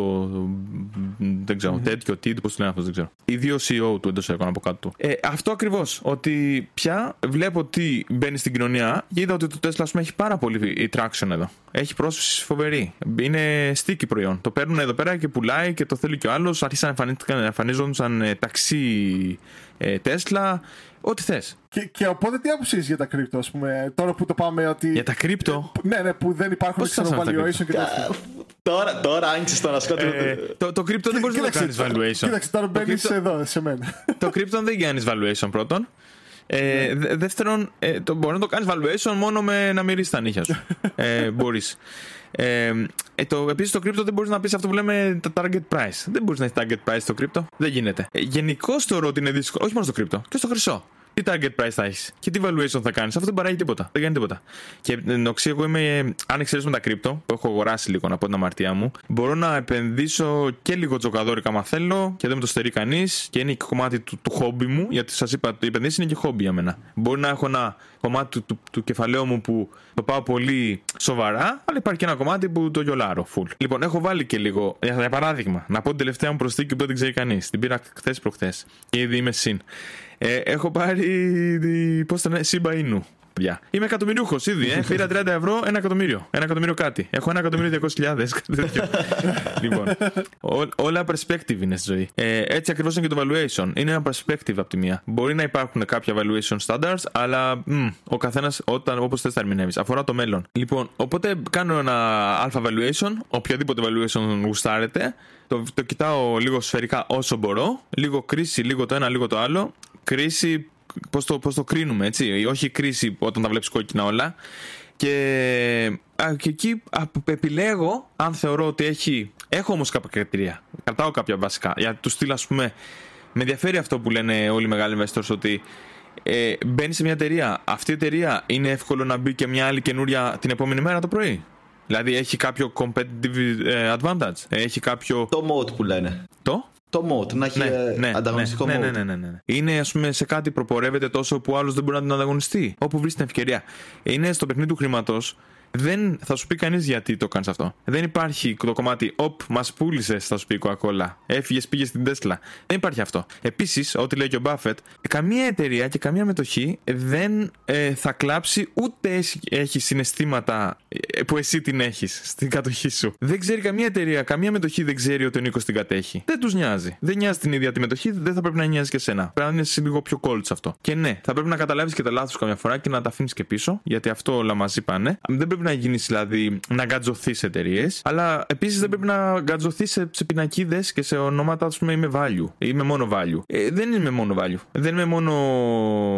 Δεν ξέρω, τέτοιο, τι, πώς το λένε αυτό, δεν ξέρω. Οι δύο CEO του εντός έκανα από κάτω του. Ε, αυτό ακριβώς. Ότι πια βλέπω τι μπαίνει στην κοινωνία και είδα ότι το Tesla ας πούμε, έχει πάρα πολύ traction εδώ. Έχει πρόσφυση φοβερή. Είναι sticky προϊόν. Το παίρνουν εδώ πέρα και πουλάει και το θέλει και ο άλλος. Άρχισαν να εμφανίζονταν ε, ταξί ε, Tesla. Ό,τι θες. Και, και οπότε τι άποψη έχεις για τα κρύπτο, ας πούμε, τώρα που το πάμε ότι. Για τα κρύπτο; Ναι, ναι, που δεν υπάρχουν Πώς ξέρω, φτάσαμε στα valuation και τέτοια. Τώρα, τώρα άνοιξε το ανασκότη. Ε, το, το crypto δεν μπορείς να το κάνεις valuation. Κοίταξε, τώρα Το μπαίνεις crypto- εδώ, σε μένα. το crypto δεν κάνει valuation πρώτον. Ε, δε- δεύτερον, ε, το, μπορείς να το κάνεις valuation μόνο με να μυρίσεις τα νύχια σου. ε, μπορείς. Ε, ε, το, επίσης το crypto δεν μπορείς να πεις αυτό που λέμε τα target price. Δεν μπορείς να έχεις target price στο crypto. Δεν γίνεται. Ε, Γενικώς θεωρώ ότι είναι δύσκολο. Όχι μόνο στο crypto, και στο χρυσό. Τι target price θα έχεις και τι valuation θα κάνεις. Αυτό δεν παράγει τίποτα. Δεν κάνει τίποτα. Και νοξύ, εγώ είμαι, αν εξαιρέσουμε τα crypto, που έχω αγοράσει λίγο από την αμαρτία μου, μπορώ να επενδύσω και λίγο τζοκαδόρικα άμα θέλω και δεν με το στερεί κανείς και είναι και κομμάτι του, του χόμπι μου, γιατί σας είπα, οι επενδύσεις είναι και χόμπι για μένα. Μπορεί να έχω ένα κομμάτι του, του, του κεφαλαίου μου που το πάω πολύ σοβαρά, αλλά υπάρχει και ένα κομμάτι που το γιολάρω full. Λοιπόν, έχω βάλει και λίγο, για για παράδειγμα, να πω την τελευταία μου προσθήκη που δεν την ξέρει κανείς. Την πήρα χθες προχθές και ήδη είμαι συν. Ε, έχω πάρει. Πώς το λένε, Shiba Inu. παιδιά. Είμαι εκατομμυρίουχος ήδη. Ε. Πήρα 30 ευρώ, ένα εκατομμύριο. Ένα εκατομμύριο κάτι. Έχω ένα εκατομμύριο 200.000. λοιπόν, ό, όλα perspective είναι στη ζωή. Ε, έτσι ακριβώς είναι και το valuation. Είναι ένα perspective από τη μία. Μπορεί να υπάρχουν κάποια valuation standards, αλλά μ, ο καθένας όπως θες τα ερμηνεύεις. Αφορά το μέλλον. Λοιπόν, οπότε κάνω ένα alpha valuation, οποιοδήποτε valuation γουστάρετε. Το, το κοιτάω λίγο σφαιρικά όσο μπορώ. Λίγο κρίση, λίγο το ένα, λίγο το άλλο. Κρίση, πώς το, πώς το κρίνουμε, έτσι. Όχι κρίση όταν τα βλέπεις κόκκινα όλα. Και, α, και εκεί α, επιλέγω αν θεωρώ ότι έχει. Έχω όμως κάποια κριτήρια. Κρατάω κάποια βασικά. Για τους στυλ, ας πούμε, με ενδιαφέρει αυτό που λένε όλοι οι μεγάλοι investors ότι ε, μπαίνει σε μια εταιρεία. Αυτή η εταιρεία είναι εύκολο να μπει και μια άλλη καινούρια την επόμενη μέρα το πρωί. Δηλαδή έχει κάποιο competitive ε, advantage. Έχει κάποιο. Το mode που λένε. Το; Το mode, να έχει ναι, ναι, ανταγωνιστικό ναι, mode. Ναι, ναι, ναι, ναι. Είναι, ας πούμε, σε κάτι προπορεύεται τόσο που άλλος δεν μπορεί να την ανταγωνιστεί. Όπου βρει την ευκαιρία. Είναι στο παιχνίδι του χρήματος δεν θα σου πει κανείς γιατί το κάνεις αυτό. Δεν υπάρχει το κομμάτι, Οπ, μας πούλησε, θα σου πει η Coca-Cola. Έφυγες, πήγες στην Τέσλα. Δεν υπάρχει αυτό. Επίσης, ό,τι λέει και ο Μπάφετ, καμία εταιρεία και καμία μετοχή δεν ε, θα κλάψει ούτε έχει συναισθήματα ε, που εσύ την έχεις στην κατοχή σου. Δεν ξέρει καμία εταιρεία, καμία μετοχή δεν ξέρει ότι ο Νίκος την κατέχει. Δεν τους νοιάζει. Δεν νοιάζει την ίδια τη μετοχή, δεν θα πρέπει να νοιάζει και σένα. Πρέπει να είναι λίγο πιο cold αυτό. Και ναι, θα πρέπει να καταλάβεις και τα λάθη καμιά φορά και να τα αφήνεις και πίσω, γιατί αυτό όλα μαζί πάνε. Δεν πρέπει να γίνεις δηλαδή να γκατζωθείς σε εταιρείες, αλλά επίσης δεν πρέπει να γκατζωθείς σε, σε πινακίδες και σε ονόματα, ας πούμε, είμαι value. Είμαι μόνο value. Ε, δεν είμαι μόνο value. Δεν είμαι μόνο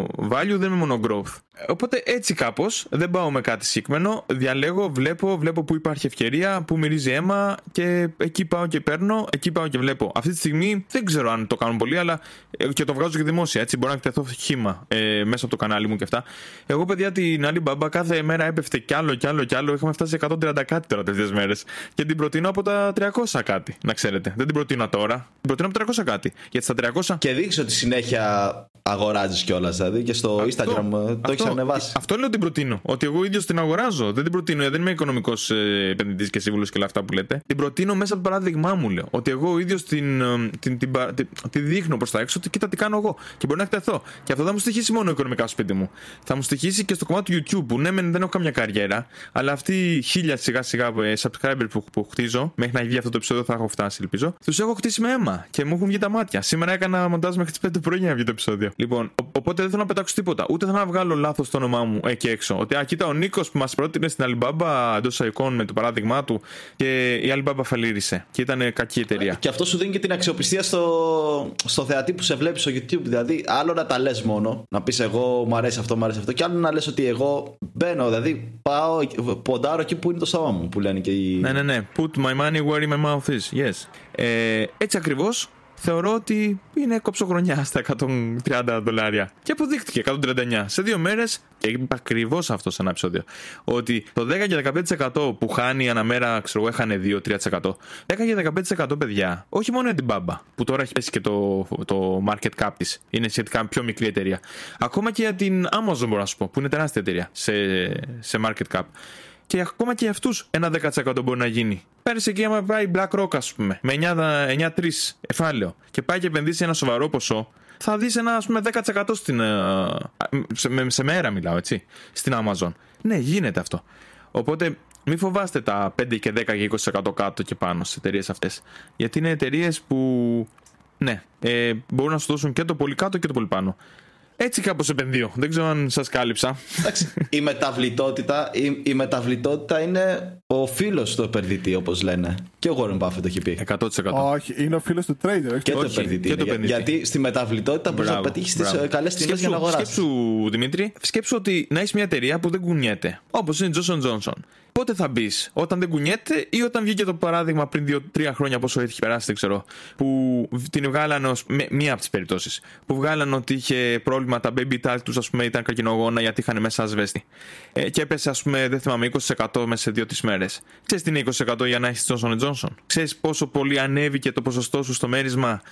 value, δεν είμαι μόνο growth. Οπότε έτσι κάπως δεν πάω με κάτι συγκεκριμένο. Διαλέγω, βλέπω, βλέπω που υπάρχει ευκαιρία, που μυρίζει αίμα και εκεί πάω και παίρνω, εκεί πάω και βλέπω. Αυτή τη στιγμή δεν ξέρω αν το κάνουν πολύ, αλλά ε, και το βγάζω και δημόσια. Έτσι μπορεί να εκτεθώ χήμα ε, μέσα από το κανάλι μου και αυτά. Εγώ, παιδιά, την άλλη μπαμπά κάθε μέρα έπεφτε κι άλλο κι άλλο κι άλλο. Είχαμε φτάσει σε 130 κάτι τώρα τελευταίε μέρες. Και την προτείνω από τα 300 κάτι, να ξέρετε. Δεν την προτείνω τώρα. Την προτείνω από τα 300 κάτι. Γιατί στα 300. Και δείξει ότι συνέχεια αγοράζεις κιόλας. Δηλαδή και στο αυτό, Instagram ε, το έχεις ανεβάσει. Αυτό λέω την προτείνω. Ότι εγώ ίδιος την αγοράζω. Δεν την προτείνω. Δεν είμαι οικονομικός ε, επενδυτής και σύμβουλος και όλα αυτά που λέτε. Την προτείνω μέσα από το παράδειγμά μου, λέω. Ότι εγώ ίδιος την, ε, την, την, την, τη δείχνω προς τα έξω. Ότι κοίτα τι κάνω εγώ. Και μπορεί να εκτεθώ. Και αυτό θα μου στοιχήσει μόνο οικονομικά στο σπίτι μου. Θα μου στοιχήσει και στο κομμάτι του YouTube που ναι, δεν έχω καμιά καριέρα. Αλλά αυτοί οι χίλια σιγά σιγά subscriber που, που χτίζω, μέχρι να βγει αυτό το επεισόδιο θα έχω φτάσει, ελπίζω. Τους έχω χτίσει με αίμα και μου έχουν βγει τα μάτια. Σήμερα έκανα μοντάζ μέχρι τις 5 το πρωί για να βγει το επεισόδιο. Λοιπόν, οπότε δεν θέλω να πετάξω τίποτα. Ούτε θέλω να βγάλω λάθος το όνομά μου εκεί έξω. Ότι α, κοίτα, ο Νίκος που μας πρότεινε στην Alibaba εντός εικόν με το παράδειγμά του και η Alibaba φαλήρισε. Και ήταν κακή εταιρεία. Και αυτό σου δίνει και την αξιοπιστία στο, στο θεατή που σε βλέπει στο YouTube. Δηλαδή, άλλο να τα λες μόνο, να πεις εγώ μου αρέσει αυτό, μου αρέσει αυτό, και άλλο να λες ότι εγώ μπαίνω, δηλαδή πάω, ποντάρω εκεί που είναι το στόμα μου, που λένε και οι. Ναι, ναι, ναι. Put my money where my mouth is. Yes. Ε, έτσι ακριβώς θεωρώ ότι είναι κοψοχρονιά στα 130 δολάρια. Και αποδείχτηκε 139 σε δύο μέρες. Και είπα ακριβώς αυτό σε ένα επεισόδιο. Ότι το 10 και 15% που χάνει ανά μέρα, ξέρω εγώ, έχανε 2-3%. 10 και 15% παιδιά, όχι μόνο για την μπάμπα, που τώρα έχει πέσει και το, το market cap της. Είναι σχετικά πιο μικρή εταιρεία. Ακόμα και για την Amazon μπορώ να σου πω, που είναι τεράστια εταιρεία σε, σε market cap. Και ακόμα και για αυτούς ένα 10% μπορεί να γίνει. Πέρυσι εκεί, άμα πάει BlackRock, ας πούμε, με 9-3 εφάλαιο και πάει και επενδύσει ένα σοβαρό ποσό, θα δεις ένα ας πούμε 10% στην, ε, σε, σε μέρα μιλάω έτσι, στην Amazon. Ναι, γίνεται αυτό. Οπότε μην φοβάστε τα 5 και 10 και 20% κάτω και πάνω στις εταιρείες αυτές. Γιατί είναι εταιρείες που ναι, ε, μπορούν να σου δώσουν και το πολύ κάτω και το πολύ πάνω. Έτσι κάπως επενδύω. Δεν ξέρω αν σας κάλυψα. Εντάξει, η μεταβλητότητα, η, η μεταβλητότητα είναι ο φίλος του επενδυτή όπως λένε. Και ο Warren Buffett το έχει πει. 100%. Όχι, είναι ο φίλος του trader. Και, το επενδυτή, και το επενδυτή. Γιατί στη μεταβλητότητα μπορείς να πετύχεις τις καλές τιμέ για να αγοράσεις. Σκέψου, Δημήτρη, σκέψου ότι να έχεις μια εταιρεία που δεν κουνιέται. Όπως είναι η Johnson Johnson πότε θα μπεις, όταν δεν κουνιέται ή όταν βγήκε το παράδειγμα πριν 2-3 χρόνια, πόσο έχει περάσει, δεν ξέρω, που την βγάλανε ως μία από τις περιπτώσεις. Που βγάλανε ότι είχε πρόβλημα τα baby talk τους, ας πούμε, ήταν καρκινογόνα γιατί είχαν μέσα ασβέστη. Ε, και έπεσε, ας πούμε, δεν θυμάμαι, 20% μέσα σε 2-3 μέρες. Ξέρεις τι είναι 20% για να έχεις Johnson Johnson; Ξέρεις πόσο πολύ ανέβηκε το ποσοστό σου στο μέρισμα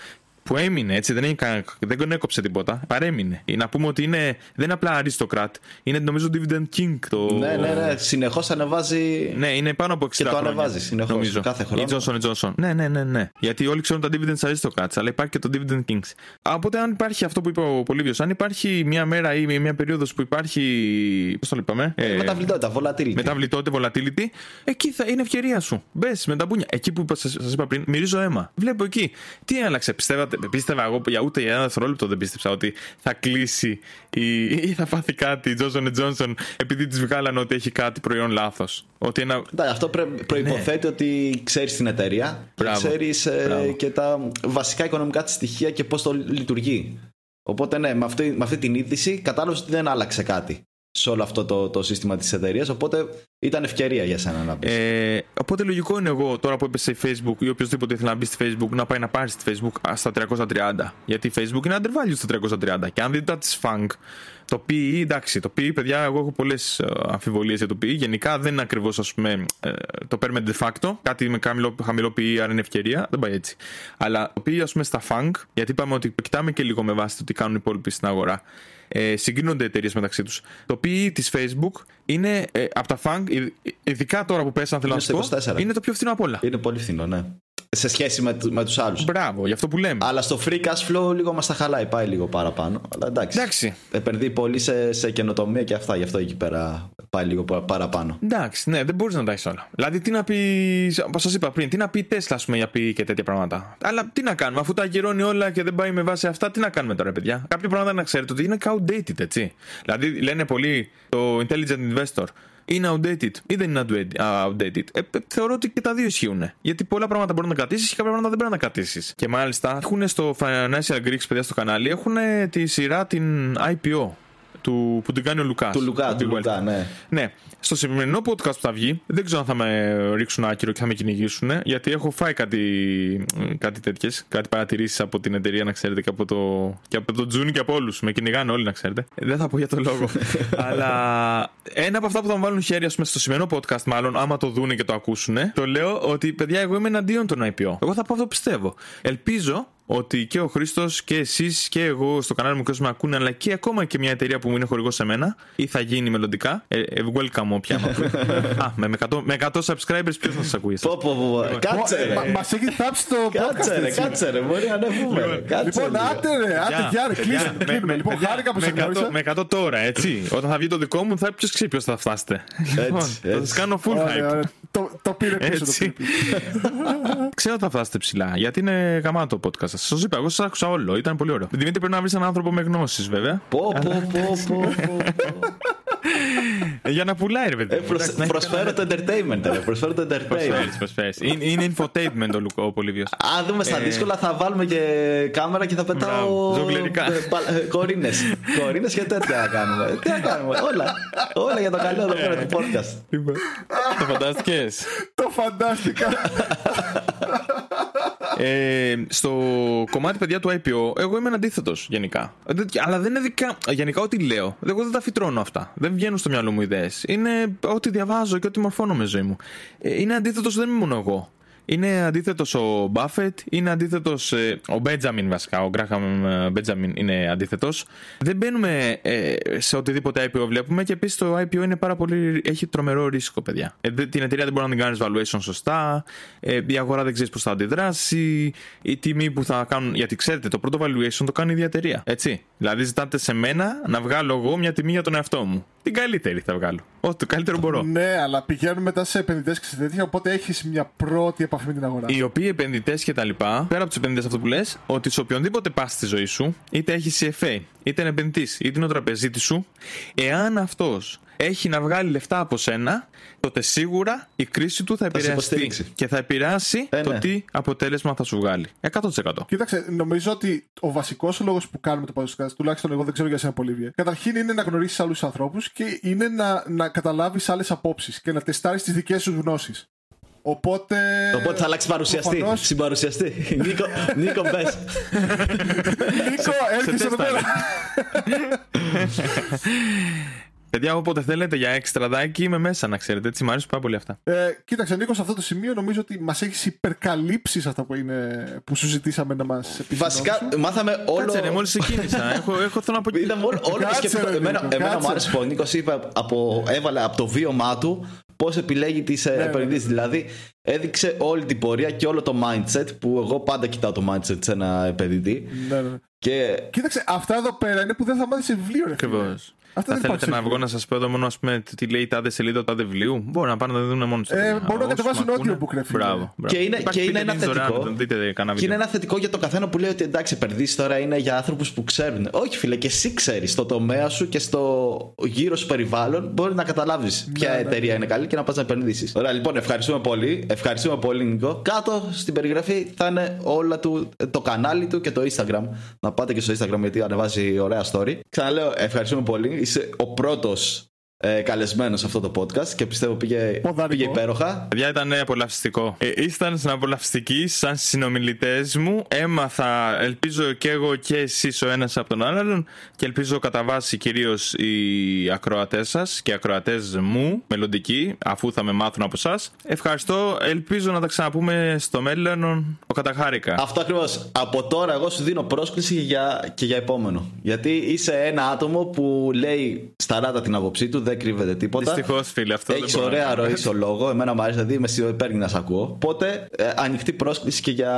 που έμεινε έτσι, δεν, είναι, δεν έκοψε τίποτα. Παρέμεινε. Να πούμε ότι είναι, δεν είναι απλά αριστοκράτ, είναι νομίζω dividend king. Το... Ναι, ναι, ναι. Συνεχώς ανεβάζει. Ναι, είναι πάνω από 60 Και το χρόνια, ανεβάζει συνεχώς. Νομίζω. Κάθε χρόνο. Η Johnson Johnson. Ναι, ναι, ναι, ναι. Γιατί όλοι ξέρουν τα dividends aristocrats, αλλά υπάρχει και το dividend kings. Οπότε, αν υπάρχει αυτό που είπε ο Πολύβιος, αν υπάρχει μια μέρα ή μια περίοδος που υπάρχει. Πώς το είπαμε. Ε, μεταβλητότητα, volatility. Μεταβλητότητα, volatility, εκεί θα είναι ευκαιρία σου. Μπες με τα μπούνια. Εκεί που σας είπα πριν, μυρίζω αίμα. Βλέπω εκεί. Τι άλλαξε, πιστεύατε, πίστευα εγώ για ούτε για ένα δευτερόλεπτο δεν πίστεψα ότι θα κλείσει ή, ή θα πάθει κάτι η Johnson Johnson επειδή της βγάλανε ότι έχει κάτι προϊόν λάθος. Ότι ένα... Ναι, αυτό προποθέτει ναι. ότι ξέρεις την εταιρεία, ξέρεις ε, και τα βασικά οικονομικά της στοιχεία και πώς το λειτουργεί. Οπότε ναι, με αυτή, με αυτή την είδηση κατάλαβες ότι δεν άλλαξε κάτι σε όλο αυτό το, το σύστημα της εταιρείας. Οπότε ήταν ευκαιρία για σένα να πει. Ε, οπότε λογικό είναι εγώ τώρα που έπεσε σε Facebook ή οποιοδήποτε ήθελε να μπει στη Facebook να πάει να πάρει στη Facebook στα 330. Γιατί η Facebook είναι undervalued στα 330. Και αν δείτε τα της Funk, το PE, εντάξει, το PE, παιδιά, εγώ έχω πολλές ε, αμφιβολίες για το PE. Γενικά δεν είναι ακριβώς, ας πούμε, ε, το παίρνουμε de facto. Κάτι με χαμηλό, χαμηλό PE, άρα είναι ευκαιρία. Δεν πάει έτσι. Αλλά το PE, ας πούμε, στα Funk, γιατί είπαμε ότι κοιτάμε και λίγο με βάση το τι κάνουν οι υπόλοιποι στην αγορά ε, συγκρίνονται εταιρείες μεταξύ τους. Το PE της Facebook είναι ε, από τα FANG, ειδικά τώρα που πέσαν, θέλω να σου πω, είναι το πιο φθηνό από όλα. Είναι πολύ φθηνό, ναι. Σε σχέση με, με τους άλλους. Μπράβο, γι' αυτό που λέμε. Αλλά στο free cash flow λίγο μας τα χαλάει, πάει λίγο παραπάνω. Αλλά εντάξει. εντάξει. Επενδύει πολύ σε, σε καινοτομία και αυτά, γι' αυτό εκεί πέρα πάει λίγο παραπάνω. Εντάξει, ναι, δεν μπορείς να τα έχεις όλα. Δηλαδή, τι να πεις, όπως σας είπα πριν, τι να πει η Tesla, ας πούμε, για πει και τέτοια πράγματα. Αλλά τι να κάνουμε, αφού τα αγγυρώνει όλα και δεν πάει με βάση αυτά, τι να κάνουμε τώρα, παιδιά. Κάποια πράγματα να ξέρετε ότι είναι outdated, έτσι. Δηλαδή, λένε πολύ το intelligent investor είναι outdated ή δεν είναι outdated. Ε, θεωρώ ότι και τα δύο ισχύουν. Γιατί πολλά πράγματα μπορεί να κρατήσεις και κάποια πράγματα δεν πρέπει να κρατήσεις. Και μάλιστα έχουν στο Financial Greeks, παιδιά, στο κανάλι, έχουν τη σειρά την IPO του, που την κάνει ο Λουκάς. Του Λουκά, του Λουκά, ναι. ναι. Στο σημερινό podcast που θα βγει, δεν ξέρω αν θα με ρίξουν άκυρο και θα με κυνηγήσουν, γιατί έχω φάει κάτι, κάτι τέτοιες, κάτι παρατηρήσεις από την εταιρεία, να ξέρετε, και από το, και από το Τζούνι και από όλους. Με κυνηγάνε όλοι, να ξέρετε. Δεν θα πω για το λόγο. Αλλά ένα από αυτά που θα μου βάλουν χέρι, ας πούμε, στο σημερινό podcast, μάλλον, άμα το δούνε και το ακούσουν, το λέω ότι παιδιά, εγώ είμαι εναντίον των IPO. Εγώ θα πω αυτό πιστεύω. Ελπίζω ότι και ο Χρήστος και εσείς και εγώ στο κανάλι μου και όσοι με ακούνε, αλλά και ακόμα και μια εταιρεία που μου είναι χορηγός σε μένα ή θα γίνει μελλοντικά. Ε, ε welcome όποια. Α, με 100, με 100 subscribers ποιος θα σας ακούει; Πω, πω, πω. Κάτσε ρε. Μας έχει θάψει το podcast. Κάτσε ρε, κάτσε ρε. Μπορεί να ανεβούμε. Λοιπόν, άτε ρε, άτε γιάρε, κλείσουμε. Λοιπόν, χάρηκα που σε γνώρισα. Με 100 τώρα, έτσι. Όταν θα βγει το δικό μου, θα ποιος ξέρει ποιος θα φτάσετε. Λοιπόν, θα σας κάνω full hype. Το πήρε πίσω. Ξέρω ότι θα φτάσετε ψηλά, γιατί είναι γαμάτο το podcast. Σας είπα, εγώ σας άκουσα όλο. Ήταν πολύ ωραίο. Δημήτρη πρέπει να βρεις έναν άνθρωπο με γνώσεις, βέβαια. Πω, πω, πω, πω. Για να πουλάει, ρε παιδί. Ε, προσ... Προσφέρω το entertainment. Ρε. Προσφέρω το entertainment. Προσφέρεις, Είναι, είναι infotainment ο Λουκό Πολύβιο. Αν δούμε στα ε... δύσκολα, θα βάλουμε και κάμερα και θα πετάω. Ζογκλερικά. Κορίνες. Κορίνες και τέτοια να κάνουμε. Τι να κάνουμε. Όλα. Όλα για το καλό εδώ πέρα του podcast. Το φαντάστηκες; Το φαντάστηκα. Ε, στο κομμάτι παιδιά του IPO, εγώ είμαι αντίθετος γενικά. Αλλά δεν είναι δικά. Γενικά, ό,τι λέω, εγώ δεν τα φυτρώνω αυτά. Δεν βγαίνουν στο μυαλό μου ιδέες. Είναι ό,τι διαβάζω και ό,τι μορφώνομαι στη ζωή μου. Ε, είναι αντίθετος, δεν είμαι μόνο εγώ. Είναι αντίθετος ο Μπάφετ, είναι αντίθετος ε, ο Μπέντζαμιν βασικά. Ο Γκράχαμ ε, Μπέντζαμιν είναι αντίθετος. Δεν μπαίνουμε ε, σε οτιδήποτε IPO βλέπουμε και επίσης το IPO είναι πάρα πολύ, έχει τρομερό ρίσκο, παιδιά. την εταιρεία δεν μπορεί να την κάνεις valuation σωστά, η αγορά δεν ξέρεις πώς θα αντιδράσει, η τιμή που θα κάνουν. Γιατί ξέρετε, το πρώτο valuation το κάνει η ίδια εταιρεία. Έτσι. Δηλαδή, ζητάτε σε μένα να βγάλω εγώ μια τιμή για τον εαυτό μου. Την καλύτερη θα βγάλω. Ό, το καλύτερο μπορώ. Ναι, αλλά πηγαίνουν μετά σε επενδυτές και σε τέτοια, οπότε έχεις μια πρώτη επαφή με την αγορά. Οι οποίοι επενδυτές και τα λοιπά, πέρα από τους επενδυτές αυτό που λες, ότι σε οποιονδήποτε πα στη ζωή σου, είτε έχεις CFA, είτε είναι επενδυτής, είτε είναι ο τραπεζίτης σου, εάν αυτός έχει να βγάλει λεφτά από σένα, τότε σίγουρα η κρίση του θα επηρεαστεί και θα επηρεάσει ε, το ναι. τι αποτέλεσμα θα σου βγάλει. 100%. Κοίταξε, νομίζω ότι ο βασικός λόγος που κάνουμε το podcast, τουλάχιστον εγώ δεν ξέρω για σένα πολύ, καταρχήν είναι να γνωρίσεις άλλους ανθρώπους και είναι να, να καταλάβεις άλλες απόψεις και να τεστάρεις τις δικές σου γνώσεις. Οπότε. Οπότε θα αλλάξει παρουσιαστή. Προφανώς... Συμπαρουσιαστή. Νίκο, Νίκο μπε. Νίκο, έρχεσαι εδώ πέρα. Παιδιά, όποτε θέλετε για έξτρα δάκι είμαι μέσα, να ξέρετε. Έτσι μου αρέσουν πάρα πολύ αυτά. Ε, κοίταξε, Νίκο, σε αυτό το σημείο νομίζω ότι μας έχεις υπερκαλύψει αυτά που, είναι, που σου ζητήσαμε να μας επισημάνεις. Βασικά, μάθαμε όλο. Κάτσε, ρε, μόλις ξεκίνησα. έχω, έχω θέλω να πω. Είδαμε όλο, όλο Κάτσε, σκεφτό. ρε, Εμένα, Νίκο, εμένα μου κάτσε. άρεσε που ο Νίκος από, έβαλε από το βίωμά του πώς επιλέγει τις Ναι, ε, ναι, επενδύσεις. Δηλαδή, έδειξε όλη την πορεία και όλο το mindset που εγώ πάντα κοιτάω το mindset σε ένα επενδυτή. Ναι, ναι. Και Κοίταξε, αυτά εδώ πέρα είναι που δεν θα μάθεις σε βιβλίο, ρε. Φίλε. Ακριβώ. Αυτά Θα δεν θέλετε υπάρχουν να σε βγω να σας πω εδώ μόνο ας πούμε, τι λέει η τάδε σελίδα του τάδε βιβλίου. Μπορεί να πάνε να το δουν μόνος στο Ε, βιβλίο. μπορούν να Όσοι κατεβάσουν μ' ακούνε, audiobook, ρε φίλε. Μπράβο. μπράβο. Και είναι- Υπάρχει και είναι πείτε ένα links δωρεάν, θετικό. να Δείτε κανένα Και είναι βίντεο. ένα θετικό για το καθένα που λέει ότι εντάξει, επενδύσει τώρα είναι για άνθρωπους που ξέρουν. Όχι, φίλε, και εσύ ξέρεις στο τομέα σου και στο γύρω σου περιβάλλον μπορεί να καταλάβεις ποια ναι. εταιρεία είναι καλή και να πας να επενδύσεις. Ωραία, λοιπόν, ευχαριστούμε πολύ. Ευχαριστούμε πολύ, Νικό. Κάτω στην περιγραφή θα είναι όλα του, το κανάλι του και το Instagram. Να πάτε και στο Instagram γιατί ανεβάζει ωραία story. Ξαναλέω, ευχαριστούμε πολύ. Είσαι ο πρώτος ε, καλεσμένος σε αυτό το podcast και πιστεύω πήγε, Ποδαρικό. πήγε υπέροχα. Παιδιά, ήταν απολαυστικό. Ε, ήσταν σαν απολαυστικοί, σαν συνομιλητές μου. Έμαθα, ελπίζω και εγώ και εσείς ο ένας από τον άλλον. Και ελπίζω κατά βάση κυρίως οι ακροατές σας και οι ακροατές μου, μελλοντικοί, αφού θα με μάθουν από εσά. Ευχαριστώ. Ελπίζω να τα ξαναπούμε στο μέλλον. Ο Καταχάρικα. Αυτό ακριβώς. Από τώρα, εγώ σου δίνω πρόσκληση για, και για επόμενο. Γιατί είσαι ένα άτομο που λέει σταράτα την άποψή του, δεν κρύβεται τίποτα. Δυστυχώς, φίλε, αυτό δεν Έχεις μπορώ να ωραία κάνω. ροή στο λόγο. Εμένα μου αρέσει, δηλαδή είμαι σίγουρο παίρνει να σε ακούω. Οπότε ε, ανοιχτή πρόσκληση και για,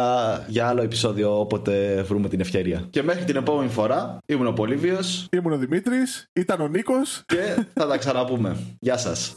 για άλλο επεισόδιο όποτε βρούμε την ευκαιρία. Και μέχρι την επόμενη φορά, ήμουν ο Πολύβιος Ήμουν ο Δημήτρης, ήταν ο Νίκος. και θα τα ξαναπούμε. Γεια σας.